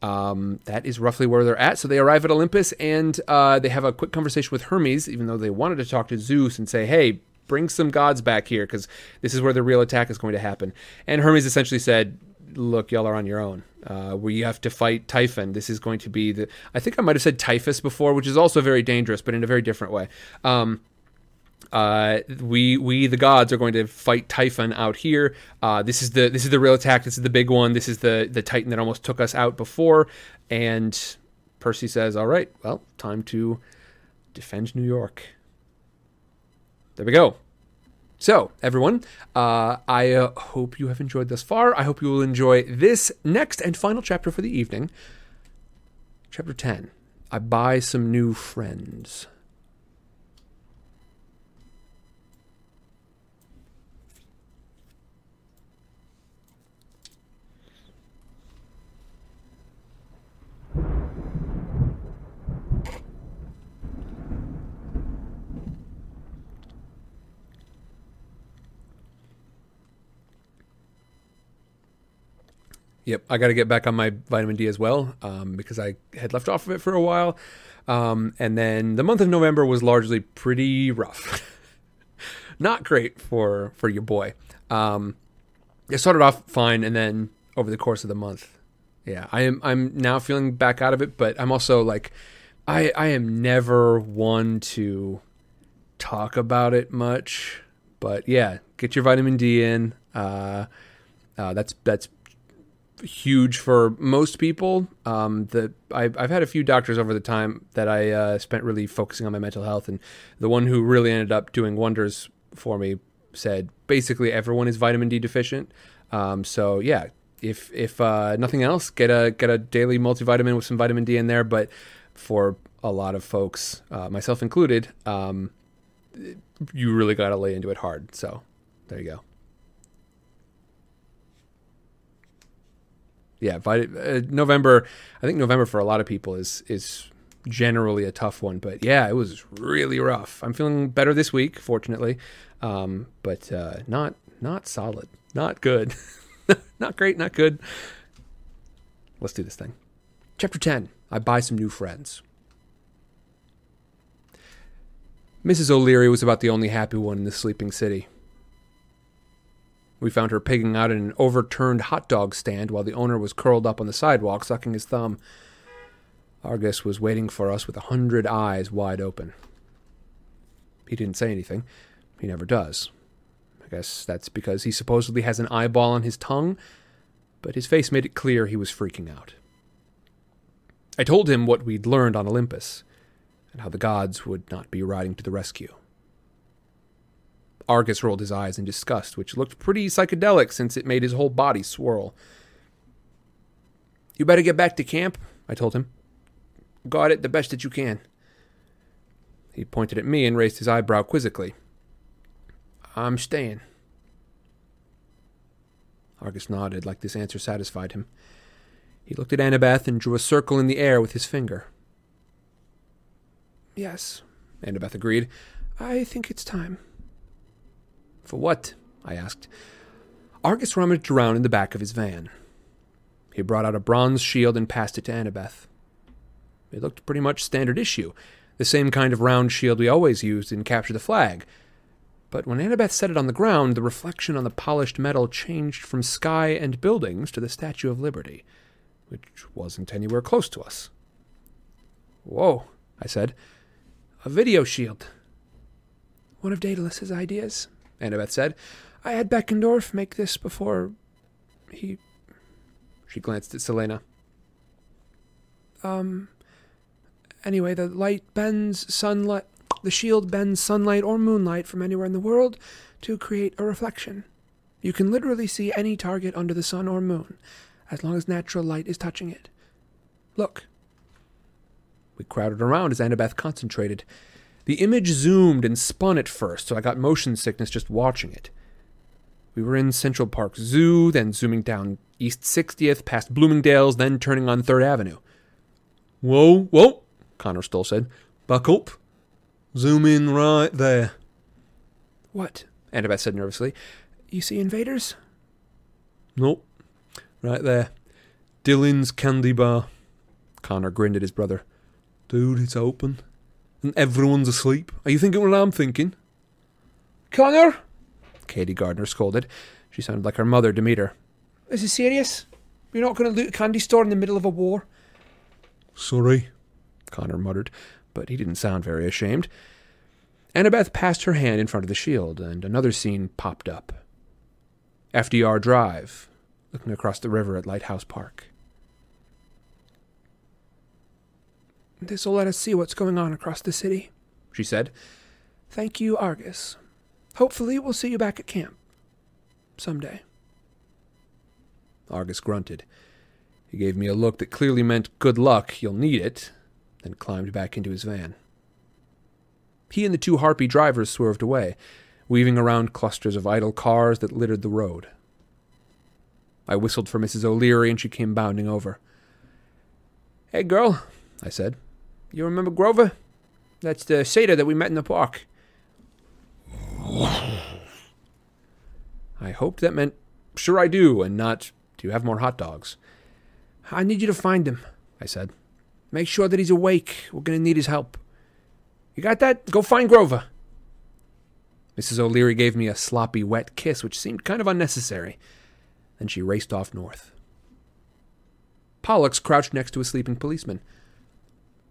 Um, that is roughly where they're at. So they arrive at Olympus and uh, they have a quick conversation with Hermes, even though they wanted to talk to Zeus and say, hey, bring some gods back here because this is where the real attack is going to happen. And Hermes essentially said, look, y'all are on your own. Uh, we have to fight Typhon. This is going to be the. I think I might have said typhus before, which is also very dangerous, but in a very different way. Um, uh, we we the gods are going to fight Typhon out here. Uh, this is the this is the real attack. This is the big one. This is the the Titan that almost took us out before. And Percy says, "All right, well, time to defend New York." There we go. So, everyone, uh, I uh, hope you have enjoyed thus far. I hope you will enjoy this next and final chapter for the evening. Chapter 10 I Buy Some New Friends. Yep, I got to get back on my vitamin D as well um, because I had left off of it for a while. Um, and then the month of November was largely pretty rough. Not great for for your boy. Um, it started off fine, and then over the course of the month, yeah, I am I'm now feeling back out of it. But I'm also like, I I am never one to talk about it much. But yeah, get your vitamin D in. Uh, uh, that's that's huge for most people. Um, the I've, I've had a few doctors over the time that I uh, spent really focusing on my mental health, and the one who really ended up doing wonders for me said basically everyone is vitamin D deficient. Um, so yeah, if if uh, nothing else, get a get a daily multivitamin with some vitamin D in there. But for a lot of folks, uh, myself included, um, you really got to lay into it hard. So there you go. Yeah, uh, November. I think November for a lot of people is is generally a tough one, but yeah, it was really rough. I'm feeling better this week, fortunately, um, but uh, not not solid, not good, not great, not good. Let's do this thing. Chapter ten. I buy some new friends. Mrs. O'Leary was about the only happy one in the sleeping city. We found her pigging out in an overturned hot dog stand while the owner was curled up on the sidewalk, sucking his thumb. Argus was waiting for us with a hundred eyes wide open. He didn't say anything. He never does. I guess that's because he supposedly has an eyeball on his tongue, but his face made it clear he was freaking out. I told him what we'd learned on Olympus, and how the gods would not be riding to the rescue. Argus rolled his eyes in disgust, which looked pretty psychedelic since it made his whole body swirl. You better get back to camp, I told him. Guard it the best that you can. He pointed at me and raised his eyebrow quizzically. I'm staying. Argus nodded like this answer satisfied him. He looked at Annabeth and drew a circle in the air with his finger. Yes, Annabeth agreed. I think it's time. For what? I asked. Argus rummaged around in the back of his van. He brought out a bronze shield and passed it to Annabeth. It looked pretty much standard issue, the same kind of round shield we always used in Capture the Flag. But when Annabeth set it on the ground, the reflection on the polished metal changed from sky and buildings to the Statue of Liberty, which wasn't anywhere close to us. Whoa, I said. A video shield. One of Daedalus's ideas. Annabeth said. I had Beckendorf make this before he. She glanced at Silena. Um. Anyway, the light bends sunlight. The shield bends sunlight or moonlight from anywhere in the world to create a reflection. You can literally see any target under the sun or moon, as long as natural light is touching it. Look. We crowded around as Annabeth concentrated. The image zoomed and spun at first, so I got motion sickness just watching it. We were in Central Park Zoo, then zooming down East 60th, past Bloomingdale's, then turning on 3rd Avenue. Whoa, whoa, Connor Stoll said. Buck up. Zoom in right there. What? Annabeth said nervously. You see invaders? Nope. Right there. Dylan's Candy Bar. Connor grinned at his brother. Dude, it's open. And everyone's asleep. Are you thinking what I'm thinking? Connor? Katie Gardner scolded. She sounded like her mother, Demeter. Is it serious? You're not going to loot a candy store in the middle of a war? Sorry, Connor muttered, but he didn't sound very ashamed. Annabeth passed her hand in front of the shield, and another scene popped up. FDR Drive, looking across the river at Lighthouse Park. This'll let us see what's going on across the city, She said, Thank you, Argus. Hopefully, we'll see you back at camp. Someday. Argus grunted. He gave me a look that clearly meant good luck, you'll need it, then climbed back into his van. He and the two harpy drivers swerved away, weaving around clusters of idle cars that littered the road. I whistled for Mrs. O'Leary and she came bounding over. Hey, girl, I said, you remember Grover? That's the satyr that we met in the park. I hoped that meant, sure I do, and not, do you have more hot dogs? I need you to find him. I said. Make sure that he's awake. We're going to need his help. You got that? Go find Grover. Mrs. O'Leary gave me a sloppy, wet kiss, which seemed kind of unnecessary. Then she raced off north. Pollux crouched next to a sleeping policeman.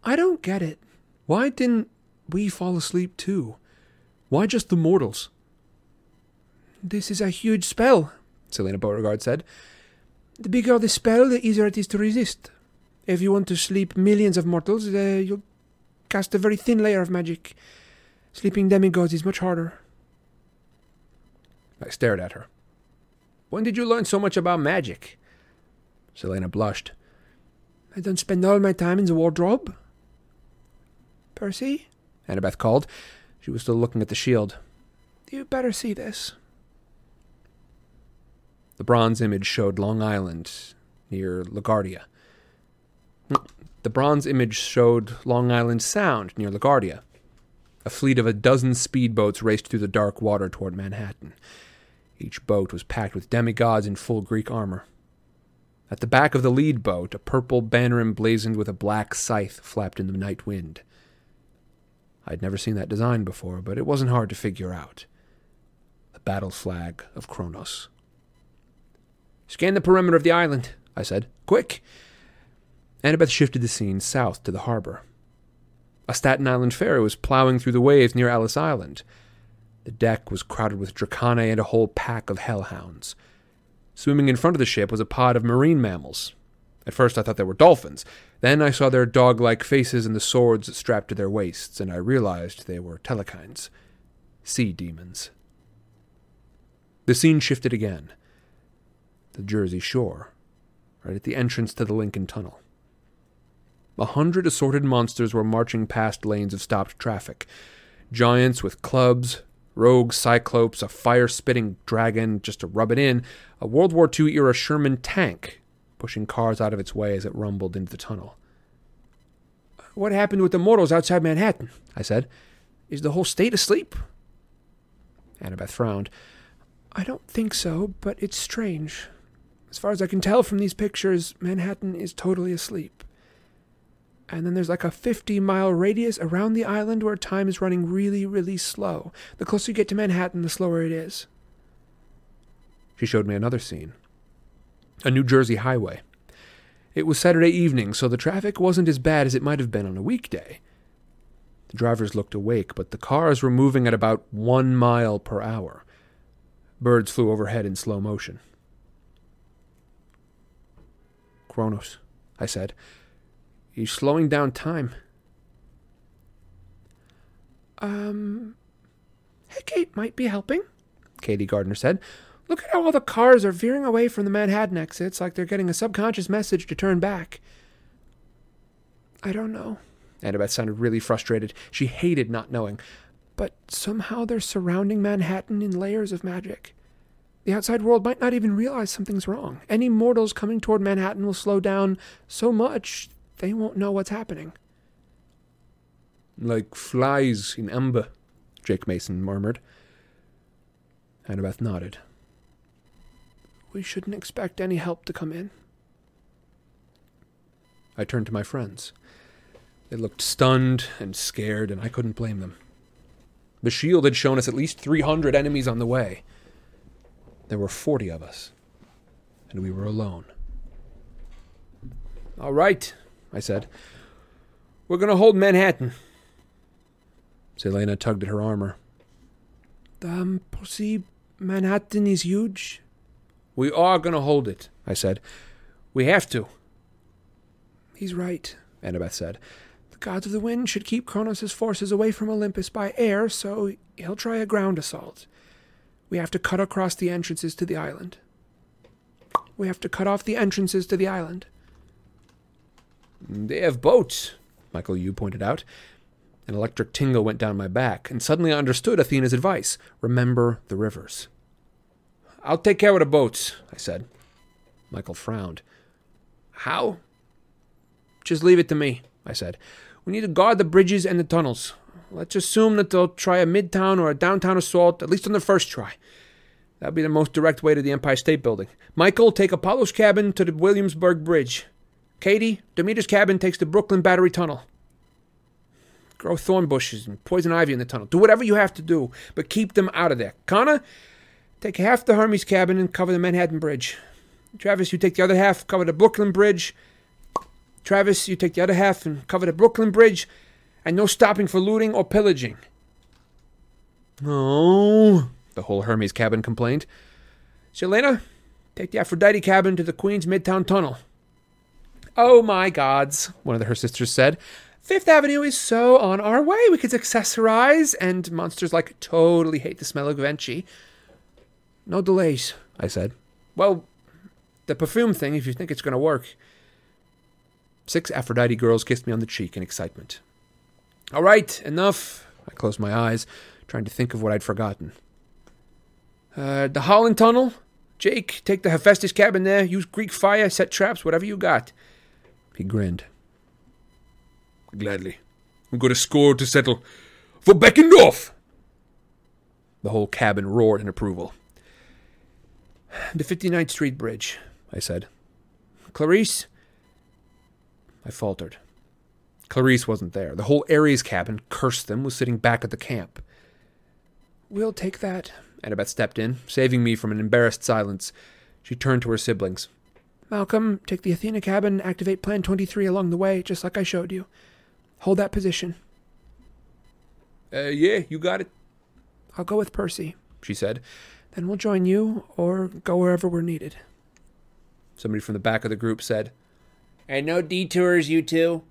I don't get it. Why didn't we fall asleep too? Why just the mortals? This is a huge spell, Silena Beauregard said. The bigger the spell, the easier it is to resist. If you want to sleep millions of mortals, uh, you'll cast a very thin layer of magic. Sleeping demigods is much harder. I stared at her. When did you learn so much about magic? Silena blushed. I don't spend all my time in the wardrobe. Percy, Annabeth called. She was still looking at the shield. you better see this. The bronze image showed Long Island near LaGuardia. Hmm. The bronze image showed Long Island Sound near LaGuardia. A fleet of a dozen speedboats raced through the dark water toward Manhattan. Each boat was packed with demigods in full Greek armor. At the back of the lead boat, a purple banner emblazoned with a black scythe flapped in the night wind. I'd never seen that design before, but it wasn't hard to figure out. The battle flag of Kronos. Scan the perimeter of the island, I said. Quick. Annabeth shifted the scene south to the harbor. A Staten Island ferry was plowing through the waves near Ellis Island. The deck was crowded with dracaenae and a whole pack of hellhounds. Swimming in front of the ship was a pod of marine mammals. At first I thought they were dolphins. Then I saw their dog like faces and the swords strapped to their waists, and I realized they were telkhines. Sea demons. The scene shifted again. The Jersey Shore, right at the entrance to the Lincoln Tunnel. A hundred assorted monsters were marching past lanes of stopped traffic. Giants with clubs, rogue cyclopes, a fire spitting dragon, just to rub it in, a World War II era Sherman tank pushing cars out of its way as it rumbled into the tunnel. What happened with the mortals outside Manhattan? I said. Is the whole state asleep? Annabeth frowned. I don't think so, but it's strange. As far as I can tell from these pictures, Manhattan is totally asleep. And then there's like a 50 mile radius around the island where time is running really, really slow. The closer you get to Manhattan, the slower it is. She showed me another scene a New Jersey highway. It was Saturday evening, so the traffic wasn't as bad as it might have been on a weekday. The drivers looked awake, but the cars were moving at about one mile per hour. Birds flew overhead in slow motion. Kronos, I said. He's slowing down time. Um, Hecate might be helping, Katie Gardner said. Look at how all the cars are veering away from the Manhattan exits like they're getting a subconscious message to turn back. I don't know. Annabeth sounded really frustrated. She hated not knowing. But somehow they're surrounding Manhattan in layers of magic. The outside world might not even realize something's wrong. Any mortals coming toward Manhattan will slow down so much they won't know what's happening. Like flies in amber, Jake Mason murmured. Annabeth nodded. We shouldn't expect any help to come in. I turned to my friends. They looked stunned and scared, and I couldn't blame them. The shield had shown us at least 300 enemies on the way. There were 40 of us, and we were alone. All right, I said. We're going to hold Manhattan. Silena tugged at her armor. The um, Percy Manhattan is huge. We are going to hold it, I said. We have to. He's right, Annabeth said. The gods of the wind should keep Kronos' forces away from Olympus by air, so he'll try a ground assault. We have to cut across the entrances to the island. We have to cut off the entrances to the island. They have boats, Michael Yew pointed out. An electric tingle went down my back, and suddenly I understood Athena's advice remember the rivers. I'll take care of the boats, I said. Michael frowned. How? Just leave it to me, I said. We need to guard the bridges and the tunnels. Let's assume that they'll try a midtown or a downtown assault, at least on the first try. That'll be the most direct way to the Empire State Building. Michael, take Apollo's cabin to the Williamsburg Bridge. Katie, Demeter's cabin takes the Brooklyn Battery Tunnel. Grow thorn bushes and poison ivy in the tunnel. Do whatever you have to do, but keep them out of there. Connor, take half the Hermes cabin and cover the Manhattan Bridge. Travis, you take the other half, cover the Brooklyn Bridge. Travis, you take the other half and cover the Brooklyn Bridge, and no stopping for looting or pillaging. Oh, the whole Hermes cabin complained. Silena, take the Aphrodite cabin to the Queens Midtown Tunnel. Oh my gods, one of her sisters said. Fifth Avenue is so on our way. We could accessorize, and monsters like totally hate the smell of Givenchy. No delays, I said. Well, the perfume thing, if you think it's going to work. Six Aphrodite girls kissed me on the cheek in excitement. All right, enough. I closed my eyes, trying to think of what I'd forgotten. Uh, the Holland Tunnel? Jake, take the Hephaestus cabin there, use Greek fire, set traps, whatever you got. He grinned. Gladly. We've got a score to settle for Beckendorf. The whole cabin roared in approval. The 59th Street Bridge, I said. Clarisse? I faltered. Clarisse wasn't there. The whole Ares cabin, cursed them, was sitting back at the camp. We'll take that. Annabeth stepped in, saving me from an embarrassed silence. She turned to her siblings. Malcolm, take the Athena cabin, activate Plan 23 along the way, just like I showed you. Hold that position. Uh, yeah, you got it, I'll go with Percy. she said. Then we'll join you, or go wherever we're needed. Somebody from the back of the group said. And no detours, you two.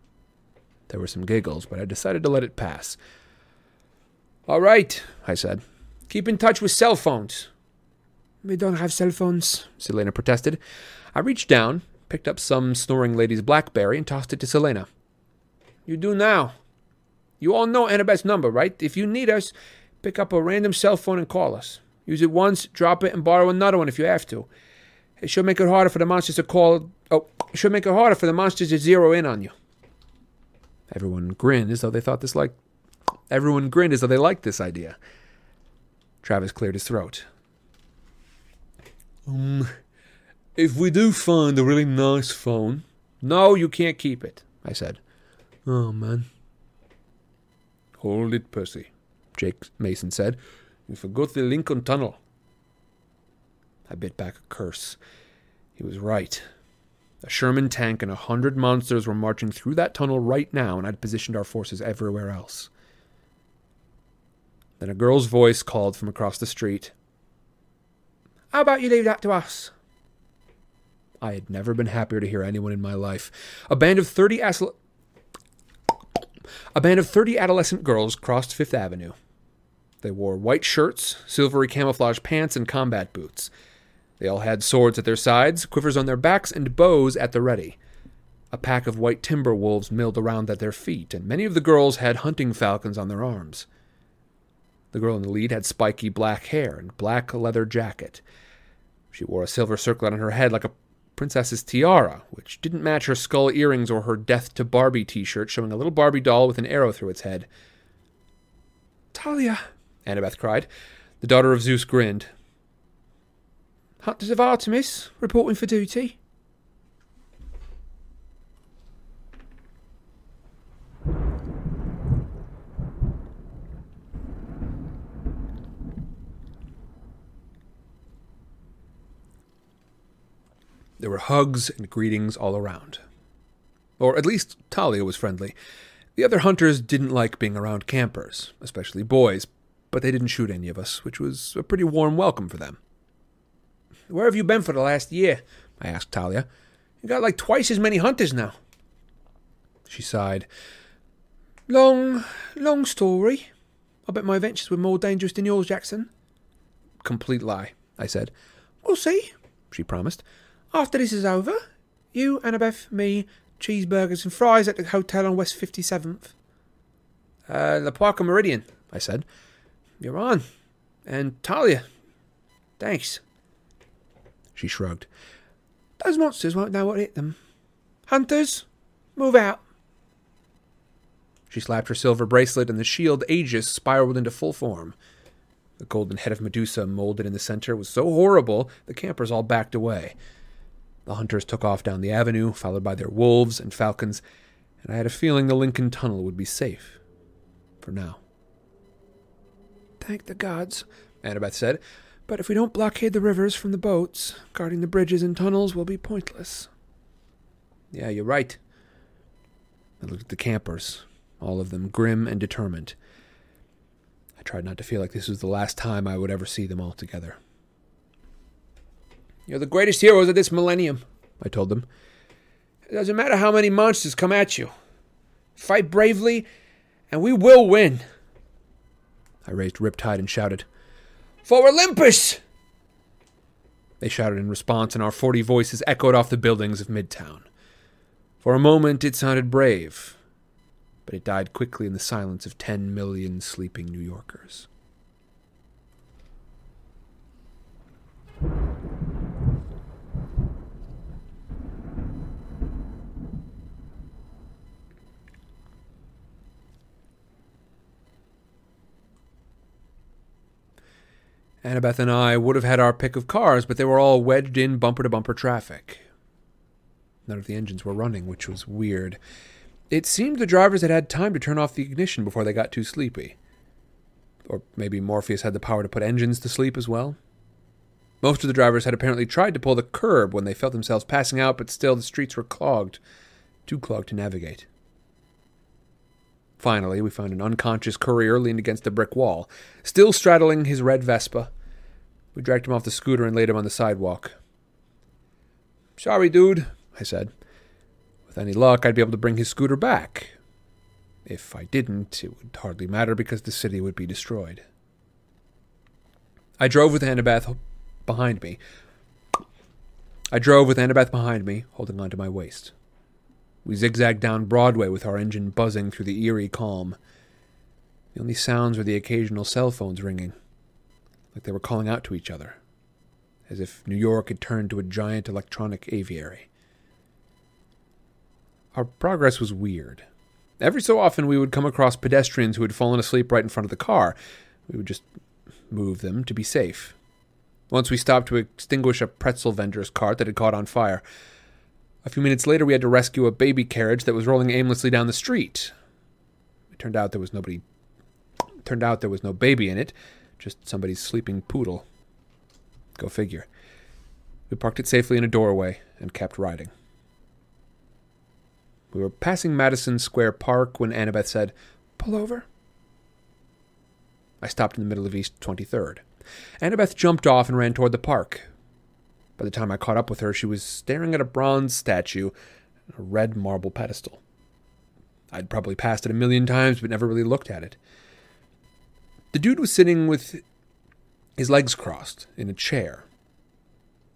There were some giggles, but I decided to let it pass. All right, I said. Keep in touch with cell phones. We don't have cell phones. Silena protested. I reached down, picked up some snoring lady's Blackberry, and tossed it to Silena. You do now. You all know Annabeth's number, right? If you need us, pick up a random cell phone and call us. Use it once, drop it, and borrow another one if you have to. It should make it harder for the monsters to call. Oh, it should make it harder for the monsters to zero in on you. Everyone grinned as though they thought this like. Everyone grinned as though they liked this idea. Travis cleared his throat. Um, if we do find a really nice phone. No, you can't keep it, I said. Oh, man. Hold it, Percy. Jake Mason said. You forgot the Lincoln Tunnel. I bit back a curse. He was right. A Sherman tank and a hundred monsters were marching through that tunnel right now, and I'd positioned our forces everywhere else. Then a girl's voice called from across the street. How about you leave that to us? I had never been happier to hear anyone in my life. A band of 30 as- a band of 30 adolescent girls crossed Fifth Avenue. They wore white shirts, silvery camouflage pants, and combat boots. They all had swords at their sides, quivers on their backs, and bows at the ready. A pack of white timber wolves milled around at their feet, and many of the girls had hunting falcons on their arms. The girl in the lead had spiky black hair and black leather jacket. She wore a silver circlet on her head like a princess's tiara, which didn't match her skull earrings or her Death to Barbie t shirt showing a little Barbie doll with an arrow through its head. Thalia, Annabeth cried. The daughter of Zeus grinned. Hunters of Artemis, reporting for duty. There were hugs and greetings all around. Or at least Thalia was friendly. The other hunters didn't like being around campers, especially boys, but they didn't shoot any of us, which was a pretty warm welcome for them. Where have you been for the last year? I asked Thalia. You got like twice as many hunters now. She sighed. Long, long story. I bet my adventures were more dangerous than yours, Jackson. Complete lie, I said. We'll see, she promised. After this is over, you, Annabeth, me, cheeseburgers and fries at the hotel on West 57th. Uh, the Parker Meridien, I said. You're on. And Thalia. Thanks. She shrugged. Those monsters won't know what hit them. Hunters, move out. She slapped her silver bracelet, and the shield Aegis spiraled into full form. The golden head of Medusa molded in the center was so horrible the campers all backed away. The hunters took off down the avenue, followed by their wolves and falcons, and I had a feeling the Lincoln Tunnel would be safe. For now. Thank the gods, Annabeth said. But if we don't blockade the rivers from the boats, guarding the bridges and tunnels will be pointless. Yeah, you're right. I looked at the campers, all of them grim and determined. I tried not to feel like this was the last time I would ever see them all together. You're the greatest heroes of this millennium, I told them. It doesn't matter how many monsters come at you. Fight bravely, and we will win. I raised Riptide and shouted, For Olympus! They shouted in response, and our forty voices echoed off the buildings of Midtown. For a moment it sounded brave, but it died quickly in the silence of ten million sleeping New Yorkers. Annabeth and I would have had our pick of cars, but they were all wedged in bumper to bumper traffic. None of the engines were running, which was weird. It seemed the drivers had had time to turn off the ignition before they got too sleepy. Or maybe Morpheus had the power to put engines to sleep as well. Most of the drivers had apparently tried to pull the curb when they felt themselves passing out, but still the streets were clogged, too clogged to navigate. Finally, we found an unconscious courier leaned against a brick wall, still straddling his red Vespa. We dragged him off the scooter and laid him on the sidewalk. Sorry, dude, I said. With any luck, I'd be able to bring his scooter back. If I didn't, it would hardly matter because the city would be destroyed. I drove with Annabeth behind me. I drove with Annabeth behind me, holding onto my waist. We zigzagged down Broadway with our engine buzzing through the eerie calm. The only sounds were the occasional cell phones ringing, like they were calling out to each other, as if New York had turned to a giant electronic aviary. Our progress was weird. Every so often we would come across pedestrians who had fallen asleep right in front of the car. We would just move them to be safe. Once we stopped to extinguish a pretzel vendor's cart that had caught on fire. A few minutes later, we had to rescue a baby carriage that was rolling aimlessly down the street. It turned out there was nobody. It turned out there was no baby in it, just somebody's sleeping poodle. Go figure. We parked it safely in a doorway and kept riding. We were passing Madison Square Park when Annabeth said, Pull over. I stopped in the middle of East 23rd. Annabeth jumped off and ran toward the park. By the time I caught up with her, she was staring at a bronze statue on a red marble pedestal. I'd probably passed it a million times, but never really looked at it. The dude was sitting with his legs crossed in a chair.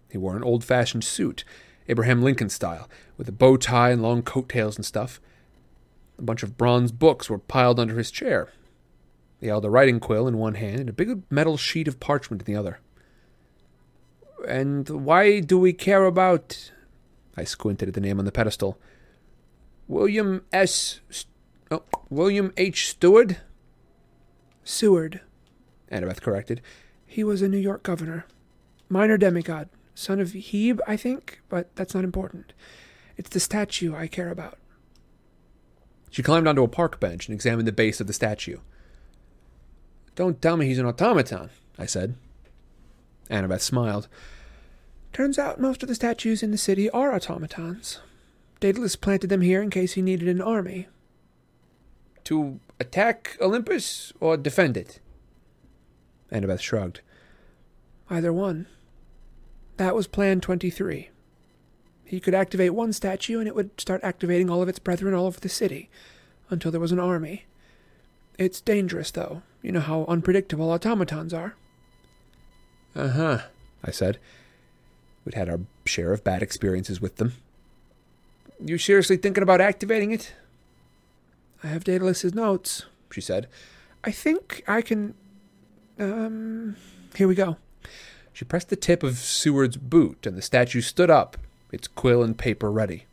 He wore an old fashioned suit, Abraham Lincoln style, with a bow tie and long coattails and stuff. A bunch of bronze books were piled under his chair. He held a writing quill in one hand and a big metal sheet of parchment in the other. And why do we care about. I squinted at the name on the pedestal. William S. Oh, William H. Stewart? Seward, Annabeth corrected. He was a New York governor. Minor demigod. Son of Hebe, I think, but that's not important. It's the statue I care about. She climbed onto a park bench and examined the base of the statue. Don't tell me he's an automaton, I said. Annabeth smiled. Turns out most of the statues in the city are automatons. Daedalus planted them here in case he needed an army. To attack Olympus or defend it? Annabeth shrugged. Either one. That was Plan 23. He could activate one statue and it would start activating all of its brethren all over the city until there was an army. It's dangerous, though. You know how unpredictable automatons are. Uh huh, I said. We'd had our share of bad experiences with them. You seriously thinking about activating it? I have Daedalus's notes. She said. I think I can. Um. Here we go. She pressed the tip of Seward's boot, and the statue stood up, its quill and paper ready.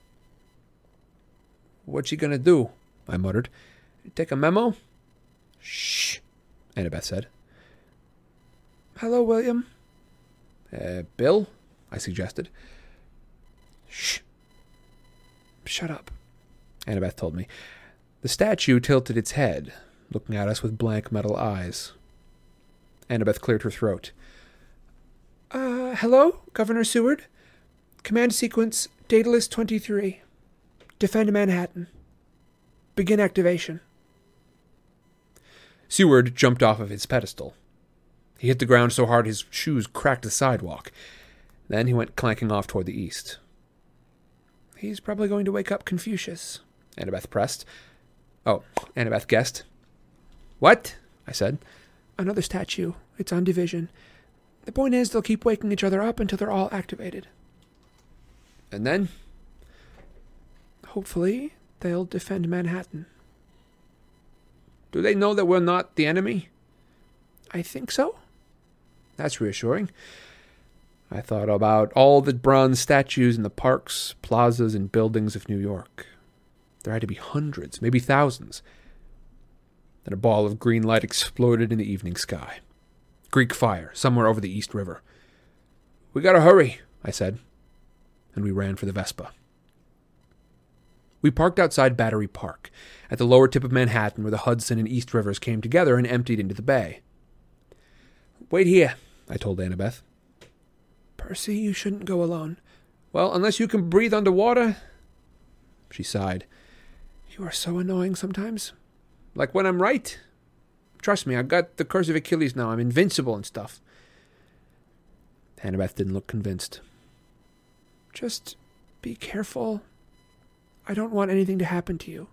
What's she gonna do? I muttered. Take a memo? Shh, Annabeth said. Hello, William. Uh, Bill? I suggested. Shh. Shut up, Annabeth told me. The statue tilted its head, looking at us with blank metal eyes. Annabeth cleared her throat. Uh, hello, Governor Seward. Command sequence Daedalus 23. Defend Manhattan. Begin activation. Seward jumped off of his pedestal. He hit the ground so hard his shoes cracked the sidewalk. Then he went clanking off toward the east. He's probably going to wake up Confucius. Annabeth pressed. Oh, Annabeth guessed. What? I said. Another statue. It's on division. The point is, they'll keep waking each other up until they're all activated. And then? Hopefully, they'll defend Manhattan. Do they know that we're not the enemy? I think so. That's reassuring. I thought about all the bronze statues in the parks, plazas, and buildings of New York. There had to be hundreds, maybe thousands. Then a ball of green light exploded in the evening sky. Greek fire, somewhere over the East River. We gotta hurry, I said, and we ran for the Vespa. We parked outside Battery Park, at the lower tip of Manhattan where the Hudson and East Rivers came together and emptied into the bay. Wait here, I told Annabeth. Percy, you shouldn't go alone. Well, unless you can breathe underwater. She sighed. You are so annoying sometimes. Like when I'm right. Trust me, I got the curse of Achilles now. I'm invincible and stuff. Annabeth didn't look convinced. Just be careful. I don't want anything to happen to you.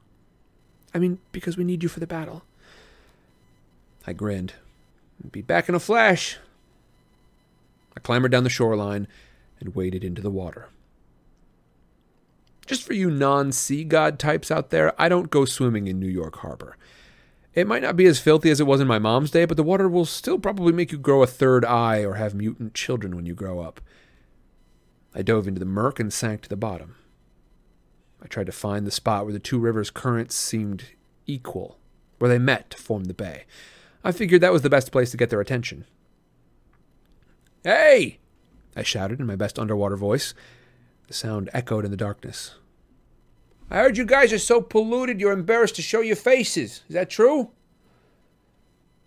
I mean, because we need you for the battle. I grinned. Be back in a flash. I clambered down the shoreline and waded into the water. Just for you non sea god types out there, I don't go swimming in New York Harbor. It might not be as filthy as it was in my mom's day, but the water will still probably make you grow a third eye or have mutant children when you grow up. I dove into the murk and sank to the bottom. I tried to find the spot where the two rivers' currents seemed equal, where they met to form the bay. I figured that was the best place to get their attention. Hey! I shouted in my best underwater voice. The sound echoed in the darkness. I heard you guys are so polluted you're embarrassed to show your faces. Is that true?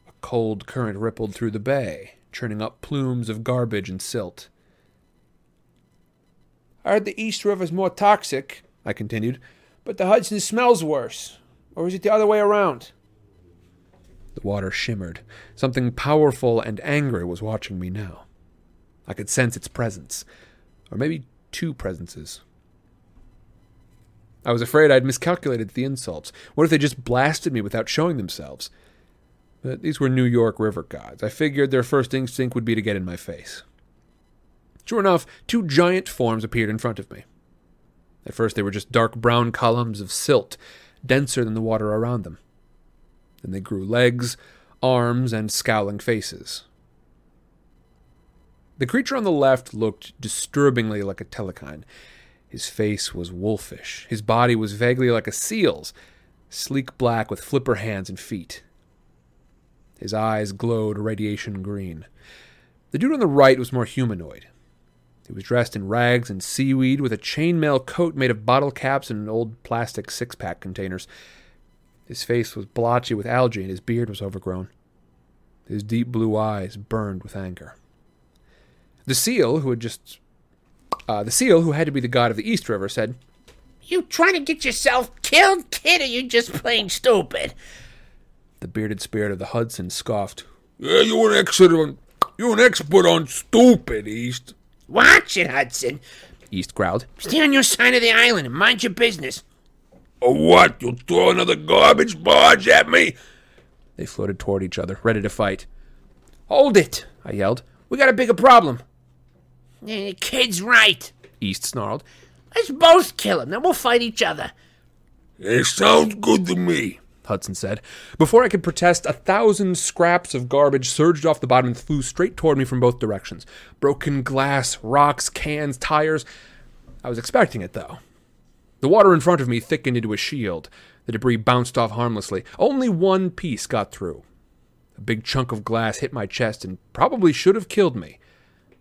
A cold current rippled through the bay, churning up plumes of garbage and silt. I heard the East River's more toxic, I continued, but the Hudson smells worse. Or is it the other way around? The water shimmered. Something powerful and angry was watching me now. I could sense its presence. Or maybe two presences. I was afraid I'd miscalculated the insults. What if they just blasted me without showing themselves? But these were New York river gods. I figured their first instinct would be to get in my face. Sure enough, two giant forms appeared in front of me. At first, they were just dark brown columns of silt, denser than the water around them. Then they grew legs, arms, and scowling faces. The creature on the left looked disturbingly like a telkhine. His face was wolfish. His body was vaguely like a seal's, sleek black with flipper hands and feet. His eyes glowed radiation green. The dude on the right was more humanoid. He was dressed in rags and seaweed with a chainmail coat made of bottle caps and old plastic six pack containers. His face was blotchy with algae and his beard was overgrown. His deep blue eyes burned with anger. The seal, who had just. Uh, the seal, who had to be the god of the East River, said, You trying to get yourself killed, kid, or you just plain stupid? The bearded spirit of the Hudson scoffed. Yeah, you're an expert on, you're an expert on stupid, East. Watch it, Hudson. East growled. Stay on your side of the island and mind your business. Or what? You'll throw another garbage barge at me? They floated toward each other, ready to fight. Hold it, I yelled. We got a bigger problem. Eh, kid's right. East snarled. Let's both kill him, then we'll fight each other. It sounds good to me. Hudson said. Before I could protest, a thousand scraps of garbage surged off the bottom and flew straight toward me from both directions. Broken glass, rocks, cans, tires. I was expecting it, though. The water in front of me thickened into a shield. The debris bounced off harmlessly. Only one piece got through. A big chunk of glass hit my chest and probably should have killed me,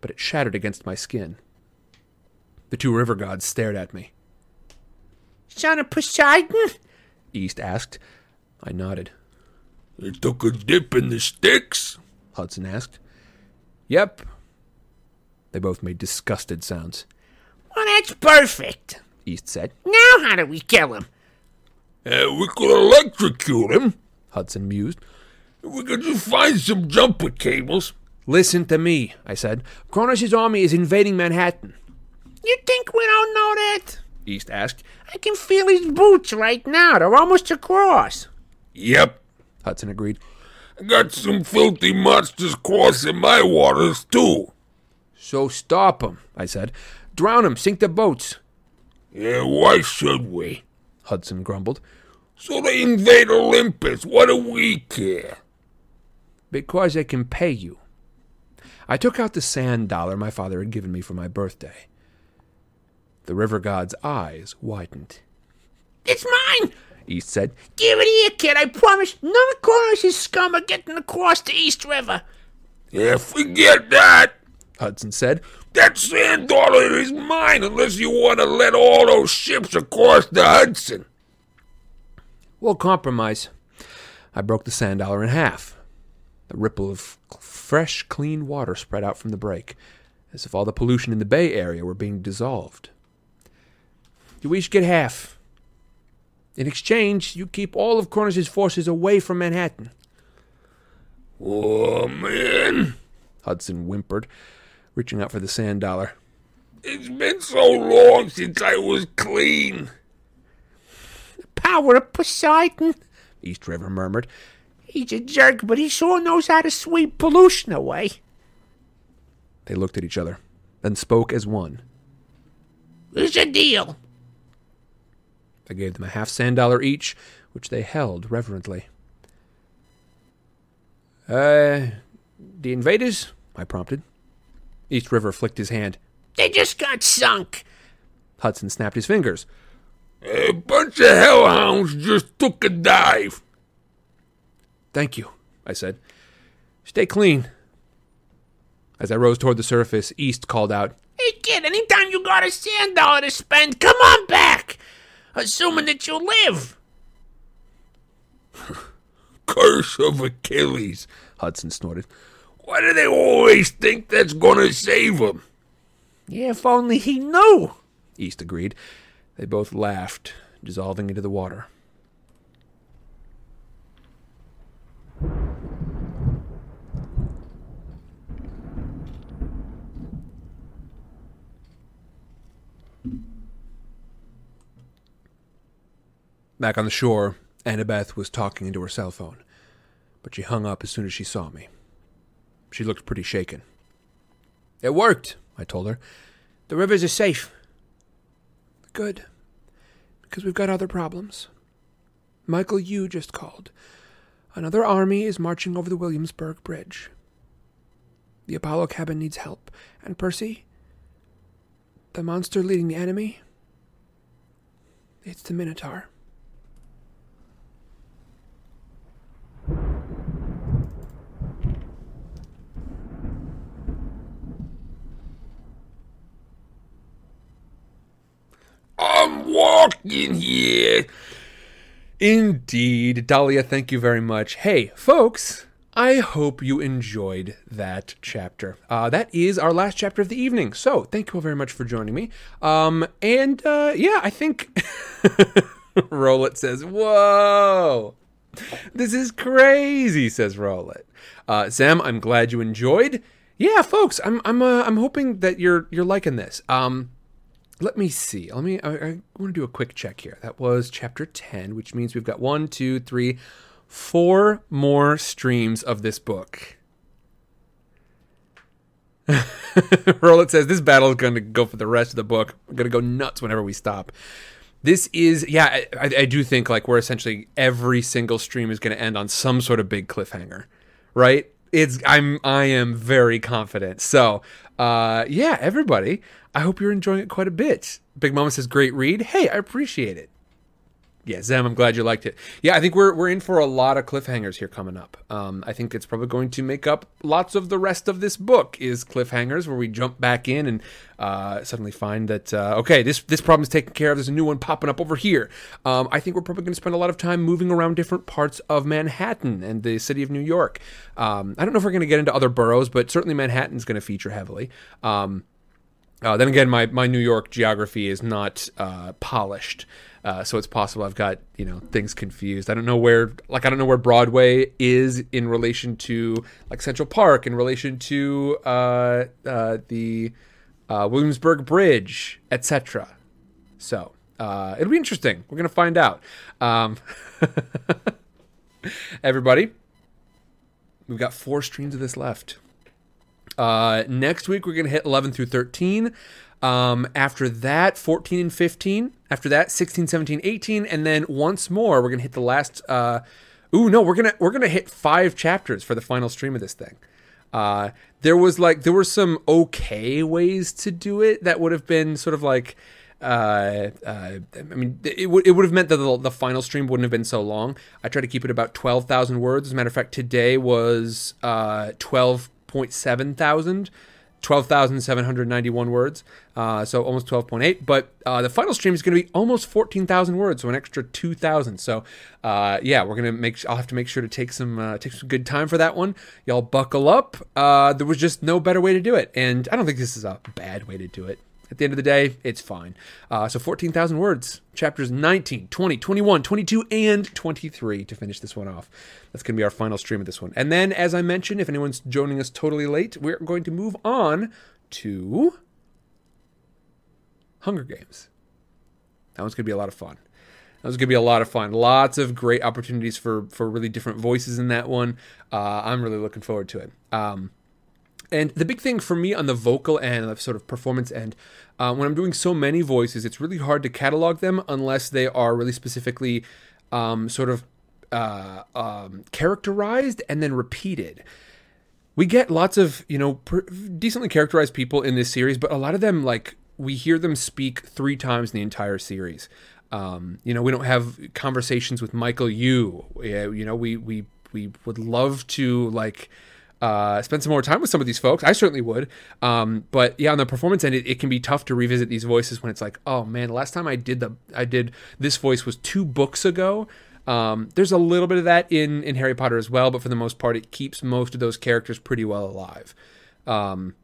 but it shattered against my skin. The two river gods stared at me. Son of Poseidon? East asked. I nodded. They took a dip in the Styx? Hudson asked. Yep. They both made disgusted sounds. Well, that's perfect. East said. Now how do we kill him? Uh, we could electrocute him. Hudson mused. We could just find some jumper cables. Listen to me, I said. Kronos' army is invading Manhattan. You think we don't know that? East asked. I can feel his boots right now. They're almost across. Yep. Hudson agreed. I got some filthy monsters crossing my waters, too. So stop 'em, I said. Drown 'em, sink the boats. Yeah, why should we? Hudson grumbled. So they invade Olympus. What do we care? Because they can pay you. I took out the sand dollar my father had given me for my birthday. The river god's eyes widened. It's mine. East said. Give it here, kid. I promise none of Kronos' scum are getting across the East River. Yeah, forget that. Hudson said. That sand dollar is mine unless you want to let all those ships across the Hudson. We'll compromise. I broke the sand dollar in half. A ripple of fresh, clean water spread out from the break, as if all the pollution in the Bay Area were being dissolved. You each get half. In exchange, you keep all of Kronos's forces away from Manhattan. Oh, man. Hudson whimpered, reaching out for the sand dollar. It's been so long since I was clean. The Power of Poseidon. East River murmured. He's a jerk, but he sure knows how to sweep pollution away. They looked at each other, then spoke as one. What's the deal? I gave them a half sand dollar each, which they held reverently. Uh, the invaders? I prompted. East River flicked his hand. They just got sunk. Hudson snapped his fingers. A bunch of hellhounds just took a dive. Thank you, I said. Stay clean. As I rose toward the surface, East called out, Hey, kid, anytime you got a sand dollar to spend, come on back. Assuming that you'll live. Curse of Achilles. Hudson snorted. Why do they always think that's gonna save them? Yeah, if only he knew. East agreed. They both laughed, dissolving into the water. Back on the shore, Annabeth was talking into her cell phone, but she hung up as soon as she saw me. She looked pretty shaken. It worked, I told her. The rivers are safe. Good. Because we've got other problems. Michael Yew just called. Another army is marching over the Williamsburg Bridge. The Apollo cabin needs help. And Percy? The monster leading the enemy? It's the Minotaur. I'm walking here. Indeed. Dahlia, thank you very much. Hey, folks, I hope you enjoyed that chapter. Uh, that is our last chapter of the evening. So thank you all very much for joining me. Um, and uh, yeah, I think Roll It says, "Whoa, this is crazy," says Roll It. Uh, Sam, I'm glad you enjoyed. Yeah, folks, I'm I'm uh, I'm hoping that you're you're liking this. Um, let me see. Let me. I, I want to do a quick check here. That was chapter ten, which means we've got one, two, three, four more streams of this book. Roll says this battle is going to go for the rest of the book. We're going to go nuts whenever we stop. This is, yeah, I, I do think like we're essentially every single stream is going to end on some sort of big cliffhanger, right? It's I'm I am very confident. So, uh, yeah, everybody, I hope you're enjoying it quite a bit. Big Mama says great read. Hey, I appreciate it yeah, Zem, I'm glad you liked it. Yeah, I think we're we're in for a lot of cliffhangers here coming up. Um, I think it's probably going to make up lots of the rest of this book is cliffhangers where we jump back in and uh, suddenly find that uh, okay, this this problem's taken care of. There's a new one popping up over here. Um, I think we're probably going to spend a lot of time moving around different parts of Manhattan and the city of New York. Um, I don't know if we're going to get into other boroughs, but certainly Manhattan's going to feature heavily. Um, uh, then again, my my New York geography is not uh, polished. Uh, so it's possible I've got you know things confused. I don't know where like I don't know where Broadway is in relation to like Central Park in relation to uh, uh, the uh, Williamsburg Bridge, etc. So uh, it'll be interesting. We're gonna find out. Um, everybody, we've got four streams of this left. Uh, next week we're gonna hit 11 through 13. Um, after that, 14 and 15. After that, 16, 17, 18, and then once more, we're gonna hit the last. Uh, ooh, no, we're gonna we're gonna hit five chapters for the final stream of this thing. Uh, there was like there were some okay ways to do it that would have been sort of like. Uh, uh, I mean, it would it would have meant that the, the final stream wouldn't have been so long. I tried to keep it about twelve thousand words. As a matter of fact, today was uh twelve point seven thousand. 12,791 words, uh, so almost 12.8. But uh, the final stream is going to be almost 14,000 words, so an extra 2,000. So uh, yeah, we're gonna make. I'll have to make sure to take some uh, take some good time for that one. Y'all buckle up. Uh, there was just no better way to do it, and I don't think this is a bad way to do it. At the end of the day, it's fine. Uh, so 14,000 words, chapters 19, 20, 21, 22, and 23 to finish this one off. That's going to be our final stream of this one. And then, as I mentioned, if anyone's joining us totally late, we're going to move on to Hunger Games. That one's going to be a lot of fun. That was going to be a lot of fun. Lots of great opportunities for for really different voices in that one. Uh, I'm really looking forward to it. Um, and the big thing for me on the vocal end, the sort of performance end, uh, when I'm doing so many voices, it's really hard to catalog them unless they are really specifically um, sort of uh, um, characterized and then repeated. We get lots of you know per- decently characterized people in this series, but a lot of them like we hear them speak three times in the entire series. Um, you know, we don't have conversations with Michael Yew. You know, we we we would love to like uh, spend some more time with some of these folks. I certainly would. Um, but yeah, on the performance end, it, it, can be tough to revisit these voices when it's like, oh man, the last time I did the I did this voice was two books ago. Um, there's a little bit of that in in Harry Potter as well, but for the most part, it keeps most of those characters pretty well alive. Um,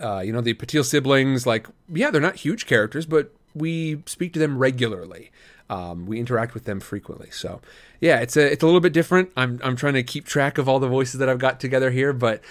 uh, you know, the Patil siblings, like yeah, they're not huge characters, but we speak to them regularly. Um, we interact with them frequently. So yeah, it's a it's a little bit different. I'm I'm trying to keep track of all the voices that I've got together here, but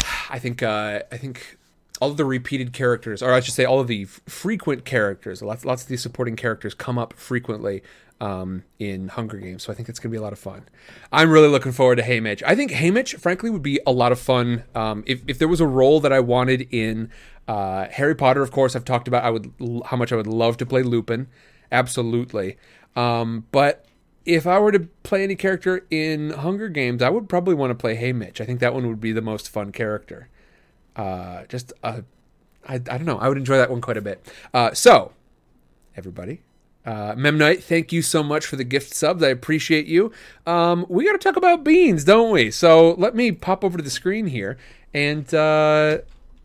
I think uh, I think all of the repeated characters, or I should say, all of the f- frequent characters, lots lots of these supporting characters come up frequently um, in Hunger Games. So I think it's going to be a lot of fun. I'm really looking forward to Haymitch. I think Haymitch, frankly, would be a lot of fun um, if if there was a role that I wanted in uh, Harry Potter. Of course, I've talked about I would how much I would love to play Lupin. Absolutely. Um, but if I were to play any character in Hunger Games, I would probably want to play Haymitch. I think that one would be the most fun character. Uh, just, uh, I, I don't know. I would enjoy that one quite a bit. Uh, so, everybody, uh, Memnite, thank you so much for the gift subs. I appreciate you. Um, we got to talk about beans, don't we? So let me pop over to the screen here and uh,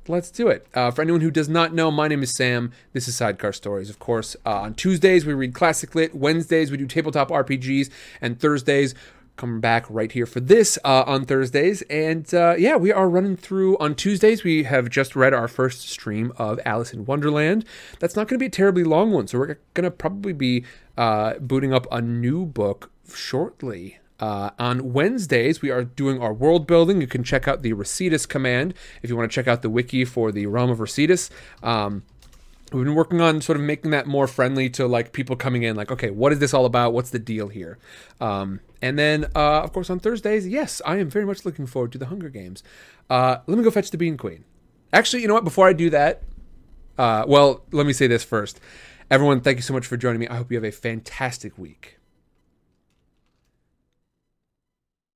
let's do it. Uh, for anyone who does not know, my name is Sam. This is Sidecar Stories. Of course, uh, on Tuesdays we read classic lit. Wednesdays we do tabletop RPGs, and Thursdays come back right here for this uh, on Thursdays. And uh, yeah, we are running through on Tuesdays. We have just read our first stream of Alice in Wonderland. That's not going to be a terribly long one, so we're going to probably be uh, booting up a new book shortly. Uh, on Wednesdays, we are doing our world building. You can check out the Recitus command if you want to check out the wiki for the realm of Recitus. Um, we've been working on sort of making that more friendly to like people coming in like okay what is this all about? What's the deal here? Um, and then uh, of course on thursdays yes i am very much looking forward to the hunger games. Uh, let me go fetch the bean queen. Actually you know what? Before i do that uh, well let me say this first. Everyone thank you so much for joining me. I hope you have a fantastic week